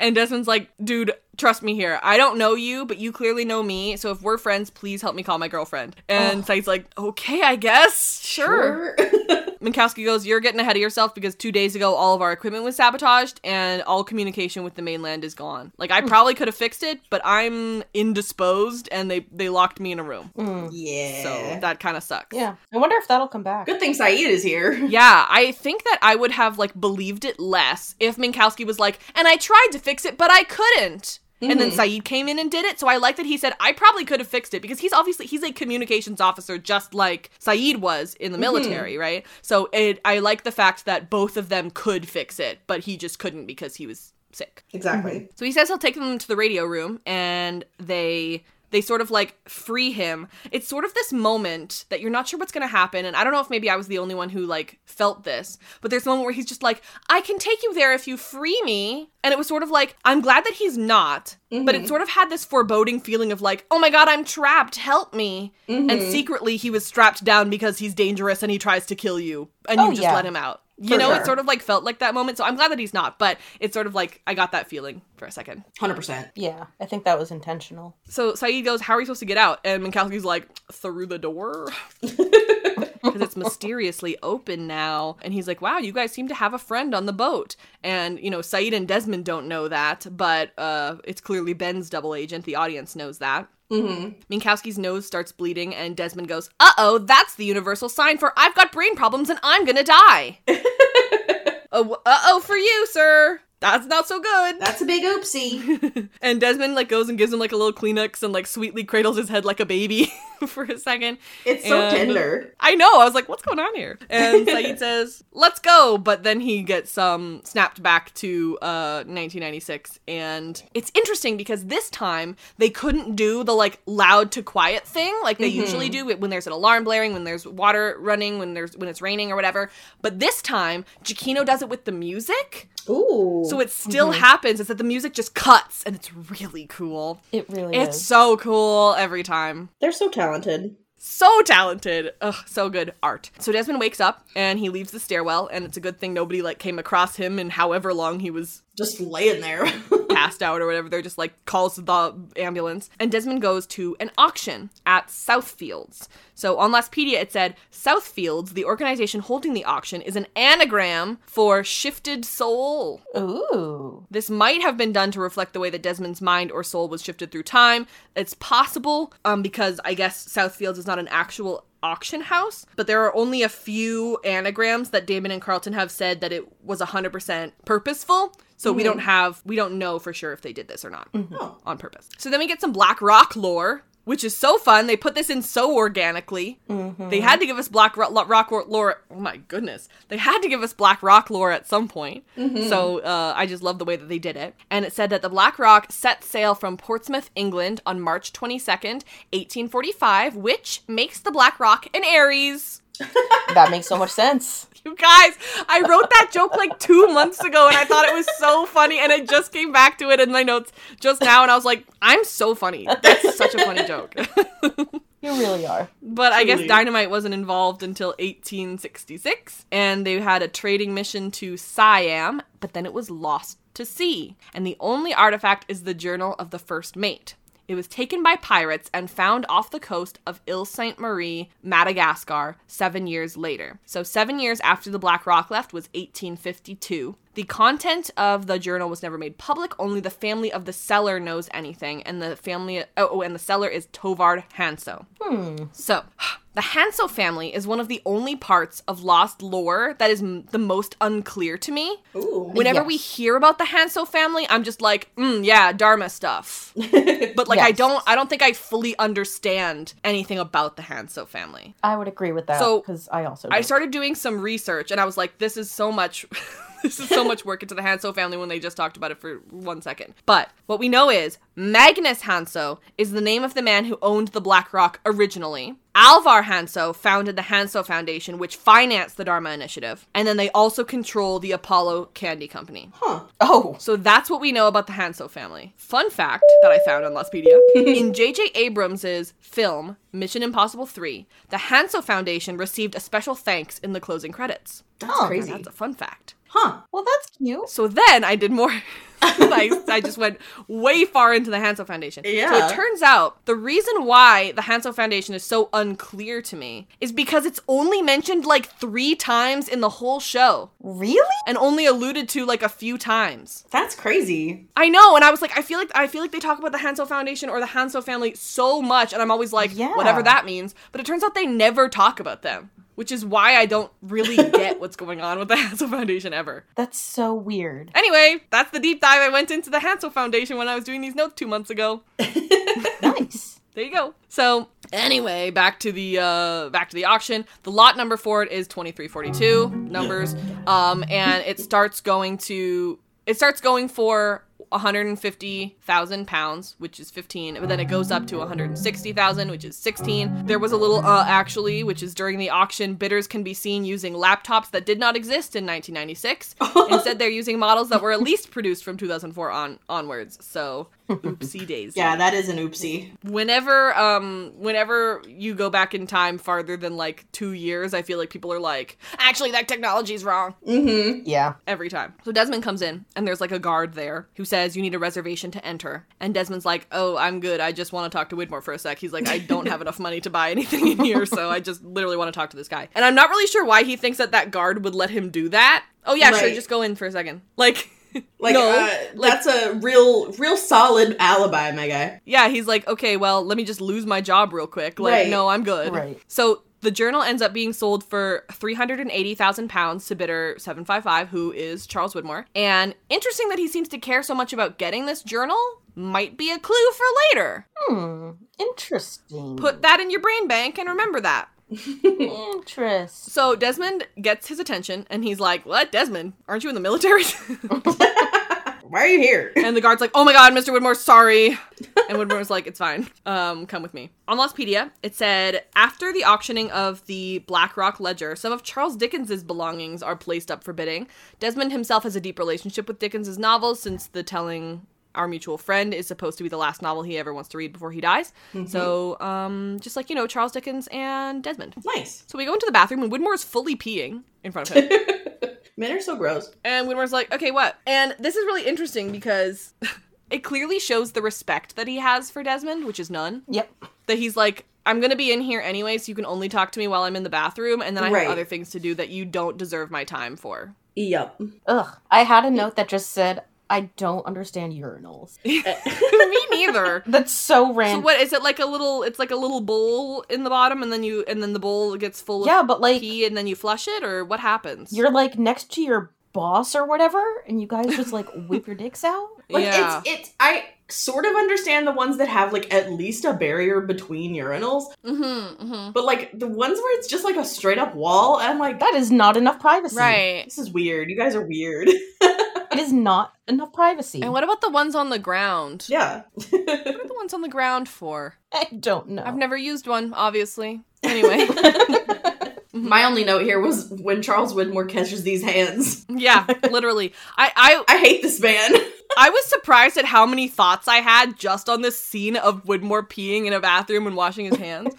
and Desmond's like, dude, trust me here. I don't know you, but you clearly know me. So if we're friends, please help me call my girlfriend. And Sayid's like, okay, I guess. Sure. Minkowski goes, You're getting ahead of yourself because two days ago all of our equipment was sabotaged and all communication with the mainland is gone. Like I hmm. probably could have fixed it, but I'm indisposed and they they locked me in a room. Hmm. Yeah. So that kind of sucks. Yeah. I wonder if that'll come back. Good thing Sayid is here. Yeah, I think that I would have like believed it less if Minkowski was like, and I tried to fix it, but I couldn't. And then Mhm. Sayid came in and did it. So I like that he said, I probably could have fixed it because he's obviously he's a communications officer just like Sayid was in the Mhm. military, right? So it I like the fact that both of them could fix it, but he just couldn't because he was sick. Exactly. So he says he'll take them to the radio room and they they sort of like free him. It's sort of this moment that you're not sure what's going to happen and I don't know if maybe I was the only one who like felt this, but there's a moment where he's just like, "I can take you there if you free me." And it was sort of like, I'm glad that he's not, but it Mhm. sort of had this foreboding feeling of like, "Oh my god, I'm trapped. Help me." And Mhm. secretly he was strapped down because he's dangerous and he tries to kill you and Oh, you just yeah. let him out. You For know, it sort of like felt like that moment. So I'm glad that he's not, but it's sort of like I got that feeling for a second. Hundred percent. Yeah, I think that was intentional. So Sayid goes, How are we supposed to get out? And Minkowski's like, Through the door? Because it's mysteriously open now. And he's like, Wow, you guys seem to have a friend on the boat. And, you know, Sayid and Desmond don't know that, but uh, it's clearly Ben's double agent. The audience knows that. Mm-hmm. Minkowski's nose starts bleeding, and Desmond goes, Uh oh, that's the universal sign for I've got brain problems and I'm gonna die. uh oh, for you, sir. That's not so good. That's a big oopsie. and Desmond like goes and gives him like a little Kleenex and like sweetly cradles his head like a baby for a second. It's so tender. I know. I was like, what's going on here? And Sayid says, let's go. But then he gets um, snapped back to uh, 1996. And it's interesting because this time they couldn't do the like loud to quiet thing like they Mhm. usually do when there's an alarm blaring, when there's water running, when there's when it's raining or whatever. But this time, Giacchino does it with the music. Ooh. So it still Mhm. happens. It's that the music just cuts and it's really cool. It really is. It's is. so cool every time. They're so talented. So talented. Ugh, so good art. So Desmond wakes up and he leaves the stairwell, and it's a good thing nobody like came across him in however long he was Just laying there. passed out or whatever. They're just like calls the ambulance. And Desmond goes to an auction at Southfields. So on Lostpedia, it said Southfields, the organization holding the auction, is an anagram for shifted soul. Ooh. This might have been done to reflect the way that Desmond's mind or soul was shifted through time. It's possible um, because I guess Southfields is not an actual auction house, but there are only a few anagrams that Damon and Carlton have said that it was 100% purposeful. So we Mhm. don't have, we don't know for sure if they did this or not on purpose. So then we get some Black Rock lore, which is so fun. They put this in so organically. They had to give us Black Ro- Lo- Rock lore. Oh my goodness. They had to give us Black Rock lore at some point. Mhm. So uh, I just love the way that they did it. And it said that the Black Rock set sail from Portsmouth, England on March 22nd, 1845, which makes the Black Rock an Aries. That makes so much sense. You guys, I wrote that joke like two months ago and I thought it was so funny and I just came back to it in my notes just now and I was like, I'm so funny. That's such a funny joke. You really are. But I guess dynamite wasn't involved until 1866, and they had a trading mission to Siam, but then it was lost to sea. And the only artifact is the journal of the first mate. It was taken by pirates and found off the coast of Ile Sainte Marie, Madagascar, seven years later. So, seven years after the Black Rock left was 1852. The content of the journal was never made public. Only the family of the seller knows anything, and the family oh, oh and the seller is Tovard Hanso. Hmm. So, the Hanso family is one of the only parts of Lost lore that is m- the most unclear to me. Ooh. Whenever Yes. we hear about the Hanso family, I'm just like, mm, yeah, Dharma stuff. but like, I don't, I don't think I fully understand anything about the Hanso family. I would agree with that. So, because I also I don't. started doing some research, and I was like, this is so much. this is so much work into the Hanso family when they just talked about it for one second. But what we know is Magnus Hanso is the name of the man who owned the Black Rock originally. Alvar Hanso founded the Hanso Foundation, which financed the Dharma Initiative, and then they also control the Apollo Candy Company. Huh. Oh. So that's what we know about the Hanso family. Fun fact that I found on Lostpedia. In J.J. Abrams' film, Mission Impossible 3, the Hanso Foundation received a special thanks in the closing credits. That's Oh. crazy. That's a fun fact. Huh. Well, that's cute. So then I did more. I, I just went way far into the Hanso Foundation. Yeah. So it turns out the reason why the Hanso Foundation is so unclear to me is because it's only mentioned like three times in the whole show. Really? And only alluded to like a few times. That's crazy. I know, and I was like, I feel like I feel like they talk about the Hanso Foundation or the Hanso family so much, and I'm always like, Yeah. whatever that means. But it turns out they never talk about them, which is why I don't really get what's going on with the Hanso Foundation ever. That's so weird. Anyway, that's the deep dive I went into the Hanso Foundation when I was doing these notes two months ago. nice. There you go. So anyway, back to the uh back to the auction. The lot number for it is 2342 numbers. Um and it starts going to it starts going for 150,000 pounds, which is 15, but then it goes up to 160,000, which is 16. There was a little uh actually, which is during the auction, bidders can be seen using laptops that did not exist in 1996. Instead, they're using models that were at least produced from 2004 on onwards. So, oopsie daisy. Yeah, that is an oopsie. whenever um whenever you go back in time farther than like two years i feel like people are like actually that technology's wrong. Mm-hmm. Yeah. every time. So desmond comes in and there's like a guard there who says you need a reservation to enter. And desmond's like oh i'm good. I just want to talk to widmore for a sec. He's like i don't have enough money to buy anything in here so i just literally want to talk to this guy. And i'm not really sure why he thinks that that guard would let him do that. Oh yeah sure just go in for a second. Like Like, no uh, that's a real, real solid alibi, my guy. Yeah, he's like, okay, well, let me just lose my job real quick. Like, Right. no, I'm good. Right. So the journal ends up being sold for three hundred and eighty thousand pounds to bidder seven five five, who is Charles Widmore. And interesting that he seems to care so much about getting this journal. Might be a clue for later. Hmm. Interesting. Put that in your brain bank and remember that. Interest. So Desmond gets his attention and he's like, What, Desmond? Aren't you in the military? Why are you here? And the guard's like, "Oh my god, Mr. Widmore, sorry." And Widmore's like, "It's fine. Um, come with me." On Lostpedia, it said after the auctioning of the Black Rock Ledger, some of Charles Dickens's belongings are placed up for bidding. Desmond himself has a deep relationship with Dickens's novels since the telling our mutual friend is supposed to be the last novel he ever wants to read before he dies. So, um, just like you know, Charles Dickens and Desmond. Nice. So we go into the bathroom and Widmore is fully peeing in front of him. Men are so gross. And Widmore's like, okay, what? And this is really interesting because it clearly shows the respect that he has for Desmond, which is none. Yep. That he's like, I'm gonna be in here anyway, so you can only talk to me while I'm in the bathroom, and then I Right. have other things to do that you don't deserve my time for. Yep. Ugh. I had a note that just said, I don't understand urinals. me neither. That's so random. So what is it like a little? It's like a little bowl in the bottom, and then you and then the bowl gets full of Yeah, but like pee, and then you flush it, or what happens? you're like next to your boss or whatever, and you guys just like whip your dicks out. Like Yeah. it's it's I sort of understand the ones that have like at least a barrier between urinals, mm-hmm, mm-hmm. but like the ones where it's just like a straight up wall, I'm like That is not enough privacy. Right. this is weird. You guys are weird. It is not enough privacy. And what about the ones on the ground? yeah. What are the ones on the ground for? I don't know. I've never used one, obviously. Anyway, My only note here was when Charles Widmore catches these hands. yeah, literally. I I I hate this man. I was surprised at how many thoughts I had just on this scene of Widmore peeing in a bathroom and washing his hands.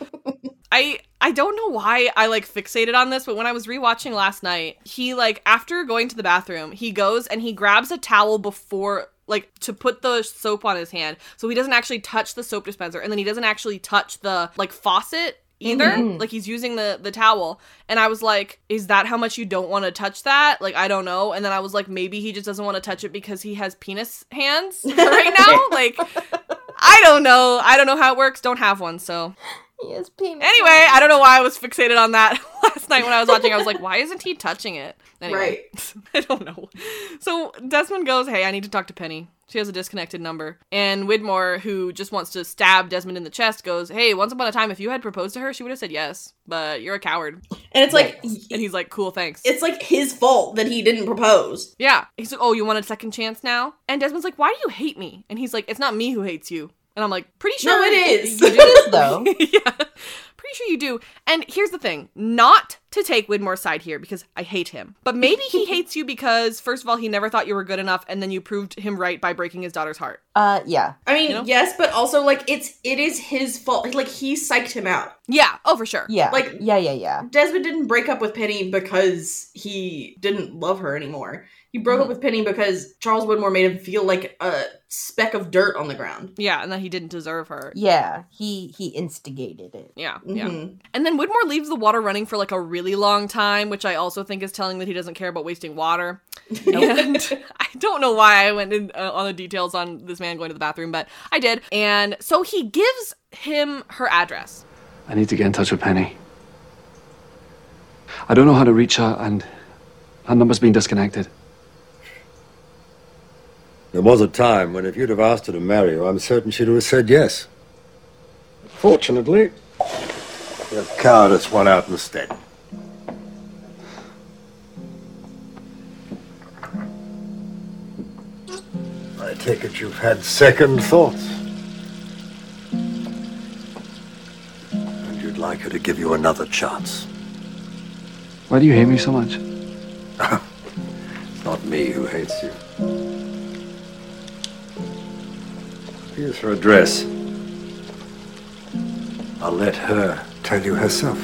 I I don't know why I like fixated on this, but when I was rewatching last night, he like after going to the bathroom, he goes and he grabs a towel before like to put the soap on his hand so he doesn't actually touch the soap dispenser and then he doesn't actually touch the like faucet either. Mhm. like he's using the the towel. And i was like is that how much you don't want to touch that? Like i don't know. And then i was like maybe he just doesn't want to touch it because he has penis hands right now? Like i don't know. I don't know how it works. Don't have one so He has penis. anyway i don't know why i was fixated on that last night when i was watching. I was like why isn't he touching it? Anyway i don't know. So desmond goes hey i need to talk to penny. She has a disconnected number. And widmore who just wants to stab desmond in the chest goes hey once upon a time if you had proposed to her she would have said yes but you're a coward. And it's like and he's like cool thanks. it's like his fault that he didn't propose. yeah. He's like oh you want a second chance now? And desmond's like why do you hate me? And he's like it's not me who hates you and i'm like pretty sure No, it is. you do. It is though. yeah pretty sure you do and here's the thing not to take widmore's side here because i hate him but maybe he hates you because first of all he never thought you were good enough and then you proved him right by breaking his daughter's heart Uh, yeah. I mean, You know? yes, but also like it's it is his fault. Like he psyched him out. yeah oh for sure Yeah. Like- yeah, yeah, yeah. Desmond didn't break up with Penny because he didn't love her anymore. He broke up with Penny because Charles Widmore made him feel like a speck of dirt on the ground. yeah and that he didn't deserve her Yeah. He he instigated it. yeah yeah Mhm. and then widmore leaves the water running for like a really long time which i also think is telling that he doesn't care about wasting water and I don't know why I went in uh, on the details on this man going to the bathroom, but I did. And so he gives him her address. I need to get in touch with Penny. I don't know how to reach her, and her number's been disconnected. There was a time when if you'd have asked her to marry you, I'm certain she'd have said yes. Fortunately, the cowardice won out instead. I take it you've had second thoughts. And you'd like her to give you another chance. Why do you hate me so much? It's not me who hates you. Here's her address. I'll let her tell you herself.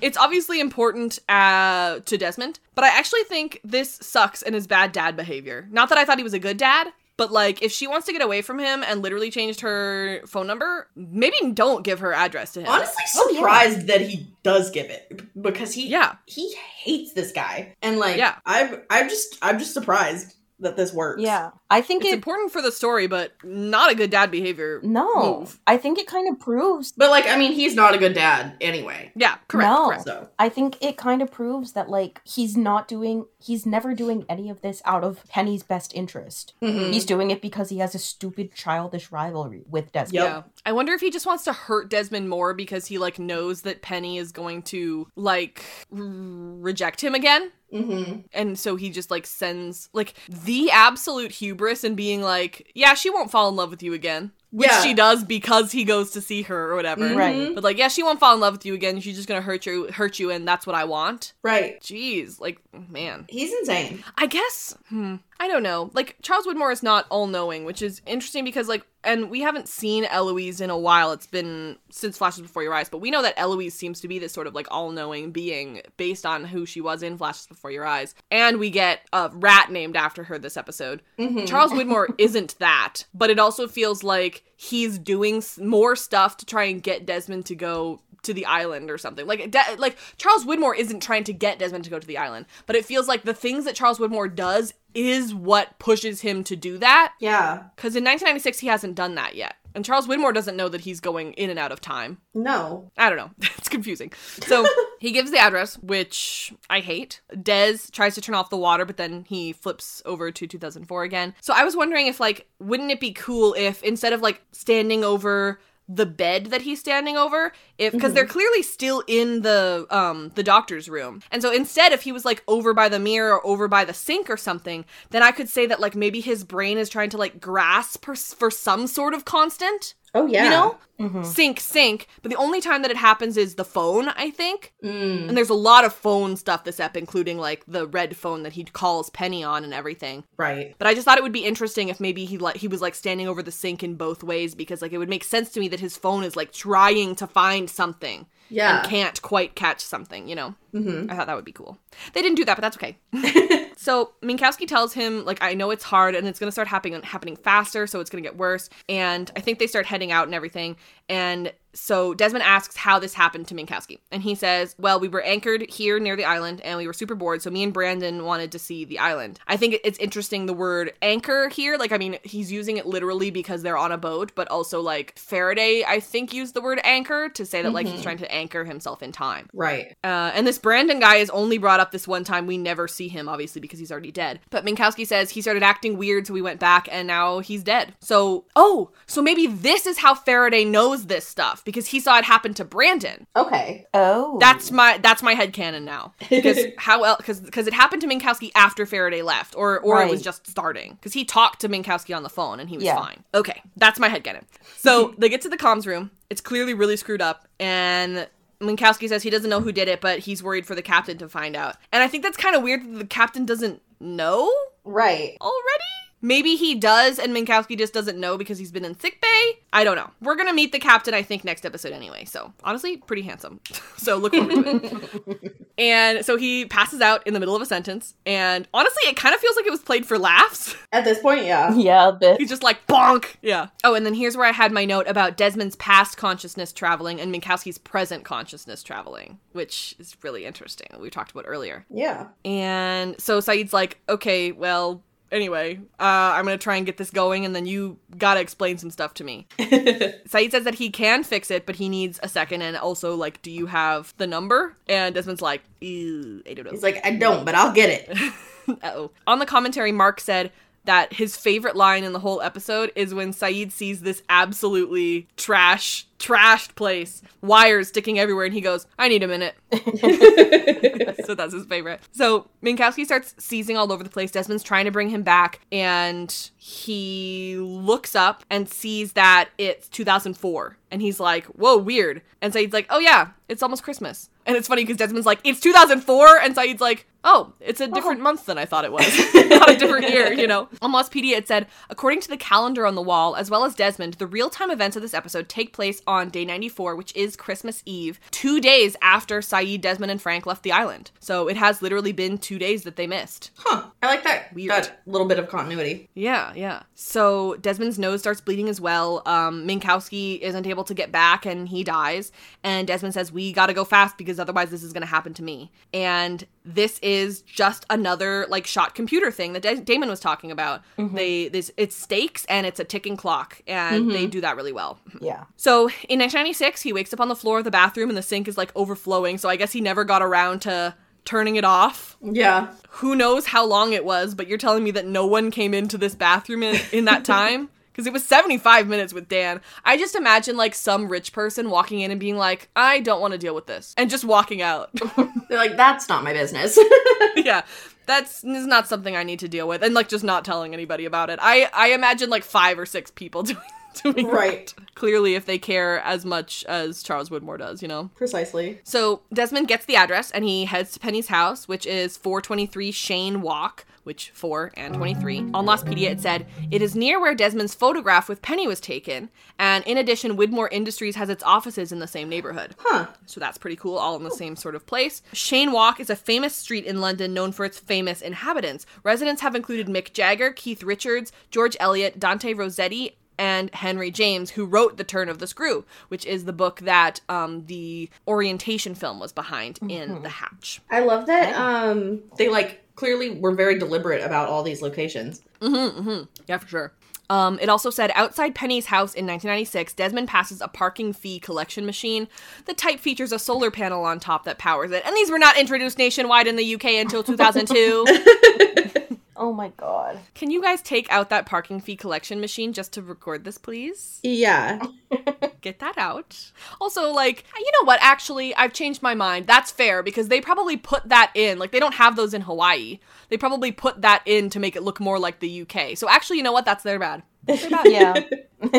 It's obviously important uh, to Desmond, but I actually think this sucks and is bad dad behavior. Not that I thought he was a good dad, but like if she wants to get away from him and literally changed her phone number, maybe don't give her address to him. Honestly, Oh, yeah. surprised that he does give it because he Yeah. he hates this guy and like Yeah. I'm I'm just I'm just surprised that this works. Yeah. I think it's it important for the story, but not a good dad behavior. no. move. I think it kind of proves But like I mean he's not a good dad anyway. Yeah, correct. No. correct. So I think it kind of proves that like he's not doing he's never doing any of this out of Penny's best interest. Mhm. He's doing it because he has a stupid childish rivalry with Desmond. Yep. Yeah. I wonder if he just wants to hurt Desmond more because he like knows that Penny is going to like r- reject him again. Mhm. And so he just like sends like the absolute hubris and being like, yeah, she won't fall in love with you again. Which Yeah. she does because he goes to see her or whatever. Mhm. Right. But like, yeah, she won't fall in love with you again. She's just gonna hurt you hurt you and that's what I want. Right. Jeez, like man. He's insane. I guess. Hmm. I don't know. Like Charles Widmore is not all knowing, which is interesting because like and we haven't seen Eloise in a while. It's been since Flashes Before Your Eyes, but we know that Eloise seems to be this sort of like all knowing being based on who she was in Flashes Before Your Eyes. And we get a rat named after her this episode. Mhm. Charles Widmore isn't that, but it also feels like he's doing more stuff to try and get Desmond to go to the island or something. Like De- like Charles Widmore isn't trying to get Desmond to go to the island, but it feels like the things that Charles Widmore does is what pushes him to do that. Yeah. Cuz in 1996 he hasn't done that yet. And Charles Widmore doesn't know that he's going in and out of time. No. I don't know. it's confusing. So he gives the address, which I hate. Dez tries to turn off the water, but then he flips over to 2004 again. So I was wondering if, like, wouldn't it be cool if instead of like standing over the bed that he's standing over if because they're clearly still in the um the doctor's room. And so instead if he was like over by the mirror or over by the sink or something then i could say that like maybe his brain is trying to like grasp for, for some sort of constant Oh yeah. you know Mhm. sync sync but the only time that it happens is the phone i think Mm. and there's a lot of phone stuff this ep including like the red phone that he calls penny on and everything Right. but i just thought it would be interesting if maybe he like he was like standing over the sink in both ways because like it would make sense to me that his phone is like trying to find something Yeah. and can't quite catch something you know Mhm. i thought that would be cool they didn't do that but that's okay so Minkowski tells him like I know it's hard and it's going to start happening happening faster so it's going to get worse and I think they start heading out and everything and so Desmond asks how this happened to Minkowski and he says well we were anchored here near the island and we were super bored so me and Brandon wanted to see the island I think it's interesting the word anchor here like I mean he's using it literally because they're on a boat but also like Faraday I think used the word anchor to say that like he's Mhm. trying to anchor himself in time Right. uh, and this Brandon guy is only brought up this one time. We never see him, obviously, because he's already dead. But Minkowski says he started acting weird, so we went back, and now he's dead. So, oh, so maybe this is how Faraday knows this stuff because he saw it happen to Brandon. Okay. Oh, That's my that's my head headcanon now. Because how else? Because because it happened to Minkowski after Faraday left, or or it was just starting. Because he talked to Minkowski on the phone and he was Yeah. fine. Okay, that's my head headcanon. So they get to the comms room. It's clearly really screwed up, and Minkowski says he doesn't know who did it, but he's worried for the captain to find out. And I think that's kind of weird that the captain doesn't know Right. already. Maybe he does, and Minkowski just doesn't know because he's been in sick bay. I don't know. We're gonna meet the captain, I think, next episode anyway. So honestly, pretty handsome. so look forward to it. and so he passes out in the middle of a sentence, and honestly, it kind of feels like it was played for laughs. At this point, yeah. yeah, a bit. He's just like bonk. Yeah. Oh, and then here's where I had my note about Desmond's past consciousness traveling and Minkowski's present consciousness traveling, which is really interesting. We talked about earlier. Yeah. And so Sayid's like, okay, well, anyway, uh, I'm gonna try and get this going, and then you gotta explain some stuff to me. Sayid says that he can fix it, but he needs a second, and also like, do you have the number? And Desmond's like, ew, I don't know. He's like, I don't, but I'll get it. Uh-oh. On the commentary, Mark said that his favorite line in the whole episode is when Sayid sees this absolutely trash, trashed place, wires sticking everywhere, and he goes, I need a minute. so that's his favorite. So Minkowski starts seizing all over the place. Desmond's trying to bring him back, and he looks up and sees that it's 2004. And he's like, whoa, weird. And Sayid's like, oh yeah, it's almost Christmas. And it's funny because Desmond's like, it's 2004. And Sayid's like, oh, it's a different month than I thought it was. Not a different year, you know? On Lostpedia, it said, according to the calendar on the wall, as well as Desmond, the real time events of this episode take place on day 94, which is Christmas Eve, two days after Sayid, Desmond, and Frank left the island. So it has literally been two days that they missed. Huh. I like that. Weird. That little bit of continuity. Yeah, yeah. So Desmond's nose starts bleeding as well. Um, Minkowski isn't able to get back and he dies. And Desmond says, We gotta go fast because otherwise this is gonna happen to me. And this is just another like shot computer thing that Da- Damon was talking about. They this it's stakes and it's a ticking clock, and Mhm. they do that really well. Yeah. So in 1996, he wakes up on the floor of the bathroom and the sink is like overflowing. So I guess he never got around to turning it off. Yeah. Who knows how long it was, but you're telling me that no one came into this bathroom in, in that time? Because it was 75 minutes with Dan. I just imagine like some rich person walking in and being like, I don't want to deal with this. And just walking out. They're like, that's not my business. yeah. That's is not something I need to deal with. And like just not telling anybody about it. I, I imagine like five or six people doing doing Right. that. Clearly if they care as much as Charles Widmore does, you know? Precisely. So Desmond gets the address and he heads to Penny's house, which is 423 Cheyne Walk, which 4 and 23. On Lostpedia, it said, It is near where Desmond's photograph with Penny was taken, and in addition, Widmore Industries has its offices in the same neighborhood. Huh. So that's pretty cool, all in the same sort of place. Cheyne Walk is a famous street in London known for its famous inhabitants. Residents have included Mick Jagger, Keith Richards, George Eliot, Dante Rossetti, and Henry James, who wrote The Turn of the Screw, which is the book that um, the orientation film was behind in The Hatch. I love that um they like clearly were very deliberate about all these locations. Mm-hmm, mm-hmm. Yeah, for sure. Um, it also said outside Penny's house in 1996, Desmond passes a parking fee collection machine. The type features a solar panel on top that powers it, and these were not introduced nationwide in the UK until 2002. Oh my god. Can you guys take out that parking fee collection machine just to record this, please? Yeah. Get that out. Also, like, you know what? Actually, I've changed my mind. That's fair because they probably put that in. Like, they don't have those in Hawaii. They probably put that in to make it look more like the UK. So actually, you know what? That's their bad. Their bad. Yeah.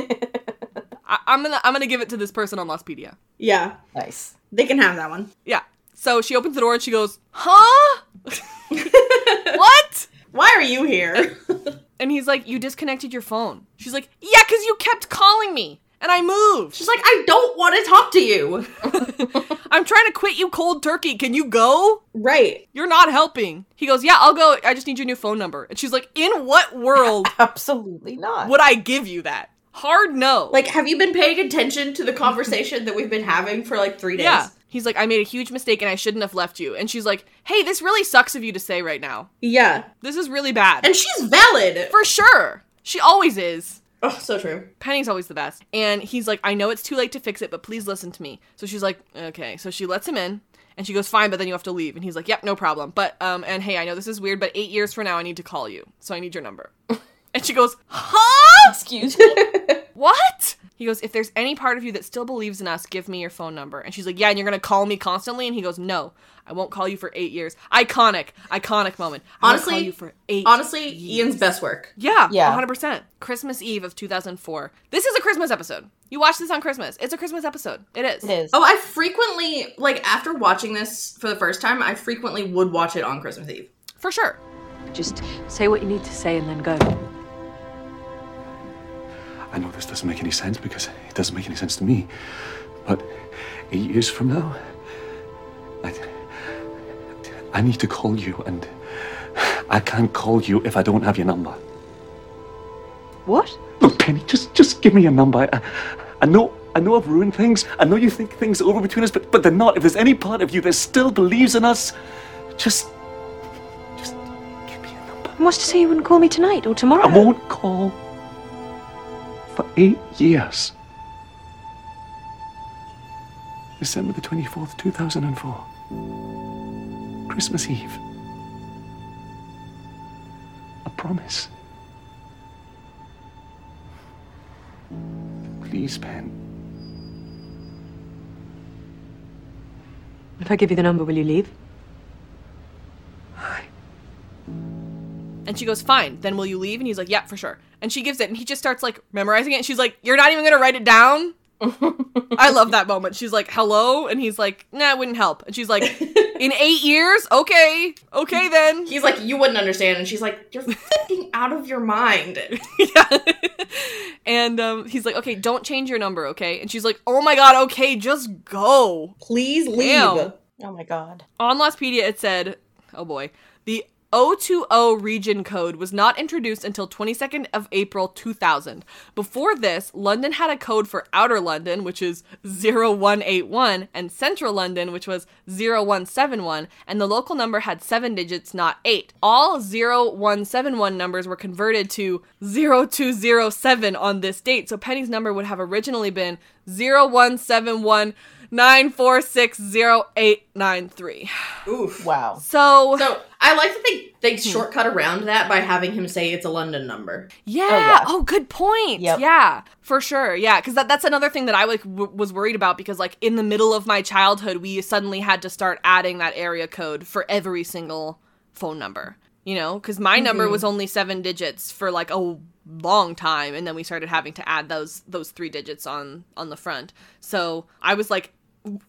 I- I'm gonna I'm gonna give it to this person on Lostpedia. Yeah. Nice. They can have that one. Yeah. So she opens the door and she goes, "Huh? what? Why are you here?" And he's like, "You disconnected your phone." She's like, "Yeah, cuz you kept calling me and I moved." She's like, "I don't want to talk to you." I'm trying to quit you cold turkey. Can you go? Right. You're not helping. He goes, "Yeah, I'll go. I just need your new phone number." And she's like, "In what world Absolutely not. would I give you that?" Hard no. Like, have you been paying attention to the conversation that we've been having for like three days? Yeah. He's like, I made a huge mistake and I shouldn't have left you. And she's like, Hey, this really sucks of you to say right now. Yeah. This is really bad. And she's valid. For sure. She always is. Oh, so true. Penny's always the best. And he's like, I know it's too late to fix it, but please listen to me. So she's like, okay. So she lets him in. And she goes, fine, but then you have to leave. And he's like, yep, no problem. But, um, and hey, I know this is weird, but eight years from now, I need to call you. So I need your number. and she goes, huh? Excuse me. What? He goes, if there's any part of you that still believes in us, give me your phone number. And she's like, yeah, and you're gonna call me constantly. And he goes, no, I won't call you for eight years. Iconic, iconic moment. I Honestly, call you for eight. honestly, Ian's best work. Yeah, Yeah. 100%. Christmas Eve of 2004. This is a Christmas episode. You watch this on Christmas. It's a Christmas episode. It is. It is. Oh, I frequently like after watching this for the first time, I frequently would watch it on Christmas Eve. For sure. Just say what you need to say and then go. I know this doesn't make any sense because it doesn't make any sense to me. But eight years from now, I, I need to call you, and I can't call you if I don't have your number. What? Look, Penny, just just give me your number. I, I know I know I've ruined things. I know you think things are over between us, but but they're not. If there's any part of you that still believes in us, just just give me your number. And What's to say you wouldn't call me tonight or tomorrow? I won't call eight years. December the 24th, 2004. Christmas Eve. A promise. Please, Pen. If I give you the number, will you leave? And she goes, fine, then will you leave? And he's like, yeah, for sure. And she gives it, and he just starts like memorizing it. And she's like, you're not even gonna write it down? I love that moment. She's like, hello? And he's like, nah, it wouldn't help. And she's like, in eight years? Okay. Okay then. He's like, you wouldn't understand, and she's like, you're fucking out of your mind. And um, he's like, okay, don't change your number, okay? And she's like, oh my god, okay, just go. Please leave. Damn. Oh my god. On Lostpedia, it said, oh boy, the 020 region code was not introduced until 22nd of April 2000. Before this, London had a code for Outer London, which is 0181, and Central London, which was 0171, and the local number had 7 digits, not 8. All 0171 numbers were converted to 0207 on this date, so Penny's number would have originally been 0171 9460893. Oof. Wow. So So I like that they they shortcut around that by having him say it's a London number. Yeah. Oh, good point. Yeah, for sure. Yeah, because that, that's another thing that I like w- was worried about because like in the middle of my childhood, we suddenly had to start adding that area code for every single phone number. You know, because my number Mhm. was only seven digits for like a long time, and then we started having to add those those three digits on on the front. So I was like w-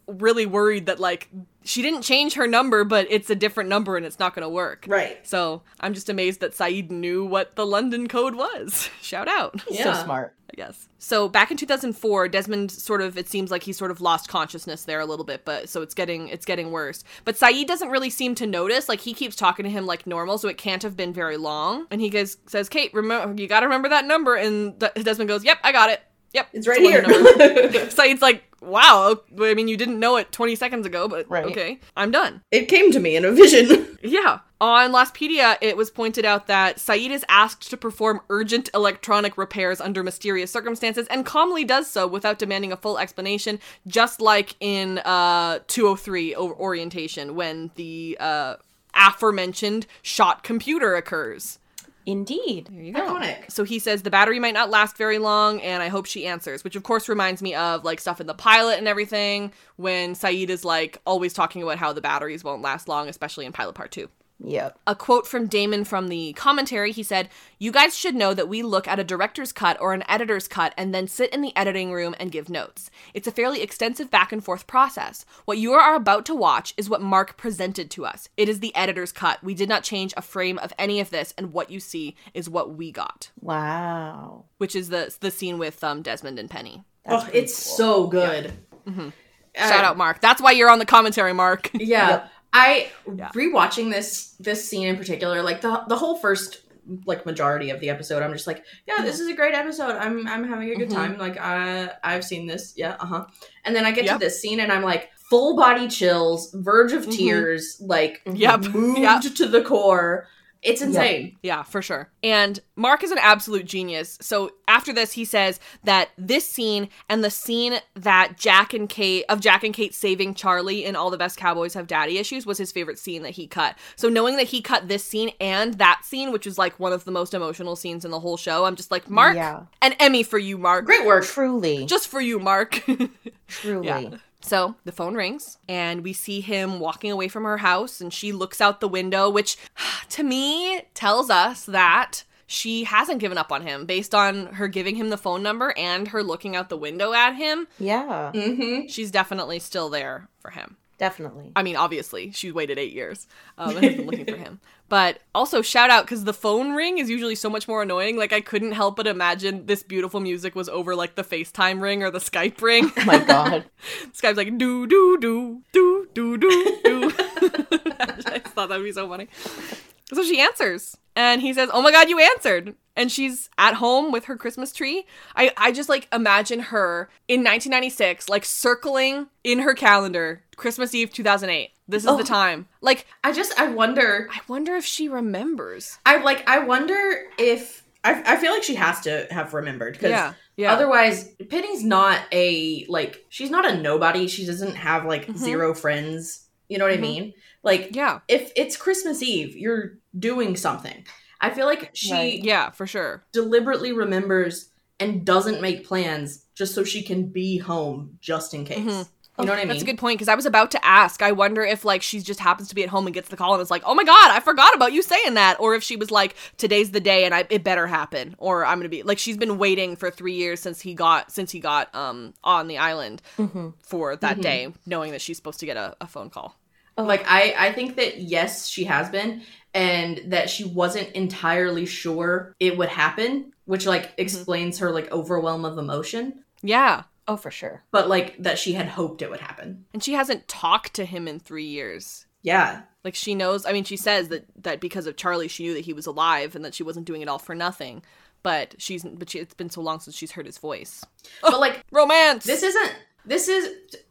really worried that like she didn't change her number, but it's a different number and it's not going to work. Right. So I'm just amazed that Sayid knew what the London code was. Shout out. So smart. I guess. So back in 2004, Desmond sort of it seems like he sort of lost consciousness there a little bit, but so it's getting it's getting worse. But Sayid doesn't really seem to notice. Like he keeps talking to him like normal, so it can't have been very long. And he goes says, "Kate, remember you got to remember that number." And D- Desmond goes, "Yep, I got it. Yep, It's right the here." Sayid's like, "Wow, I mean, you didn't know it 20 seconds ago, but Right. okay, I'm done." It came to me in a vision. Yeah. On Lostpedia, it was pointed out that Sayid is asked to perform urgent electronic repairs under mysterious circumstances and calmly does so without demanding a full explanation, just like in uh, 203 o- orientation when the uh, aforementioned shot computer occurs. Indeed. There you go. Iconic. So he says the battery might not last very long, and I hope she answers, which of course reminds me of like stuff in the pilot and everything when Sayid is like always talking about how the batteries won't last long, especially in Pilot Part 2. Yep. A quote from Damon from the commentary he said, You guys should know that we look at a director's cut or an editor's cut and then sit in the editing room and give notes. It's a fairly extensive back and forth process. What you are about to watch is what Mark presented to us. It is the editor's cut. We did not change a frame of any of this, and what you see is what we got. Wow. Which is the the scene with um, Desmond and Penny. oh, it's so good. Shout out, Mark. That's why you're on the commentary, Mark. Yeah. I rewatching this this scene in particular, like the the whole first like majority of the episode, I'm just like, yeah, this is a great episode. I'm I'm having a good Mhm. time. Like I I've seen this, yeah, uh huh. And then I get Yep. to this scene and I'm like, full body chills, verge of Mhm. tears, like Yep. moved Yep. to the core. It's insane. Yeah, for sure. And Mark is an absolute genius. So after this, he says that this scene and the scene that Jack and Kate of Jack and Kate saving Charlie in All the Best Cowboys Have Daddy Issues was his favorite scene that he cut. So knowing that he cut this scene and that scene, which was like one of the most emotional scenes in the whole show, I'm just like, Mark, Yeah. an Emmy for you, Mark. Great work. Truly. Just for you, Mark. Truly. Yeah. So the phone rings, and we see him walking away from her house, and she looks out the window, which to me tells us that she hasn't given up on him based on her giving him the phone number and her looking out the window at him. Yeah. Mm-hmm. She's definitely still there for him. Definitely. I mean, obviously, she waited eight years um, and has been looking for him. But also, shout out because the phone ring is usually so much more annoying. Like, I couldn't help but imagine this beautiful music was over like the FaceTime ring or the Skype ring. Oh my god. Skype's like do do do do do do do. I just thought that'd be so funny. So she answers, and he says, "Oh my god, you answered!" And she's at home with her Christmas tree. I I just like imagine her in 1996, like circling in her calendar Christmas Eve 2008. This is Oh. the time. Like I just I wonder I wonder if she remembers. I like I wonder if I, I feel like she has to have remembered because Yeah, yeah. otherwise Penny's not a like she's not a nobody. She doesn't have like Mhm. zero friends. You know what Mhm. I mean? Like Yeah, if it's Christmas Eve, you're doing something. I feel like she Right. yeah, for sure. deliberately remembers and doesn't make plans just so she can be home just in case. Mhm. You know what I mean? That's a good point because I was about to ask. I wonder if like she just happens to be at home and gets the call and is like, "Oh my god, I forgot about you saying that," or if she was like, "Today's the day and I it better happen," or I'm gonna be like she's been waiting for three years since he got since he got um on the island Mhm. for that Mhm. day, knowing that she's supposed to get a, a phone call. Oh. Like I, I think that yes, she has been, and that she wasn't entirely sure it would happen, which like mm-hmm. explains her like overwhelm of emotion. Yeah, Oh, for sure. But like that she had hoped it would happen. and she hasn't talked to him in three years. Yeah. Like she knows. I mean, she says that that because of Charlie, she knew that he was alive and that she wasn't doing it all for nothing. But she's but she, it's been so long since she's heard his voice. But like Romance. this isn't this is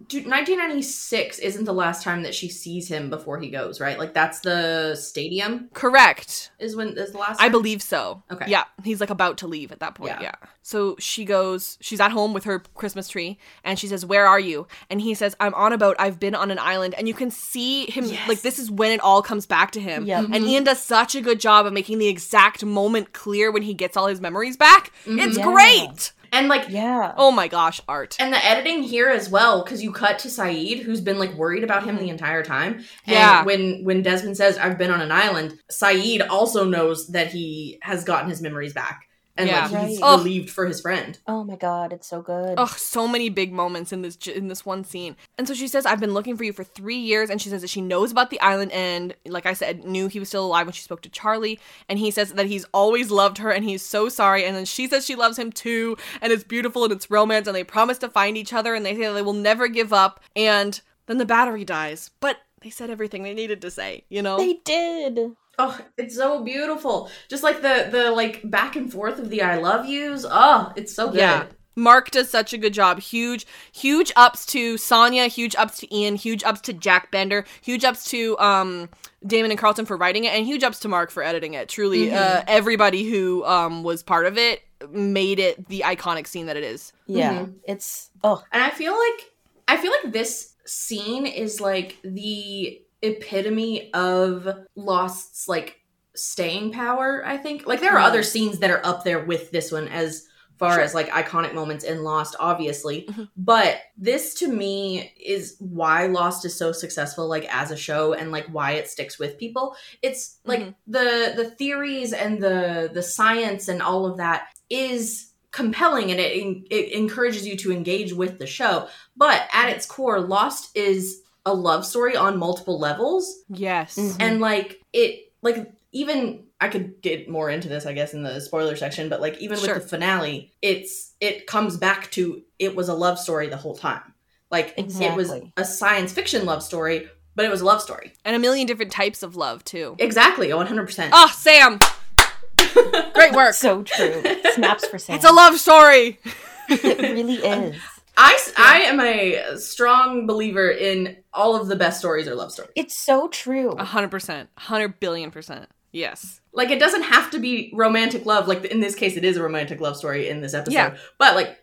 dude, 1996 isn't the last time that she sees him before he goes, right? Like that's the stadium correct. is when is the last I time? believe so. Okay. Yeah, he's like about to leave at that point. Yeah. Yeah. So she goes, she's at home with her Christmas tree and she says, Where are you? And he says, I'm on a boat. I've been on an island. And you can see him, Yes. like, this is when it all comes back to him. Yep. And mm-hmm. Ian does such a good job of making the exact moment clear when he gets all his memories back. It's Yeah. great. And like Yeah. Oh my gosh, art. And the editing here as well, because you cut to Sayid, who's been like worried about him the entire time. And. Yeah. when when Desmond says, "I've been on an island," Sayid also knows that he has gotten his memories back. And Yeah. like he's Right. relieved for his friend. Oh my god, it's so good. Oh, so many big moments in this in this one scene. And so she says, "I've been looking for you for three years." And she says that she knows about the island, and like I said, knew he was still alive when she spoke to Charlie. And he says that he's always loved her, and he's so sorry. And then she says she loves him too, and it's beautiful and it's romance. And they promise to find each other, and they say that they will never give up. And then the battery dies, but they said everything they needed to say. You know, They did. Oh, it's so beautiful. Just like the the like back and forth of the I love yous. Oh, it's so good. Yeah. Mark does such a good job. Huge, huge ups to Sonya, huge ups to Ian, huge ups to Jack Bender, huge ups to um Damon and Carlton for writing it, and huge ups to Mark for editing it. Truly, Mhm. uh, everybody who um was part of it made it the iconic scene that it is. Yeah. Mhm. It's oh And I feel like I feel like this scene is like the epitome of Lost's like staying power, I think. Like there are mm-hmm. other scenes that are up there with this one as far Sure. as like iconic moments in Lost, obviously. Mm-hmm. But this to me is why Lost is so successful like as a show and like why it sticks with people. It's like mm-hmm. the the theories and the the science and all of that is compelling and it it encourages you to engage with the show. But at its core, Lost is a love story on multiple levels Yes. Mm-hmm. and like it like even i could get more into this i guess in the spoiler section but like even Sure. with the finale it's it comes back to it was a love story the whole time like it was a science fiction love story but it was a love story And a million different types of love too. exactly 100% Oh, ah, Sam. Great work. so true. Snaps for Sam. It's a love story. It really is. I, s- I am a strong believer in all of the best stories are love stories It's so true. A hundred percent. Hundred billion percent. Yes. like it doesn't have to be romantic love like in this case it is a romantic love story in this episode Yeah. but like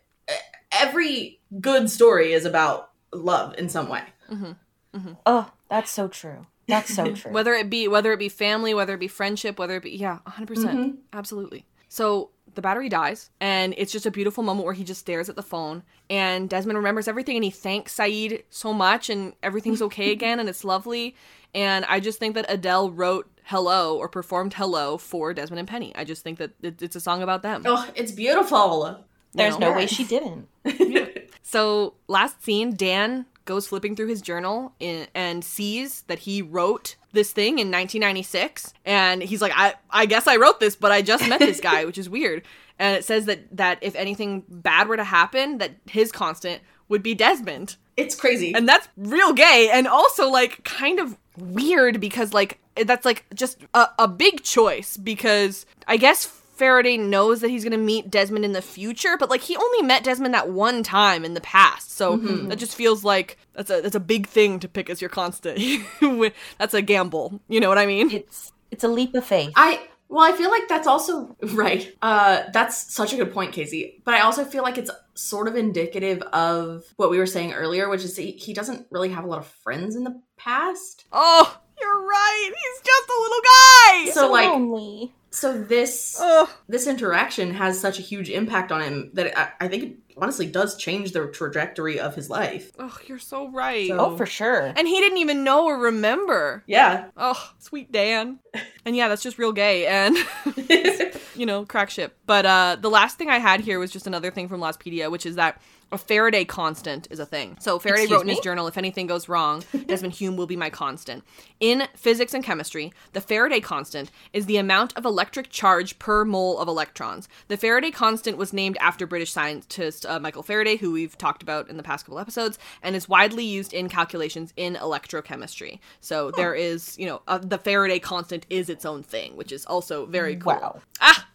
every good story is about love in some way Mm-hmm. Oh, that's so true. That's so true. whether it be whether it be family whether it be friendship whether it be yeah 100% Mhm. absolutely so the battery dies and it's just a beautiful moment where he just stares at the phone and desmond remembers everything and he thanks sayid so much and everything's okay again and it's lovely and i just think that adele wrote hello or performed hello for desmond and penny i just think that it- it's a song about them oh it's beautiful There's know? no way she didn't. So last scene, Dan goes flipping through his journal in, and sees that he wrote this thing in 1996, and he's like, "I I guess I wrote this, but I just met this guy, which is weird." And it says that that if anything bad were to happen, that his constant would be Desmond, it's crazy and that's real gay, and also like kind of weird because like that's like just a, a big choice because I guess Faraday knows that he's gonna meet Desmond in the future, but like he only met Desmond that one time in the past, so Mhm. that just feels like that's a that's a big thing to pick as your constant. that's a gamble, you know what I mean? It's it's a leap of faith. I well, I feel like that's also right. Uh, that's such a good point, Casey. But I also feel like it's sort of indicative of what we were saying earlier, which is he, he doesn't really have a lot of friends in the past. Oh, you're right. He's just a little guy. So, like, lonely. So this this interaction has such a huge impact on him that I, I think it honestly does change the trajectory of his life. Oh, you're so right. So- Oh, for sure. And he didn't even know or remember. Yeah. Oh, sweet Dan. And yeah, that's just real gay and you know, crack ship. But uh the last thing I had here was just another thing from Lostpedia, which is that a Faraday constant is a thing. So Faraday Excuse wrote in his journal, if anything goes wrong, Desmond Hume will be my constant. In physics and chemistry, the Faraday constant is the amount of electric charge per mole of electrons. The Faraday constant was named after British scientist uh, Michael Faraday, who we've talked about in the past couple episodes, and is widely used in calculations in electrochemistry. So there is, you know, uh, the Faraday constant is its own thing, which is also very cool. Wow. Ah,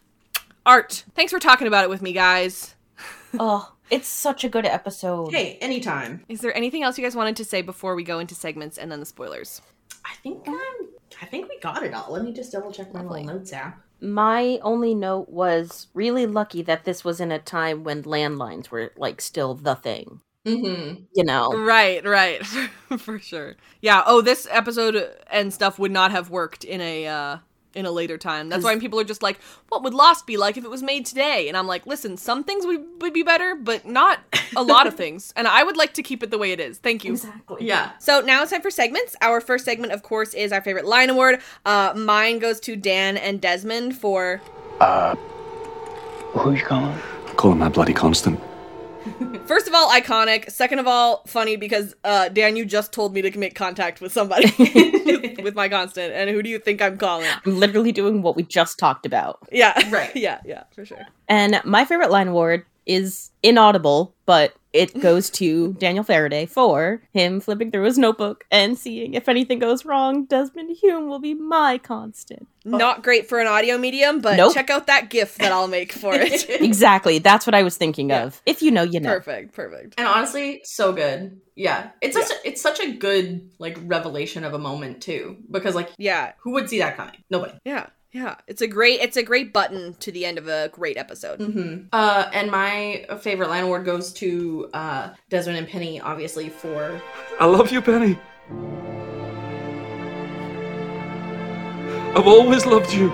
Art, thanks for talking about it with me, guys. oh, it's such a good episode. Hey, anytime. Is there anything else you guys wanted to say before we go into segments and then the spoilers? I think I'm, I think we got it all. Let me just double check my Lovely. little notes app. My only note was really lucky that this was in a time when landlines were like still the thing. Mm-hmm. You know. Right, right, for sure. Yeah. Oh, this episode and stuff would not have worked in a uh, in a later time. That's why people are just like, "What would Lost be like if it was made today?" And I'm like, "Listen, some things would, would be better, but not a lot of things. And I would like to keep it the way it is. Thank you." Exactly. Yeah. So now it's time for segments. Our first segment, of course, is our favorite line award. Uh, mine goes to Dan and Desmond for Uh, Who are you calling? Call him my bloody constant. First of all, iconic. Second of all, funny because uh, Dan, you just told me to make contact with somebody with my constant, and who do you think I'm calling? I'm literally doing what we just talked about. Yeah, right. yeah, yeah, for sure. And my favorite line award is inaudible, but it goes to Daniel Faraday for him flipping through his notebook and seeing if anything goes wrong, Desmond Hume will be my constant. Not great for an audio medium, but Nope. check out that GIF that I'll make for it. exactly. That's what I was thinking of. If you know, you know. Perfect, perfect. And honestly, so good. Yeah, it's such a, it's such a good like revelation of a moment too, because like yeah, who would see that coming? Nobody. Yeah, yeah. It's a great, it's a great button to the end of a great episode. hmm Uh, and my favorite line award goes to uh, Desmond and Penny, obviously for I love you, Penny. I've always loved you.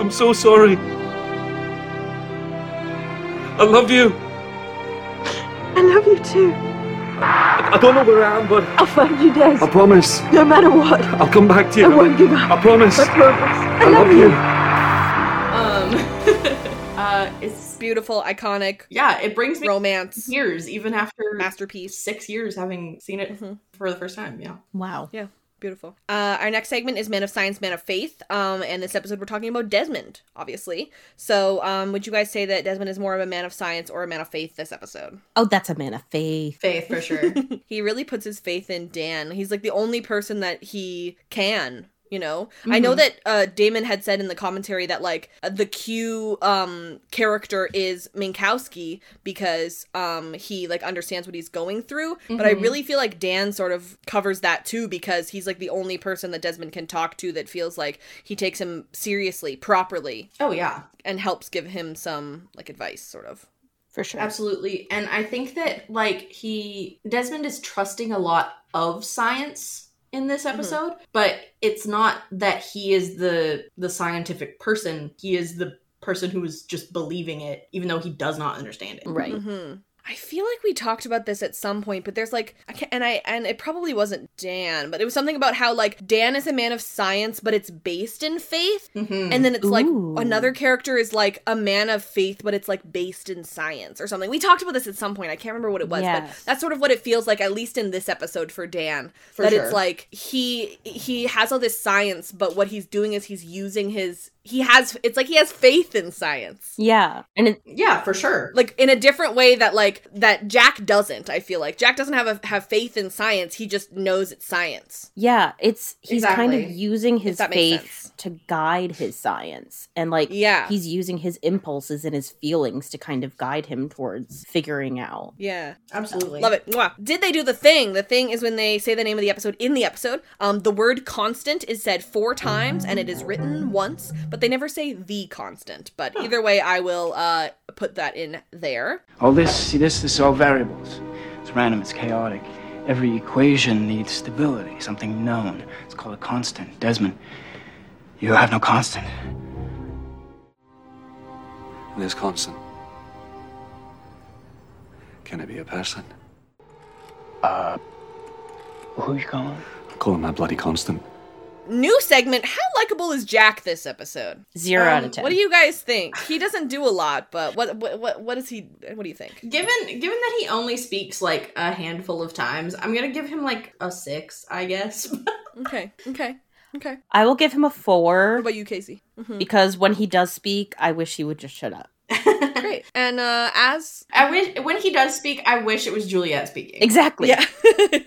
I'm so sorry. I love you. I love you too. I, I don't know where I am, but I'll find you, Des. I promise. No matter what. I'll come back to you. I won't give up. I promise. I promise. I love you. um, uh, it's beautiful, iconic. Yeah, it brings me romance years, even after masterpiece. Six years having seen it for the first time. Yeah. Wow. Yeah. Beautiful. Uh, our next segment is Man of Science, Man of Faith. Um, and this episode we're talking about Desmond, obviously. So, um, would you guys say that Desmond is more of a man of science or a man of faith this episode? Oh, that's a man of faith. Faith for sure. he really puts his faith in Dan. He's like the only person that he can. You know, I know Mhm. that uh, Damon had said in the commentary that like uh, the Q um, character is Minkowski because um, he like understands what he's going through. But I Mhm. really feel like Dan sort of covers that too because he's like the only person that Desmond can talk to that feels like he takes him seriously, properly. Oh yeah, and helps give him some like advice, sort of. For sure. Absolutely. And I think that like he Desmond is trusting a lot of science in this episode, but it's not that he is the the scientific person. He is the person who is just believing it even though he does not understand it. Mhm. I feel like we talked about this at some point, but there's like, I can't, and I and it probably wasn't Dan, but it was something about how like Dan is a man of science, but it's based in faith, Mm-hmm. and then it's like another character is like a man of faith, but it's like based in science or something. We talked about this at some point. I can't remember what it was, but that's sort of what it feels like, at least in this episode for Dan. For that sure. it's like he he has all this science, but what he's doing is he's using his he has it's like he has faith in science Yeah. And it, Yeah, for sure. like in a different way that like that Jack doesn't. I feel like Jack doesn't have a, have faith in science. He just knows it's science. yeah, it's he's kind of using his that faith to guide his science. And like Yeah. he's using his impulses and his feelings to kind of guide him towards figuring out. Yeah, absolutely. Love it. Mwah. Did they do the thing? The thing is when they say the name of the episode in the episode. Um, the word constant is said four times and it is written once, but they never say the constant. But either way, I will uh put that in there. All this, see, this, this is all variables. It's random, it's chaotic. Every equation needs stability, something known. It's called a constant. Desmond, you have no constant. And this constant. Can it be a person? Uh, who you calling? Call him my bloody constant. New segment. How likable is Jack this episode? Zero out Um, of ten. What do you guys think? He doesn't do a lot, but what what what, what is he? What do you think? Given given that he only speaks like a handful of times, I'm gonna give him like a six, I guess. Okay, okay, okay. I will give him a four. What about you, Casey? Mhm. Because when he does speak, I wish he would just shut up. Great. And uh as I wish when he does speak, I wish it was Juliet speaking. Exactly. Yeah.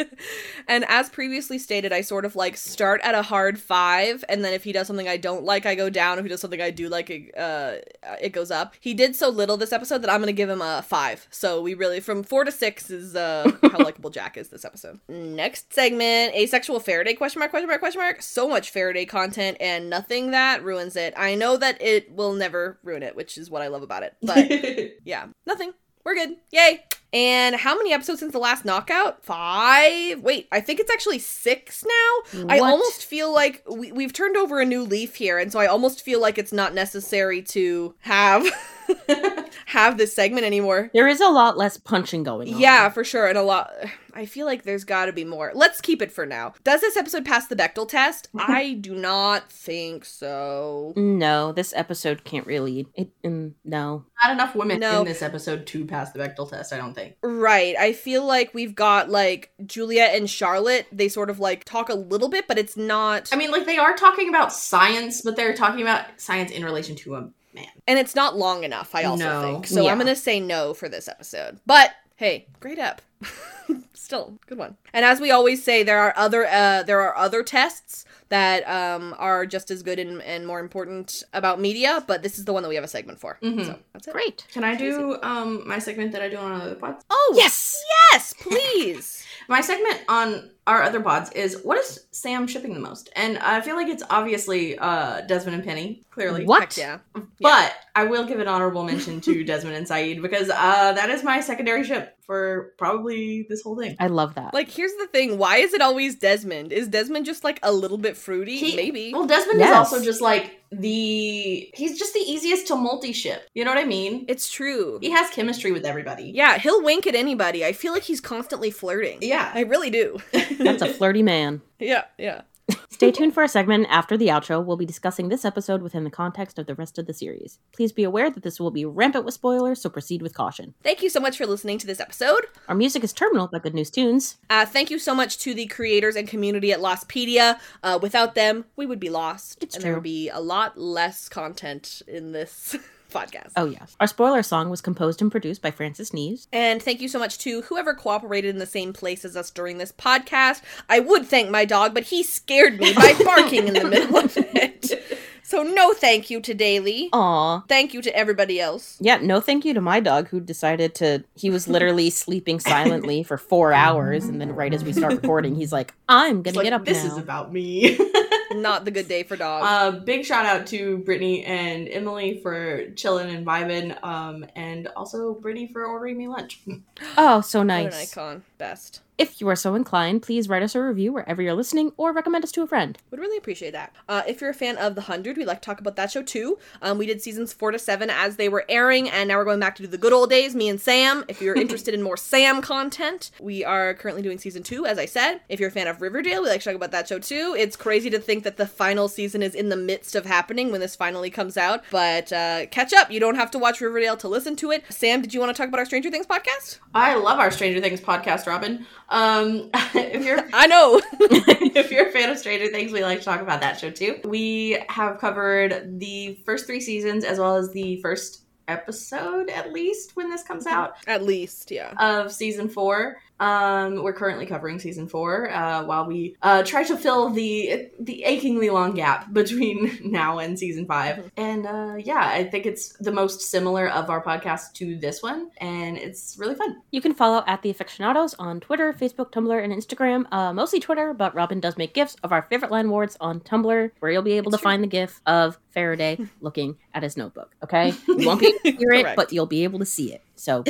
and as previously stated, I sort of like start at a hard five, and then if he does something I don't like, I go down. If he does something I do like, it, uh, it goes up. He did so little this episode that I'm gonna give him a five. So we really from four to six is uh how likable Jack is this episode. Next segment: asexual Faraday question mark question mark question mark. So much Faraday content and nothing that ruins it. I know that it will never ruin it, which is what I love about it. But yeah, nothing. We're good. Yay. And how many episodes since the last knockout? Five? Wait, I think it's actually six now. I almost feel like we, we've turned over a new leaf here, and so I almost feel like it's not necessary to have have this segment anymore. There is a lot less punching going on. Yeah, for sure. And a lot. I feel like there's got to be more. Let's keep it for now. Does this episode pass the Bechdel test? I do not think so. No, this episode can't really. It, mm, no. Not enough women No. in this episode to pass the Bechdel test, I don't think. Right. I feel like we've got like Julia and Charlotte. They sort of like talk a little bit, but it's not. I mean, like, they are talking about science, but they're talking about science in relation to a man. and it's not long enough, I also No. think. So Yeah. I'm going to say no for this episode. But hey, great up. Still, good one. And as we always say, there are other uh there are other tests that um are just as good and, and more important about media, but this is the one that we have a segment for. Mhm. So that's it. Great. Can I do um my segment that I do on other pods? Oh yes, yes, please. my segment on our other pods is what is Sam shipping the most? And I feel like it's obviously uh Desmond and Penny, clearly. What? Heck yeah. But I will give an honorable mention to Desmond and Sayid because uh that is my secondary ship for probably this whole thing. I love that. Like here's the thing, why is it always Desmond? Is Desmond just like a little bit fruity? He- Maybe. Well, Desmond Yes. is also just like the he's just the easiest to multi-ship. You know what I mean? It's true. He has chemistry with everybody. Yeah, he'll wink at anybody. I feel like he's constantly flirting. Yeah. I really do. That's a flirty man. yeah, yeah. Stay tuned for a segment after the outro. We'll be discussing this episode within the context of the rest of the series. Please be aware that this will be rampant with spoilers, so proceed with caution. Thank you so much for listening to this episode. Our music is Terminal by Good News Tunes. Uh, thank you so much to the creators and community at Lostpedia. Uh, without them, we would be lost. It's and there would be a lot less content in this podcast. Oh, yes. Our spoiler song was composed and produced by Francis Neves. And thank you so much to whoever cooperated in the same place as us during this podcast. I would thank my dog, but he scared me by barking in the middle of it. So no thank you to Daly. Aw. Thank you to everybody else. Yeah, no thank you to my dog who decided to. He was literally sleeping silently for four hours, and then right as we start recording, he's like, I'm gonna like, get up this now. is about me. Not the good day for dogs. Uh, big shout out to Brittany and Emily for chilling and vibing, um, and also Brittany for ordering me lunch. Oh, so What an nice. icon. Best. If you are so inclined, please write us a review wherever you're listening or recommend us to a friend. Would really appreciate that. Uh, if you're a fan of The Hundred, we'd like to talk about that show too. Um, we did seasons four to seven as they were airing, and now we're going back to do the good old days, me and Sam. If you're interested in more Sam content, we are currently doing season two, as I said. If you're a fan of Riverdale, we like to talk about that show too. It's crazy to think that the final season is in the midst of happening when this finally comes out, but uh, catch up. You don't have to watch Riverdale to listen to it. Sam, did you want to talk about our Stranger Things podcast? I love our Stranger Things podcast, Robyn. Um, if you're I know. if you're a fan of Stranger Things, we like to talk about that show too. We have covered the first three seasons as well as the first episode, at least when this comes out, At least, yeah. of season four. Um, we're currently covering season four, uh, while we uh, try to fill the the achingly long gap between now and season 5 And uh, yeah, I think it's the most similar of our podcast to this one, and it's really fun. You can follow at the Afictionados on Twitter, Facebook, Tumblr, and Instagram. Uh, mostly Twitter, but Robyn does make gifs of our favorite landlords on Tumblr, where you'll be able to find the gif of Faraday looking at his notebook. Okay, you won't be able to hear it, but you'll be able to see it. So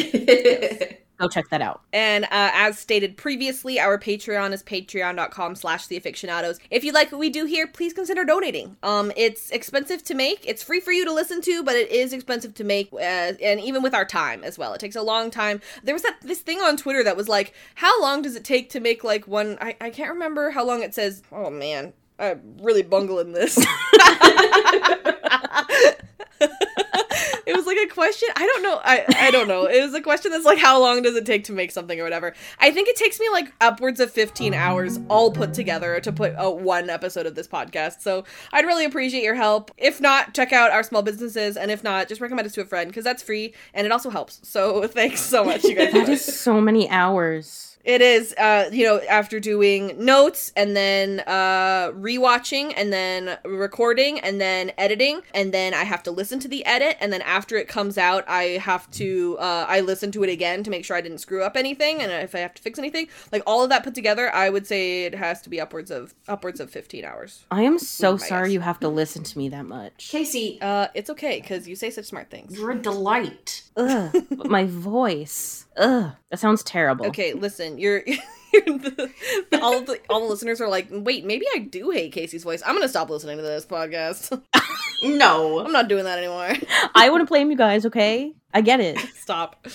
go check that out. And uh, as stated previously, our Patreon is patreon.com slash the afictionados. If you like what we do here, please consider donating. Um, it's expensive to make. It's free for you to listen to, but it is expensive to make, uh, and even with our time as well. It takes a long time. There was that this thing on Twitter that was like, how long does it take to make like one? I, I can't remember how long it says. Oh man, I'm really bungling this. it was like a question i don't know I, I don't know. It was a question that's like how long does it take to make something or whatever? I think it takes me like upwards of 15 hours all put together to put out one episode of this podcast. So i'd really appreciate your help. If not check out our small businesses and if not just recommend us to a friend because that's free and it also helps. So thanks so much you guys. That is so many hours. It is, uh, you know, after doing notes and then uh, rewatching and then recording and then editing, and then I have to listen to the edit, and then after it comes out, I have to uh, I listen to it again to make sure I didn't screw up anything, and if I have to fix anything, like all of that put together, I would say it has to be upwards of upwards of fifteen hours. I am so My sorry guess. you have to listen to me that much. Casey, Uh, it's okay because you say such smart things. you're a delight. Ugh, my voice. Ugh, that sounds terrible. Okay, listen, you're. you're the, the- all the all the listeners are like, wait, maybe I do hate Casey's voice. I'm gonna stop listening to this podcast. No. I'm not doing that anymore. I want to blame you guys, okay? I get it. Stop.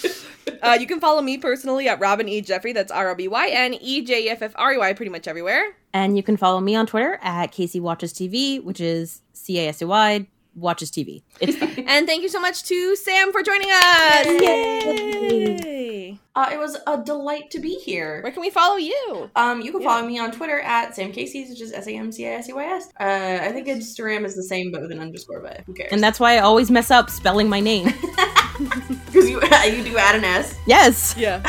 Uh, you can follow me personally at Robyn E. Jeffrey. That's R O B Y N E J F F R E Y pretty much everywhere. And you can follow me on Twitter at Casey Watches TV, which is C A S E Y Watches TV. It's fun. And thank you so much to Sam for joining us. Yay! Uh, it was a delight to be here. Where can we follow you? Um, you can follow me on Twitter at Sam Casey's, which is S A M C I S E Y S. Uh, I think Instagram is the same, but with an underscore. But who cares? and that's why I always mess up spelling my name. because you you do add an S. Yes. Yeah.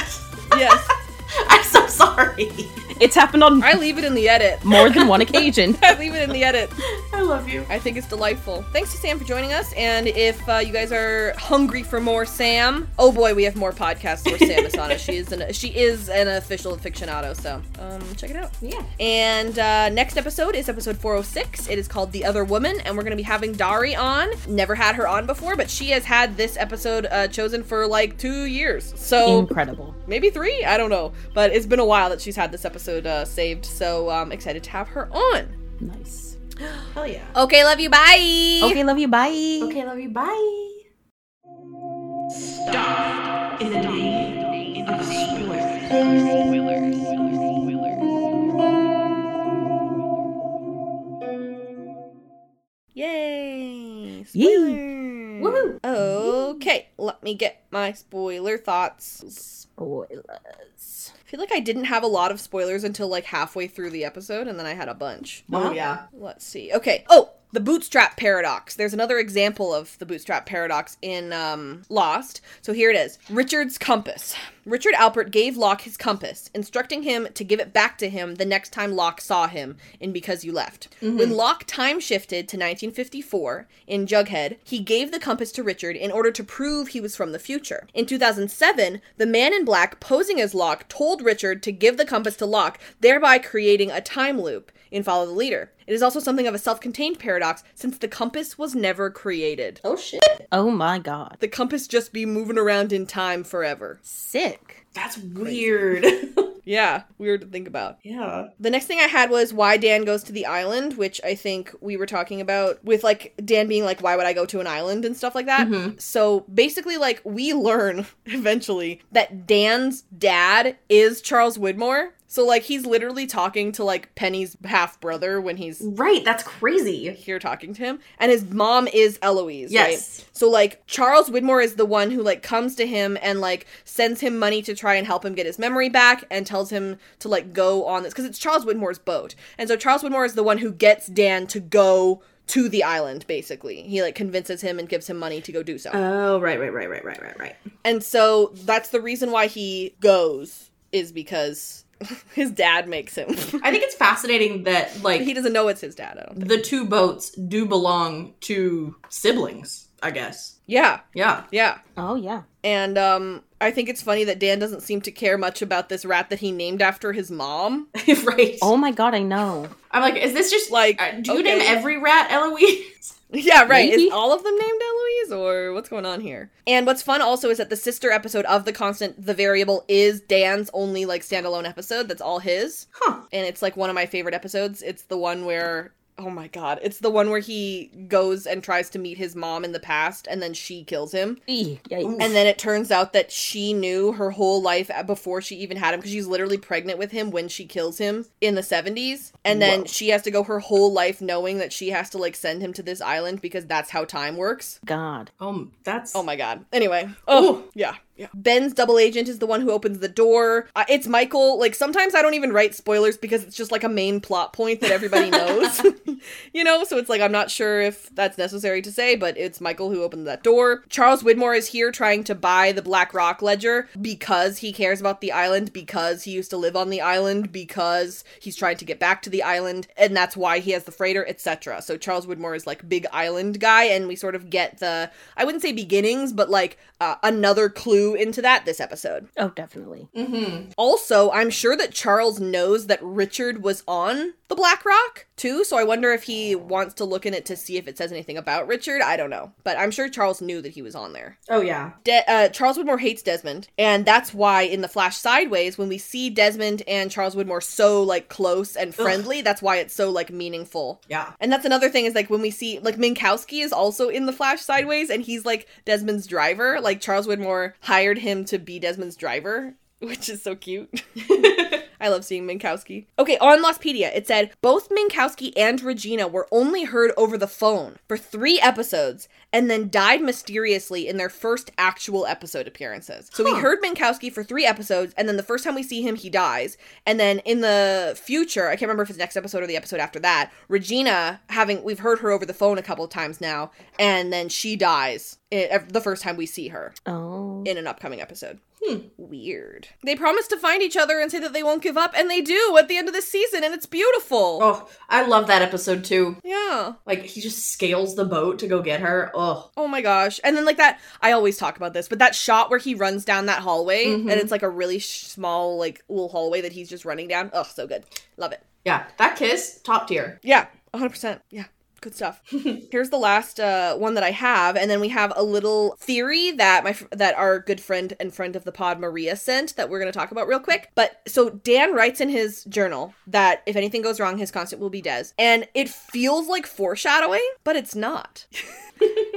Yes. I'm so sorry. It's happened on I leave it in the edit. more than one occasion. I leave it in the edit. I love you. I think it's delightful. Thanks to Sam for joining us. And if uh, you guys are hungry for more Sam, oh boy, we have more podcasts for Sam is on. She is an she is an official afictionado. So um, check it out. Yeah. And uh, next episode is episode 406. It is called The Other Woman, and we're going to be having Dari on. Never had her on before, but she has had this episode uh, chosen for like two years. So Incredible. maybe three. I don't know, but it's been a while that she's had this episode uh, saved. So um, excited to have her on. Nice. Hell yeah. Okay, love you. Bye. Okay, love you. Bye. Okay, love you. Bye. Stop in the name of spoilers. Yay! Yay. Spoilers. Woohoo. Okay, let me get my spoiler thoughts. Spoilers. I feel like I didn't have a lot of spoilers until like halfway through the episode, and then I had a bunch. Oh yeah. Let's see. Okay. Oh, the bootstrap paradox. There's another example of the bootstrap paradox in um, Lost. So here it is Richard's compass. Richard Alpert gave Locke his compass, instructing him to give it back to him the next time Locke saw him in Because You Left. Mm-hmm. When Locke time shifted to 1954 in Jughead, he gave the compass to Richard in order to prove he was from the future. In 2007, the man in black posing as Locke told Richard to give the compass to Locke, thereby creating a time loop in Follow the Leader. It is also something of a self contained paradox since the compass was never created. Oh shit. Oh my god. The compass just be moving around in time forever. Sick. That's weird. Yeah, weird to think about. yeah. The next thing I had was why Dan goes to the island, which I think we were talking about with like Dan being like, why would I go to an island and stuff like that. Mm-hmm. So basically, like, we learn eventually that Dan's dad is Charles Widmore. So, like, he's literally talking to like Penny's half brother when he's Right. That's crazy. here talking to him and his mom is eloise Yes. right so like charles widmore is the one who like comes to him and like sends him money to try and help him get his memory back and tells him to like go on this because it's charles widmore's boat and so charles widmore is the one who gets dan to go to the island basically he like convinces him and gives him money to go do so Oh right, right, right, right, right, right, right. and so that's the reason why he goes is because his dad makes him I think it's fascinating that like he doesn't know it's his dad i don't think the two boats do belong to siblings. I guess. yeah Yeah. yeah Oh yeah. And um I think it's funny that Dan doesn't seem to care much about this rat that he named after his mom. right. Oh my god, I know. I'm like, is this just Like, uh, do you okay. name every rat Eloise? Yeah, right. Maybe. Is all of them named Eloise or what's going on here? And what's fun also is that the sister episode of The Constant The Variable is Dan's only like standalone episode that's all his. Huh. And it's like one of my favorite episodes. It's the one where Oh my god. It's the one where he goes and tries to meet his mom in the past and then she kills him. Eeh, yikes. And then it turns out that she knew her whole life before she even had him because she's literally pregnant with him when she kills him in the 70s. And then Whoa. she has to go her whole life knowing that she has to like send him to this island because that's how time works. God. Um, that's Oh my god. Anyway. Oh, yeah. Yeah. Ben's double agent is the one who opens the door. Uh, it's Michael. Like sometimes I don't even write spoilers because it's just like a main plot point that everybody knows. you know, so it's like I'm not sure if that's necessary to say, but it's Michael who opened that door. Charles Widmore is here trying to buy the Black Rock Ledger because he cares about the island, because he used to live on the island, because he's trying to get back to the island, and that's why he has the freighter, etc. So Charles Widmore is like big island guy, and we sort of get the I wouldn't say beginnings, but like uh, another clue into that this episode. Oh, definitely. Mm-hmm. Also, I'm sure that Charles knows that Richard was on the Black Rock too. So I wonder if he wants to look in it to see if it says anything about Richard. I don't know, but I'm sure Charles knew that he was on there. Oh yeah. De- uh, Charles Widmore hates Desmond, and that's why in the Flash Sideways, when we see Desmond and Charles Widmore so like close and friendly, that's why it's so like meaningful. Yeah. And that's another thing is like when we see like Minkowski is also in the Flash Sideways, and he's like Desmond's driver. Like Charles Widmore hired him to be Desmond's driver, which is so cute. I love seeing Minkowski. Okay, on Lostpedia, it said both Minkowski and Regina were only heard over the phone for three episodes and then died mysteriously in their first actual episode appearances. So we heard Minkowski for three episodes, and then the first time we see him, he dies. And then in the future, I can't remember if it's next episode or the episode after that, Regina, having, we've heard her over the phone a couple of times now, and then she dies the first time we see her Oh. in an upcoming episode. Hmm. Weird. They promise to find each other and say that they won't give up, and they do at the end of the season, and it's beautiful. Oh, I love that episode too. Yeah. Like he just scales the boat to go get her. Oh. Oh my gosh. And then, like, that, I always talk about this, but that shot where he runs down that hallway, Mhm. and it's like a really sh- small, like, little hallway that he's just running down. Oh, so good. Love it. Yeah, that kiss, top tier. Yeah, 100%. Yeah. Good stuff. Here's the last uh, one that I have, and then we have a little theory that my fr- that our good friend and friend of the pod Maria sent that we're going to talk about real quick. But so Dan writes in his journal that if anything goes wrong, his constant will be Des, and it feels like foreshadowing, but it's not.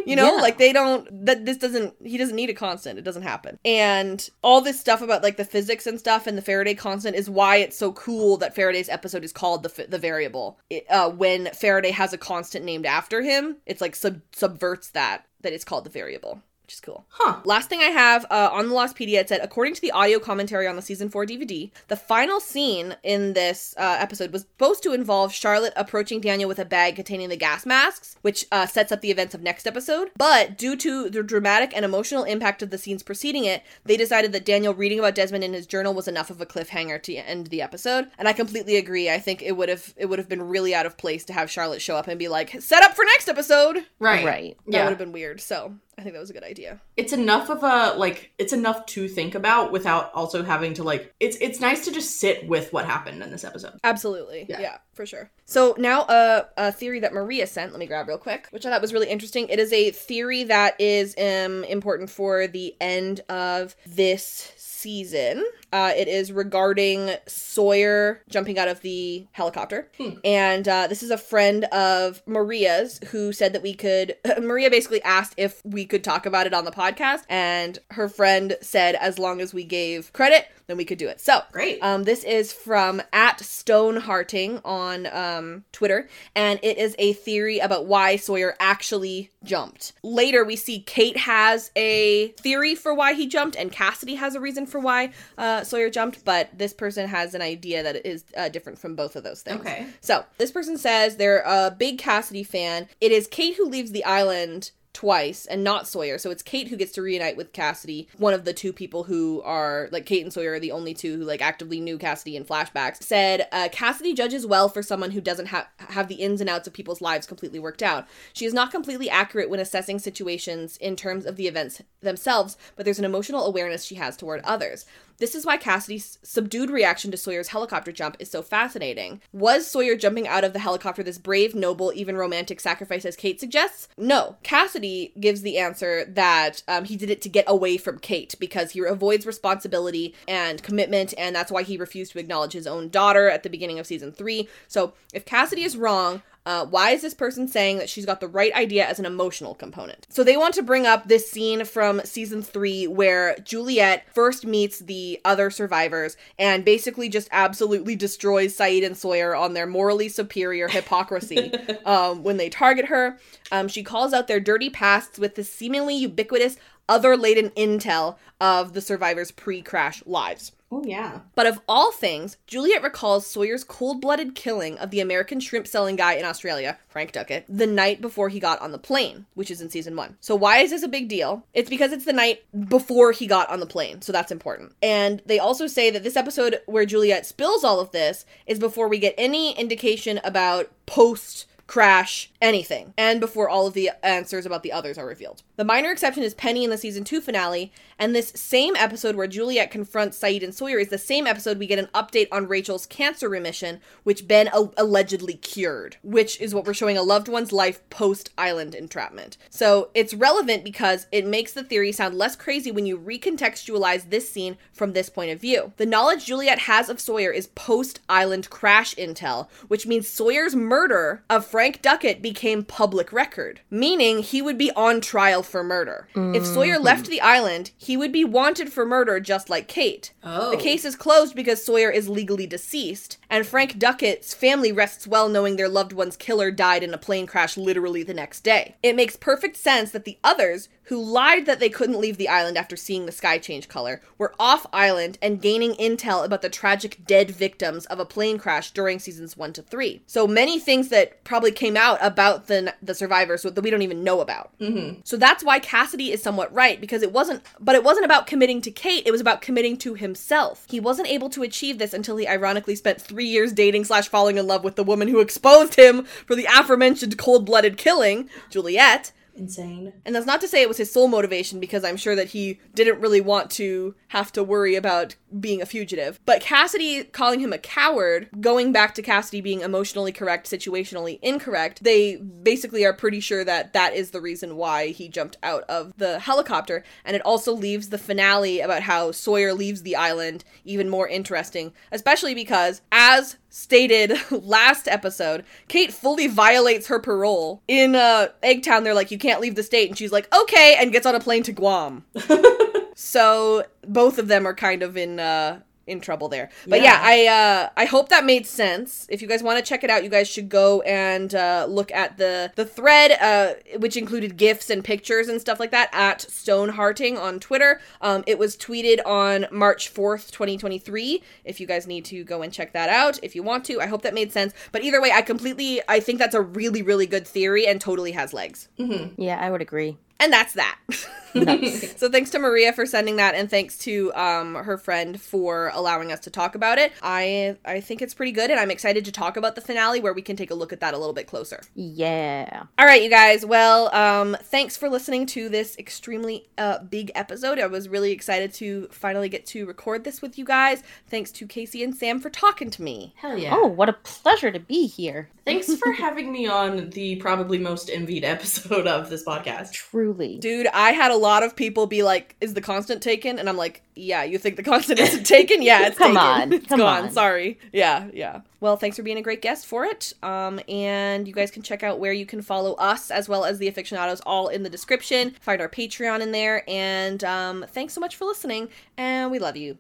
you know Yeah. like they don't that this doesn't he doesn't need a constant it doesn't happen and all this stuff about like the physics and stuff and the faraday constant is why it's so cool that faraday's episode is called the the variable it, uh, when faraday has a constant named after him it's like sub- subverts that that it's called the variable which is cool. Huh. Last thing I have uh, on the Lostpedia, it said, according to the audio commentary on the season four DVD, the final scene in this uh, episode was supposed to involve Charlotte approaching Daniel with a bag containing the gas masks, which uh, sets up the events of next episode. But due to the dramatic and emotional impact of the scenes preceding it, they decided that Daniel reading about Desmond in his journal was enough of a cliffhanger to end the episode. And I completely agree. I think it would have it would have been really out of place to have Charlotte show up and be like, "Set up for next episode." Right. Right. That Yeah. would have been weird. So I think that was a good idea. It's enough of a like it's enough to think about without also having to like it's it's nice to just sit with what happened in this episode. Absolutely. Yeah. Yeah. for sure. So now uh, a theory that Maria sent, let me grab real quick, which I thought was really interesting. It is a theory that is um, important for the end of this season. Uh, it is regarding Sawyer jumping out of the helicopter. And uh, this is a friend of Maria's who said that we could. Maria basically asked if we could talk about it on the podcast. And her friend said, as long as we gave credit, then we could do it. So, Great. um, this is from at Stonehearting on um, Twitter, and it is a theory about why Sawyer actually jumped. Later, we see Kate has a theory for why he jumped, and Cassidy has a reason for why uh, Sawyer jumped, but this person has an idea that is uh, different from both of those things. Okay. So, this person says they're a big Cassidy fan. It is Kate who leaves the island twice and not Sawyer. So it's Kate who gets to reunite with Cassidy, one of the two people who are like Kate and Sawyer are the only two who like actively knew Cassidy in flashbacks. Said uh, Cassidy judges well for someone who doesn't have have the ins and outs of people's lives completely worked out. She is not completely accurate when assessing situations in terms of the events themselves, but there's an emotional awareness she has toward others. This is why Cassidy's subdued reaction to Sawyer's helicopter jump is so fascinating. Was Sawyer jumping out of the helicopter this brave, noble, even romantic sacrifice as Kate suggests? No. Cassidy gives the answer that um, he did it to get away from Kate because he avoids responsibility and commitment, and that's why he refused to acknowledge his own daughter at the beginning of season three. So if Cassidy is wrong, uh, why is this person saying that she's got the right idea as an emotional component? So they want to bring up this scene from season three where Juliet first meets the other survivors and basically just absolutely destroys Sayid and Sawyer on their morally superior hypocrisy um, when they target her. Um, she calls out their dirty pasts with the seemingly ubiquitous other laden intel of the survivors' pre crash lives. Oh yeah. But of all things, Juliet recalls Sawyer's cold blooded killing of the American shrimp selling guy in Australia, Frank Duckett, the night before he got on the plane, which is in season one. So, why is this a big deal? It's because it's the night before he got on the plane, so that's important. And they also say that this episode where Juliet spills all of this is before we get any indication about post Crash, anything, and before all of the answers about the others are revealed. The minor exception is Penny in the season 2 finale, and this same episode where Juliet confronts Sayid and Sawyer is the same episode we get an update on Rachel's cancer remission, which Ben a- allegedly cured, which is what we're showing a loved one's life post island entrapment. So it's relevant because it makes the theory sound less crazy when you recontextualize this scene from this point of view. The knowledge Juliet has of Sawyer is post island crash intel, which means Sawyer's murder of Frank Duckett became public record, meaning he would be on trial for murder. If Sawyer left hmm. the island, he would be wanted for murder just like Kate. Oh. The case is closed because Sawyer is legally deceased, and Frank Duckett's family rests well knowing their loved one's killer died in a plane crash literally the next day. It makes perfect sense that the others, who lied that they couldn't leave the island after seeing the sky change color, were off island and gaining intel about the tragic dead victims of a plane crash during seasons 1 to 3. So many things that probably came out about the the survivors that we don't even know about. Mm-hmm. So that's why Cassidy is somewhat right because it wasn't but it wasn't about committing to Kate, it was about committing to himself. He wasn't able to achieve this until he ironically spent 3 years dating slash falling in love with the woman who exposed him for the aforementioned cold-blooded killing, Juliet. Insane. And that's not to say it was his sole motivation because I'm sure that he didn't really want to have to worry about being a fugitive. But Cassidy calling him a coward, going back to Cassidy being emotionally correct, situationally incorrect, they basically are pretty sure that that is the reason why he jumped out of the helicopter. And it also leaves the finale about how Sawyer leaves the island even more interesting, especially because, as stated last episode, Kate fully violates her parole. In uh, Eggtown, they're like, you can't leave the state. And she's like, okay, and gets on a plane to Guam. so both of them are kind of in. Uh, in trouble there. But yeah, I uh I hope that made sense. If you guys want to check it out, you guys should go and uh look at the the thread uh which included gifs and pictures and stuff like that at Stone Hearting on Twitter. Um it was tweeted on March 4th, 2023. If you guys need to go and check that out if you want to. I hope that made sense. But either way, I completely I think that's a really really good theory and totally has legs. Mm-hmm. Yeah, I would agree. And that's that. so thanks to Maria for sending that, and thanks to um, her friend for allowing us to talk about it. I I think it's pretty good, and I'm excited to talk about the finale where we can take a look at that a little bit closer. Yeah. All right, you guys. Well, um, thanks for listening to this extremely uh, big episode. I was really excited to finally get to record this with you guys. Thanks to Casey and Sam for talking to me. Hell yeah. Oh, what a pleasure to be here. Thanks for having me on the probably most envied episode of this podcast. Truly. Dude, I had a lot of people be like, "Is the constant taken?" And I'm like, "Yeah, you think the constant isn't taken? Yeah, it's Come taken. on, it's come gone. on. Sorry. Yeah, yeah. Well, thanks for being a great guest for it. Um, and you guys can check out where you can follow us as well as the afictionados all in the description. Find our Patreon in there. And um, thanks so much for listening. And we love you.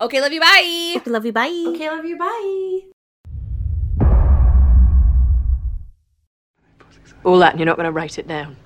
Okay, love you. Bye. Okay, Love you. Bye. Okay, love you. Bye. All that, and you're not going to write it down.